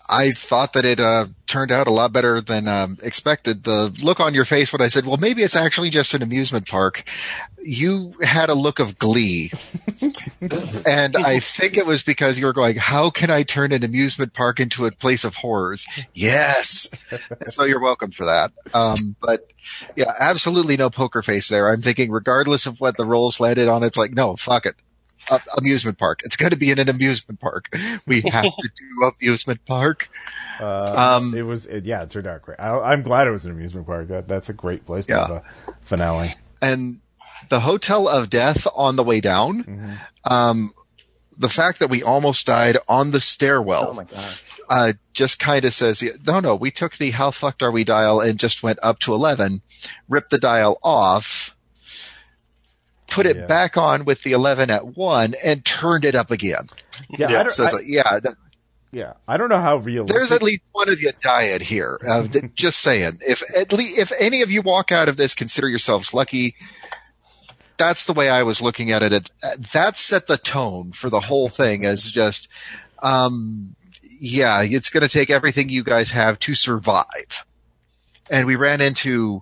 Speaker 2: I thought that it uh, turned out a lot better than um, expected. The look on your face when I said, "Well, maybe it's actually just an amusement park," you had a look of glee, and I think it was because you were going, "How can I turn an amusement park into a place of horrors?" Yes, so you're welcome for that. Um, but yeah, absolutely no poker face there. I'm thinking, regardless of what the rolls landed on, it's like, no, fuck it a- amusement park. It's going to be in an amusement park. We have to do amusement park.
Speaker 1: Uh,
Speaker 2: Um,
Speaker 1: it was, it, yeah, it turned out great. I, I'm glad it was an amusement park. That, that's a great place to
Speaker 2: Yeah.
Speaker 1: have a finale.
Speaker 2: And the Hotel of Death on the way down, um, the fact that we almost died on the stairwell
Speaker 4: Oh my god.
Speaker 2: uh, just kind of says, no, no, we took the how fucked are we dial and just went up to 11, ripped the dial off, put it
Speaker 1: Yeah.
Speaker 2: back on with the 11 at 1, and turned it up again.
Speaker 1: Yeah,
Speaker 5: Yeah,
Speaker 1: I don't,
Speaker 2: So it's
Speaker 1: I-
Speaker 2: like, yeah, that,
Speaker 1: yeah, I don't know how realistic.
Speaker 2: There's at least one of you dying here. Uh, just saying. If at least if any of you walk out of this, consider yourselves lucky. That's the way I was looking at it. It- That set the tone for the whole thing as just, um, yeah, it's going to take everything you guys have to survive. And we ran into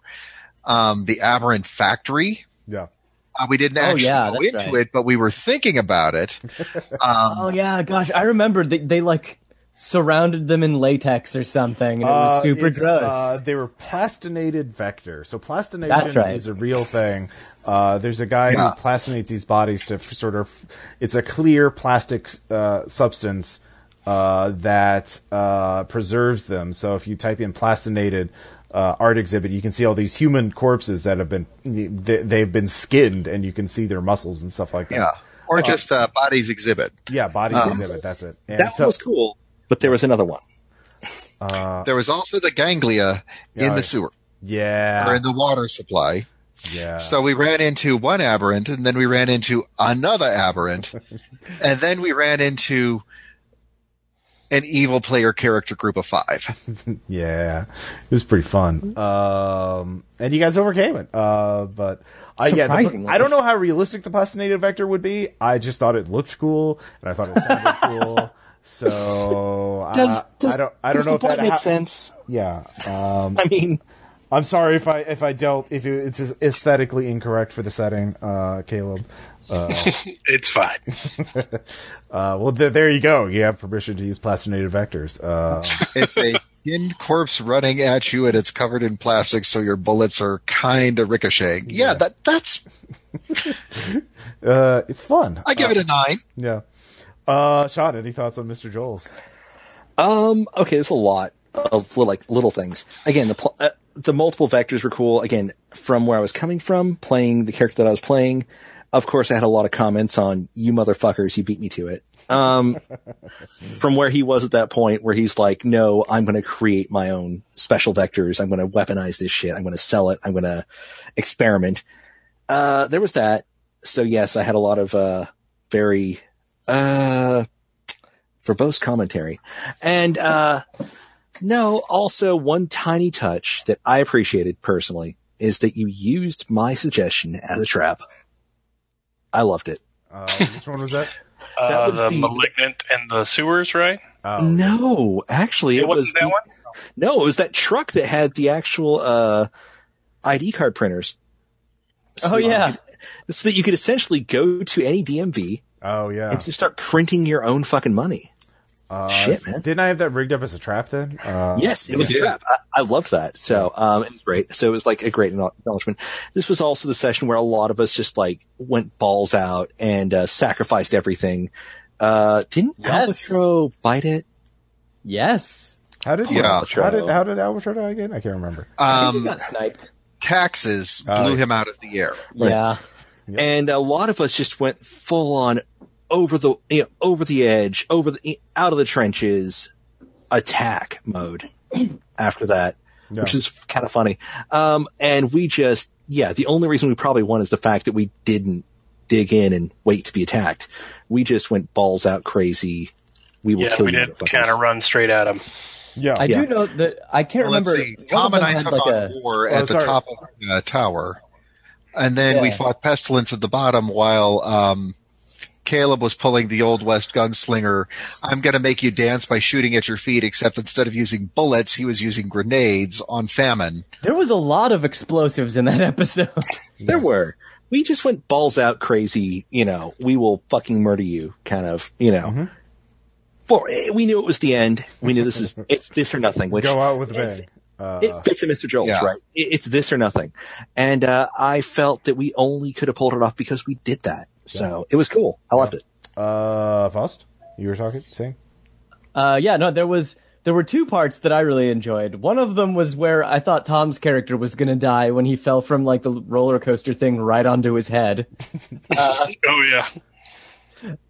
Speaker 2: um, the Aberrant factory.
Speaker 1: yeah.
Speaker 2: Uh, we didn't
Speaker 4: Oh,
Speaker 2: actually
Speaker 4: yeah,
Speaker 2: go
Speaker 4: that's
Speaker 2: into
Speaker 4: right.
Speaker 2: it, but we were thinking about it. Um,
Speaker 4: Oh yeah, gosh, I remember they, they like surrounded them in latex or something, and it was
Speaker 1: Uh,
Speaker 4: super gross.
Speaker 1: Uh, they were plastinated vector. So plastination
Speaker 4: right.
Speaker 1: is a real thing. Uh, there's a guy
Speaker 2: Yeah.
Speaker 1: who plastinates these bodies to f- sort of. It's a clear plastic uh, substance uh, that uh, preserves them. So if you type in plastinated uh, art exhibit, you can see all these human corpses that have been they, they've been skinned, and you can see their muscles and stuff like that.
Speaker 2: yeah. Or just uh, bodies exhibit.
Speaker 1: yeah, bodies
Speaker 2: Um,
Speaker 1: exhibit. That's it. And
Speaker 3: That
Speaker 1: so,
Speaker 3: was cool. But there was another one.
Speaker 2: There was also the ganglia in
Speaker 1: Yeah.
Speaker 2: the sewer.
Speaker 1: Yeah.
Speaker 2: or in the water supply.
Speaker 1: yeah.
Speaker 2: So we ran into one aberrant, and then we ran into another aberrant, and then we ran into an evil player character group of five.
Speaker 1: Yeah, it was pretty fun. Um, and you guys overcame it. Uh, but I yeah, the, I don't know how realistic the plastinated vector would be. I just thought it looked cool, and I thought it sounded cool. So
Speaker 3: Does,
Speaker 1: I,
Speaker 3: does,
Speaker 1: I don't I don't know if that
Speaker 3: makes
Speaker 1: ha-
Speaker 3: sense?
Speaker 1: Yeah. Um,
Speaker 3: I mean,
Speaker 1: I'm sorry if I if I dealt if it's aesthetically incorrect for the setting, uh, Caleb.
Speaker 5: It's fine.
Speaker 1: Uh, well, th- there you go. You have permission to use plastinated vectors. Uh,
Speaker 2: It's a skinned corpse running at you, and it's covered in plastic, so your bullets are kind of ricocheting. Yeah, that that's.
Speaker 1: uh, it's fun.
Speaker 2: I give it a nine.
Speaker 1: Yeah. Uh, Sean, any thoughts on Mr. Joel's?
Speaker 3: Um. Okay, there's a lot of little, like little things. Again, the pl- uh, the multiple vectors were cool. Again, from where I was coming from, playing the character that I was playing. Of course, I had a lot of comments on you motherfuckers. You beat me to it. Um, from where he was at that point, where he's like, "No, I'm going to create my own special vectors. I'm going to weaponize this shit. I'm going to sell it. I'm going to experiment." Uh, there was that. So yes, I had a lot of uh, very uh, verbose commentary. And, uh, no, also one tiny touch that I appreciated personally is that you used my suggestion as a trap. I loved it.
Speaker 1: Uh, which one was that?
Speaker 5: Uh,
Speaker 3: That was
Speaker 5: the,
Speaker 3: the-
Speaker 5: malignant and the sewers, right?
Speaker 1: Oh,
Speaker 3: No, actually, it,
Speaker 5: It wasn't
Speaker 3: was
Speaker 5: that
Speaker 3: the-
Speaker 5: one.
Speaker 3: no, it was that truck that had the actual uh, ID card printers. So
Speaker 4: Oh yeah.
Speaker 3: could- so that you could essentially go to any DMV
Speaker 1: oh yeah.
Speaker 3: and just start printing your own fucking money.
Speaker 1: Uh,
Speaker 3: Shit, man.
Speaker 1: Didn't I have that rigged up as a trap then? Uh,
Speaker 3: Yes, it was a trap. I, I loved that. So, um, it was great. So it was like a great acknowledgement. This was also the session where a lot of us just like went balls out and, uh, sacrificed everything. Uh, didn't
Speaker 4: Yes.
Speaker 3: Albatro bite it?
Speaker 4: Yes.
Speaker 1: How did
Speaker 2: Yeah.
Speaker 1: how did how did Albatro die again? I can't remember.
Speaker 4: I think he
Speaker 2: Um,
Speaker 4: got sniped.
Speaker 2: taxes
Speaker 1: Oh,
Speaker 2: blew
Speaker 1: yeah.
Speaker 2: him out of the air.
Speaker 4: Yeah.
Speaker 3: And a lot of us just went full on over the, you know, over the edge, over the, out of the trenches, attack mode after that.
Speaker 1: Yeah.
Speaker 3: which is kind of funny. Um, and we just, yeah, the only reason we probably won is the fact that we didn't dig in and wait to be attacked. We just went balls out crazy. We will
Speaker 5: Yeah,
Speaker 3: kill
Speaker 5: we
Speaker 3: you.
Speaker 5: did kind of run straight at them.
Speaker 1: Yeah.
Speaker 4: I
Speaker 3: Yeah.
Speaker 4: do know that I can't
Speaker 2: Well, let's
Speaker 4: remember.
Speaker 2: see. Tom and I
Speaker 4: had
Speaker 2: took
Speaker 4: like
Speaker 2: on
Speaker 4: a
Speaker 2: war
Speaker 1: Oh,
Speaker 2: at the
Speaker 1: sorry.
Speaker 2: top of the uh, tower, and then we fought pestilence at the bottom while um, Caleb was pulling the old west gunslinger. I'm going to make you dance by shooting at your feet, except instead of using bullets, he was using grenades on famine.
Speaker 4: There was a lot of explosives in that episode.
Speaker 3: There were. We just went balls out crazy, you know, we will fucking murder you kind of, you know.
Speaker 1: Mm-hmm.
Speaker 3: For, eh, we knew it was the end. We knew this is, it's this or nothing, which
Speaker 1: Go out with a bang. Uh,
Speaker 3: it fits in Mr. Joel's,
Speaker 2: Yeah.
Speaker 3: right? It- It's this or nothing. And, uh, I felt that we only could have pulled it off because we did that. So it was cool. I loved it.
Speaker 1: uh, Faust, you were talking, saying?
Speaker 4: Uh, yeah, no, there was there were two parts that I really enjoyed. One of them was where I thought Tom's character was gonna die when he fell from like the roller coaster thing right onto his head.
Speaker 5: Oh yeah.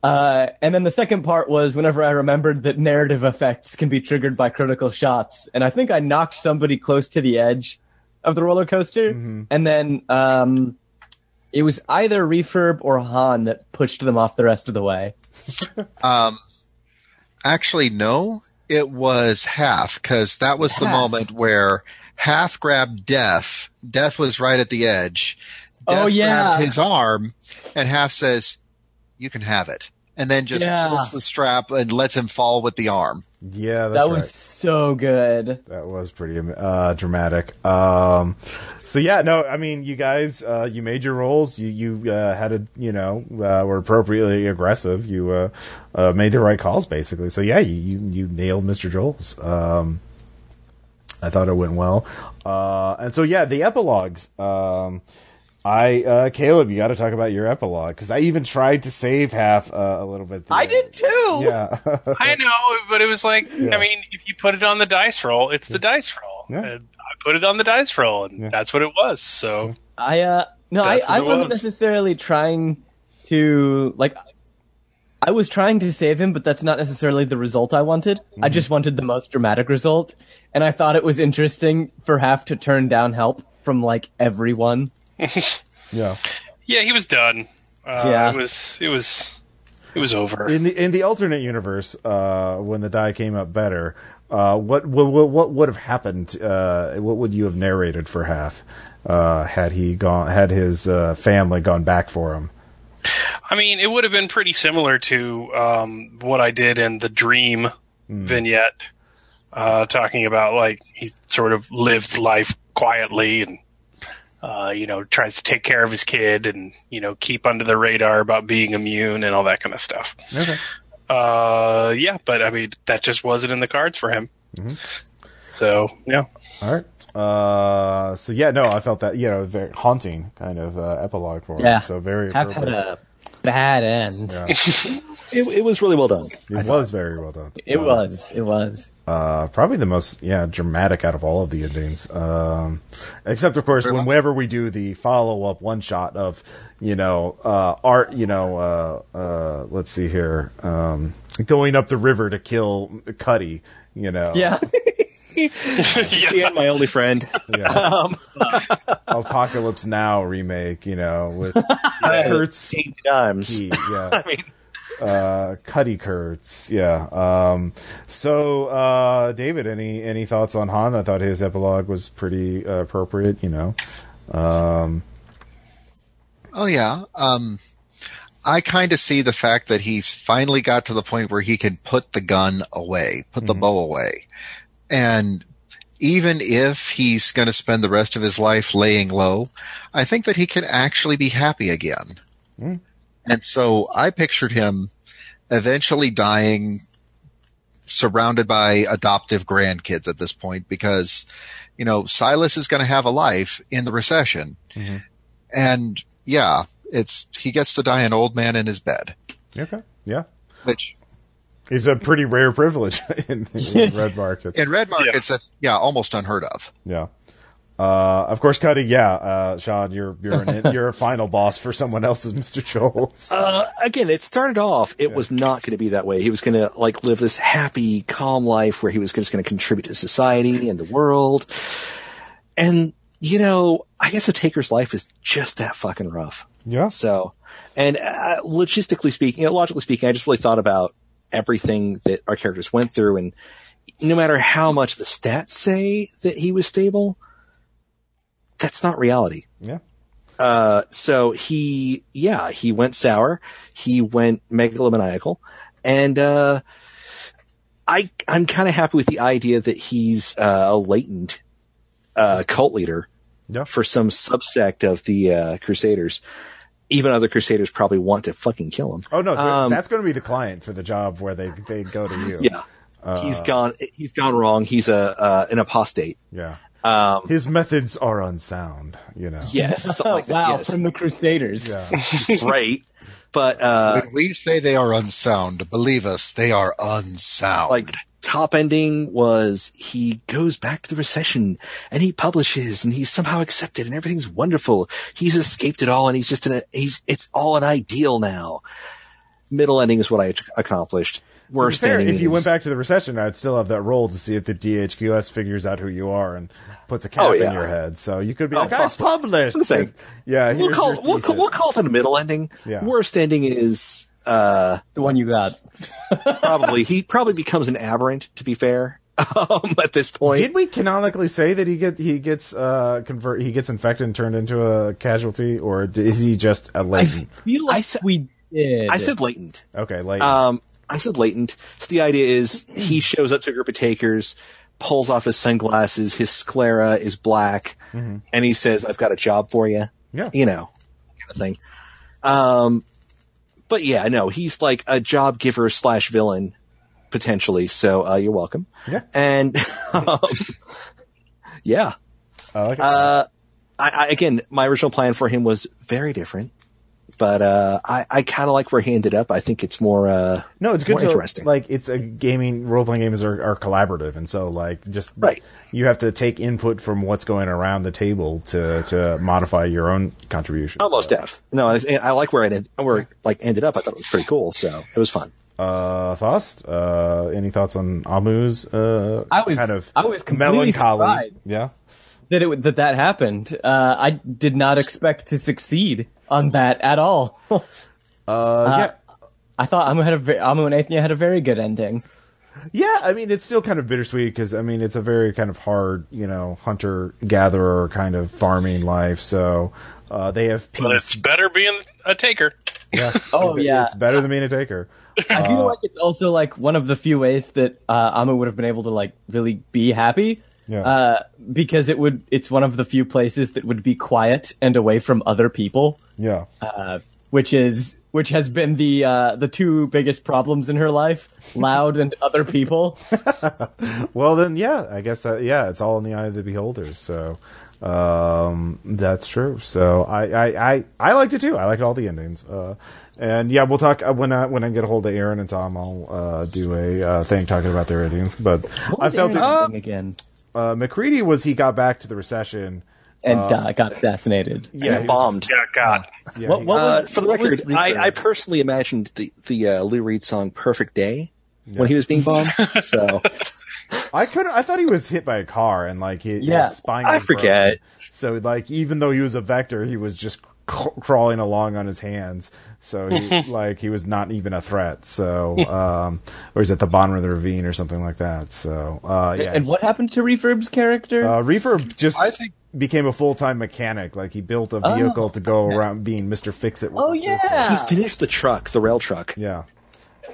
Speaker 4: Uh, and then the second part was whenever I remembered that narrative effects can be triggered by critical shots, and I think I knocked somebody close to the edge of the roller coaster, and then um, it was either Refurb or Han that pushed them off the rest of the way.
Speaker 2: Um, actually, no, it was Hap because that was the moment where Hap grabbed Death. Death was right at the edge. Death
Speaker 4: Oh, yeah.
Speaker 2: grabbed his arm, and Hap says, "You can have it," and then just
Speaker 4: Yeah.
Speaker 2: pulls the strap and lets him fall with the arm.
Speaker 1: Yeah, that's
Speaker 4: that
Speaker 1: right.
Speaker 4: was so good.
Speaker 1: That was pretty uh, dramatic. Um, so yeah, no, I mean, you guys, uh, you made your roles. You you uh, had a you know uh, were appropriately aggressive. You uh, uh, made the right calls, basically. So yeah, you you, you nailed Mr. Joel's. Um, I thought it went well. Uh, and so yeah, the epilogues. Um, I uh, Caleb, you got to talk about your epilogue because I even tried to save Hap uh, a little bit.
Speaker 4: I did too.
Speaker 1: Yeah.
Speaker 5: I know, but it was like,
Speaker 1: Yeah.
Speaker 5: I mean, if you put it on the dice roll, it's the dice roll.
Speaker 1: Yeah.
Speaker 5: And I put it on the dice roll, and
Speaker 1: Yeah.
Speaker 5: that's what it was. So
Speaker 4: I uh no, I, I wasn't
Speaker 5: was.
Speaker 4: necessarily trying to like I was trying to save him, but that's not necessarily the result I wanted. I just wanted the most dramatic result, and I thought it was interesting for Hap to turn down help from like everyone.
Speaker 1: Yeah.
Speaker 5: Yeah, he was done. Uh,
Speaker 4: Yeah.
Speaker 5: It was. It was. It was over.
Speaker 1: In the in the alternate universe, uh, when the die came up better, uh, what what what, what would have happened? Uh, what would you have narrated for Hap? Uh, had he gone? Had his uh, family gone back for him?
Speaker 5: I mean, it would have been pretty similar to um, what I did in the Dream vignette, uh, talking about like he sort of lives life quietly and uh, you know tries to take care of his kid and you know keep under the radar about being immune and all that kind of stuff.
Speaker 1: Okay.
Speaker 5: Uh, yeah, but I mean that just wasn't in the cards for him. So yeah,
Speaker 1: All right. Uh, so yeah, no, I felt that you know very haunting kind of uh, epilogue for
Speaker 4: Yeah.
Speaker 1: him. So very
Speaker 4: Hap had a bad end.
Speaker 1: Yeah.
Speaker 3: It, it was really well done.
Speaker 1: It was very well done.
Speaker 4: It
Speaker 1: Uh,
Speaker 4: was. It was.
Speaker 1: uh, probably the most yeah dramatic out of all of the endings. Um, except of course, whenever we do the follow up one shot of you know uh, art, you know, uh, uh, let's see here, um, going up the river to kill Cuddy. You know,
Speaker 4: Yeah.
Speaker 3: Yeah, my only friend.
Speaker 1: yeah. Apocalypse Now remake. You know, with Kurtz
Speaker 3: Eight times.
Speaker 1: Key, yeah. I mean, uh, Cuddy Kurtz, yeah. Um, so, uh, David, any any thoughts on Han? I thought his epilogue was pretty uh, appropriate. You know, Um,
Speaker 2: Oh yeah. Um, I kind of see the fact that he's finally got to the point where he can put the gun away, put the bow away. And even if he's going to spend the rest of his life laying low, I think that he can actually be happy again. Hmm. And so I pictured him eventually dying surrounded by adoptive grandkids at this point because, you know, Silas is going to have a life in the recession. Mm-hmm. And yeah, it's, he gets to die an old man in his bed,
Speaker 1: okay, yeah.
Speaker 2: which
Speaker 1: He's a pretty rare privilege in, in red markets.
Speaker 2: in red markets, that's, yeah, almost unheard of.
Speaker 1: Yeah. Uh, of course, Cuddy. Yeah, uh, Sean, you're you're an, you're a final boss for someone else's Mr. Joel's.
Speaker 3: Uh, again, it started off, it was not going to be that way. He was going to like live this happy, calm life where he was just going to contribute to society and the world. And, you know, I guess the taker's life is just that fucking rough.
Speaker 1: yeah.
Speaker 3: So, and uh, logistically speaking, you know, logically speaking, I just really thought about everything that our characters went through, and no matter how much the stats say that he was stable, that's not reality.
Speaker 1: Yeah.
Speaker 3: Uh, so he, yeah, he went sour. He went megalomaniacal, and uh, I, I'm kind of happy with the idea that he's uh, a latent uh, cult leader
Speaker 1: Yeah.
Speaker 3: for some subsect of the uh, Crusaders. Even other Crusaders probably want to fucking kill him.
Speaker 1: Oh no,
Speaker 3: Um,
Speaker 1: that's going to be the client for the job where they they go to you.
Speaker 3: Yeah, he's gone. He's gone wrong. He's a uh, an apostate.
Speaker 1: Yeah.
Speaker 3: Um,
Speaker 1: His methods are unsound. You know.
Speaker 3: yes, like
Speaker 4: wow,
Speaker 3: yes.
Speaker 4: from the Crusaders.
Speaker 1: Yeah.
Speaker 3: right. But uh,
Speaker 2: When we say they are unsound, believe us, they are unsound.
Speaker 3: like top ending was he goes back to the recession and he publishes and he's somehow accepted and everything's wonderful. He's escaped it all and he's just in a he's it's all an ideal now. Middle ending is what I ac- accomplished. Worst
Speaker 1: fair,
Speaker 3: ending
Speaker 1: if you went back to the recession, I'd still have that role to see if the DHQS figures out who you are and puts a cap
Speaker 3: Oh, yeah.
Speaker 1: in your head. So you could be
Speaker 3: Oh,
Speaker 1: like, I
Speaker 3: possibly.
Speaker 1: published.
Speaker 3: I'm
Speaker 1: yeah,
Speaker 3: we'll call we'll, we'll call it a middle ending.
Speaker 1: Yeah.
Speaker 3: Worst ending is uh
Speaker 4: The one you got.
Speaker 3: probably he probably becomes an aberrant. To be fair, um, at this point,
Speaker 1: Did we canonically say that he get he gets uh convert he gets infected and turned into a casualty, or is he just a
Speaker 4: I
Speaker 1: latent?
Speaker 4: I feel like
Speaker 3: I sa-
Speaker 4: we did.
Speaker 3: I said latent.
Speaker 1: okay, latent.
Speaker 3: Um, I said latent. So the idea is he shows up to a group of takers, pulls off his sunglasses, his sclera is black, and he says, "I've got a job for you."
Speaker 1: Yeah.
Speaker 3: you know, kind of thing. Um, but yeah, no, he's like a job giver slash villain potentially. So uh, you're welcome.
Speaker 1: Yeah.
Speaker 3: and um, yeah.
Speaker 1: I like.
Speaker 3: Uh, I, I, again, my original plan for him was very different. But uh, I, I kind of like where he ended up. I think it's more. Uh,
Speaker 1: No, it's good
Speaker 3: more
Speaker 1: to
Speaker 3: interesting.
Speaker 1: like it's a gaming role playing games are, are collaborative, and so like just
Speaker 3: Right.
Speaker 1: You have to take input from what's going around the table to to modify your own contribution.
Speaker 3: Almost deaf. No, I, I like where it end, where it, like ended up. I thought it was pretty cool, so it was fun.
Speaker 1: Uh, Thost, uh, any thoughts on Amu's uh,
Speaker 4: I was-
Speaker 1: kind of
Speaker 4: I was completely
Speaker 1: melancholy?
Speaker 4: surprised.
Speaker 1: Yeah.
Speaker 4: That it that that happened. Uh, I did not expect to succeed on that at all.
Speaker 1: Uh, yeah.
Speaker 4: I thought Amu had a ve- Amu and Athenia had a very good ending.
Speaker 1: Yeah, I mean it's still kind of bittersweet because I mean it's a very kind of hard, you know, hunter gatherer kind of farming life. So uh, they have peace.
Speaker 5: But it's better being a taker.
Speaker 1: yeah.
Speaker 4: Oh, yeah.
Speaker 1: it's better than being a taker.
Speaker 4: I feel like it's also like one of the few ways that uh, Amu would have been able to like really be happy.
Speaker 1: Yeah.
Speaker 4: Uh, because it would, it's one of the few places that would be quiet and away from other people,
Speaker 1: Yeah.
Speaker 4: uh, which is, which has been the, uh, the two biggest problems in her life, loud and other people.
Speaker 1: Well, then, yeah, I guess that yeah, it's all in the eye of the beholder. So um, that's true. So I, I, I, I liked it too. I liked all the endings. Uh, and yeah, we'll talk uh, when I when I get a hold of Aaron and Tom. I'll uh, do a uh, thing talking about their endings. But I felt it,
Speaker 4: again
Speaker 1: uh, McCready was he got back to the recession.
Speaker 4: and uh, got assassinated.
Speaker 1: Yeah, he was-
Speaker 3: bombed.
Speaker 5: Yeah, God.
Speaker 1: Yeah,
Speaker 4: What-
Speaker 1: he-
Speaker 4: what
Speaker 3: Uh, for the
Speaker 4: what was
Speaker 3: record, I, I personally imagined the the uh, Lou Reed song "Perfect Day" when he was being bombed. so
Speaker 1: I couldn't. I thought he was hit by a car and like he,
Speaker 4: Yeah.
Speaker 1: his spine.
Speaker 3: I
Speaker 1: was broken.
Speaker 3: forget.
Speaker 1: So like even though he was a vector, he was just c- crawling along on his hands. So he like he was not even a threat. So um, or he's at the bottom of the ravine or something like that. So uh, yeah.
Speaker 4: And what happened to Refurb's character?
Speaker 1: Uh, Reefer just
Speaker 2: I think-
Speaker 1: became a full time mechanic. Like he built a vehicle to go around being Mister Fix It.
Speaker 4: Oh, yeah.
Speaker 1: system.
Speaker 3: he finished the truck, the rail truck.
Speaker 1: Yeah.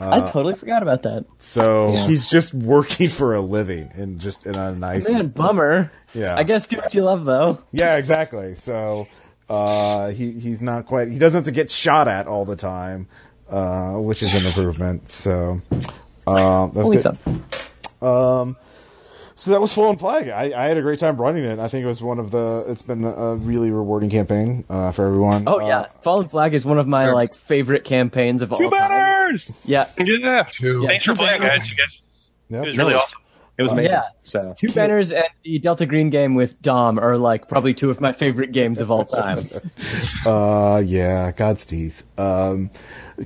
Speaker 4: I totally forgot about that.
Speaker 1: So
Speaker 3: Yeah.
Speaker 1: he's just working for a living and just in a nice.
Speaker 4: Man, bummer.
Speaker 1: Yeah.
Speaker 4: I guess do what you love, though.
Speaker 1: Yeah, exactly. So uh, he he's not quite. He doesn't have to get shot at all the time, uh, which is an improvement. So um, that's
Speaker 4: Only
Speaker 1: good.
Speaker 4: some.
Speaker 1: So that was Fallen Flag. I, I had a great time running it. I think it was one of the. It's been a really rewarding campaign uh, for everyone.
Speaker 4: Oh
Speaker 1: Uh,
Speaker 4: yeah, Fallen Flag is one of my like favorite campaigns of all
Speaker 3: Two
Speaker 4: time.
Speaker 3: banners.
Speaker 4: Yeah,
Speaker 5: Yeah.
Speaker 2: Two.
Speaker 5: Thanks for playing, guys. You guys,
Speaker 1: Yep.
Speaker 5: it was really awesome.
Speaker 3: It was amazing.
Speaker 4: yeah.
Speaker 3: So
Speaker 4: Two banners and the Delta Green game with Dom are like probably two of my favorite games of all time.
Speaker 1: Uh, yeah, God's teeth. Um,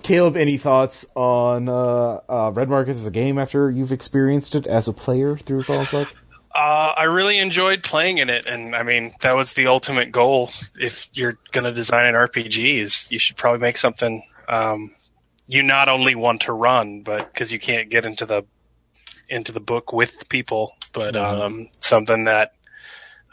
Speaker 1: Caleb, any thoughts on uh, uh, Red Markets as a game after you've experienced it as a player through Fallen Flag?
Speaker 5: Uh, I really enjoyed playing in it, and I mean that was the ultimate goal. If you're going to design an RPG, is you should probably make something um, you not only want to run, but because you can't get into the into the book with people, but um, something that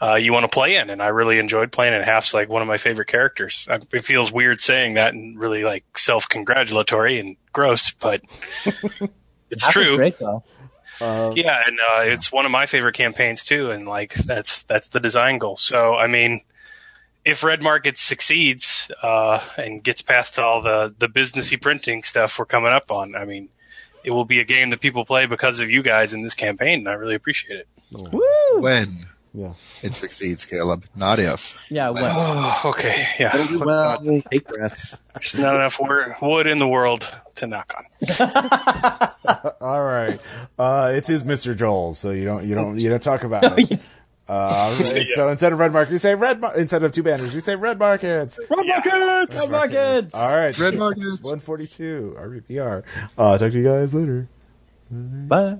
Speaker 5: uh, you want to play in. And I really enjoyed playing it. Hap's like one of my favorite characters. I, it feels weird saying that and really like self congratulatory and gross, but it's
Speaker 4: was
Speaker 5: true.
Speaker 4: great though.
Speaker 5: Yeah, and uh, it's one of my favorite campaigns too, and like that's that's the design goal. So I mean, if Red Market succeeds uh, and gets past all the the businessy printing stuff we're coming up on, I mean, it will be a game that people play because of you guys in this campaign, and I really appreciate it.
Speaker 4: Woo!
Speaker 2: When
Speaker 1: Yeah.
Speaker 2: it succeeds, Caleb, not if.
Speaker 4: Yeah, well,
Speaker 5: Oh, okay, yeah.
Speaker 3: It'll do
Speaker 5: Let's
Speaker 3: well.
Speaker 5: not-
Speaker 3: Take breaths.
Speaker 5: There's not enough wor- wood in the world to knock on.
Speaker 1: All right. Uh, it's his Mr. Joel, so you don't you don't you don't talk about it. Uh, all right. So instead of red market, we say red. Mar- instead of two banners, we say red markets.
Speaker 3: Red markets.
Speaker 4: Red Markets!
Speaker 1: All right.
Speaker 2: Red markets.
Speaker 1: One forty-two. RPPR. Uh, talk to you guys later.
Speaker 4: Bye.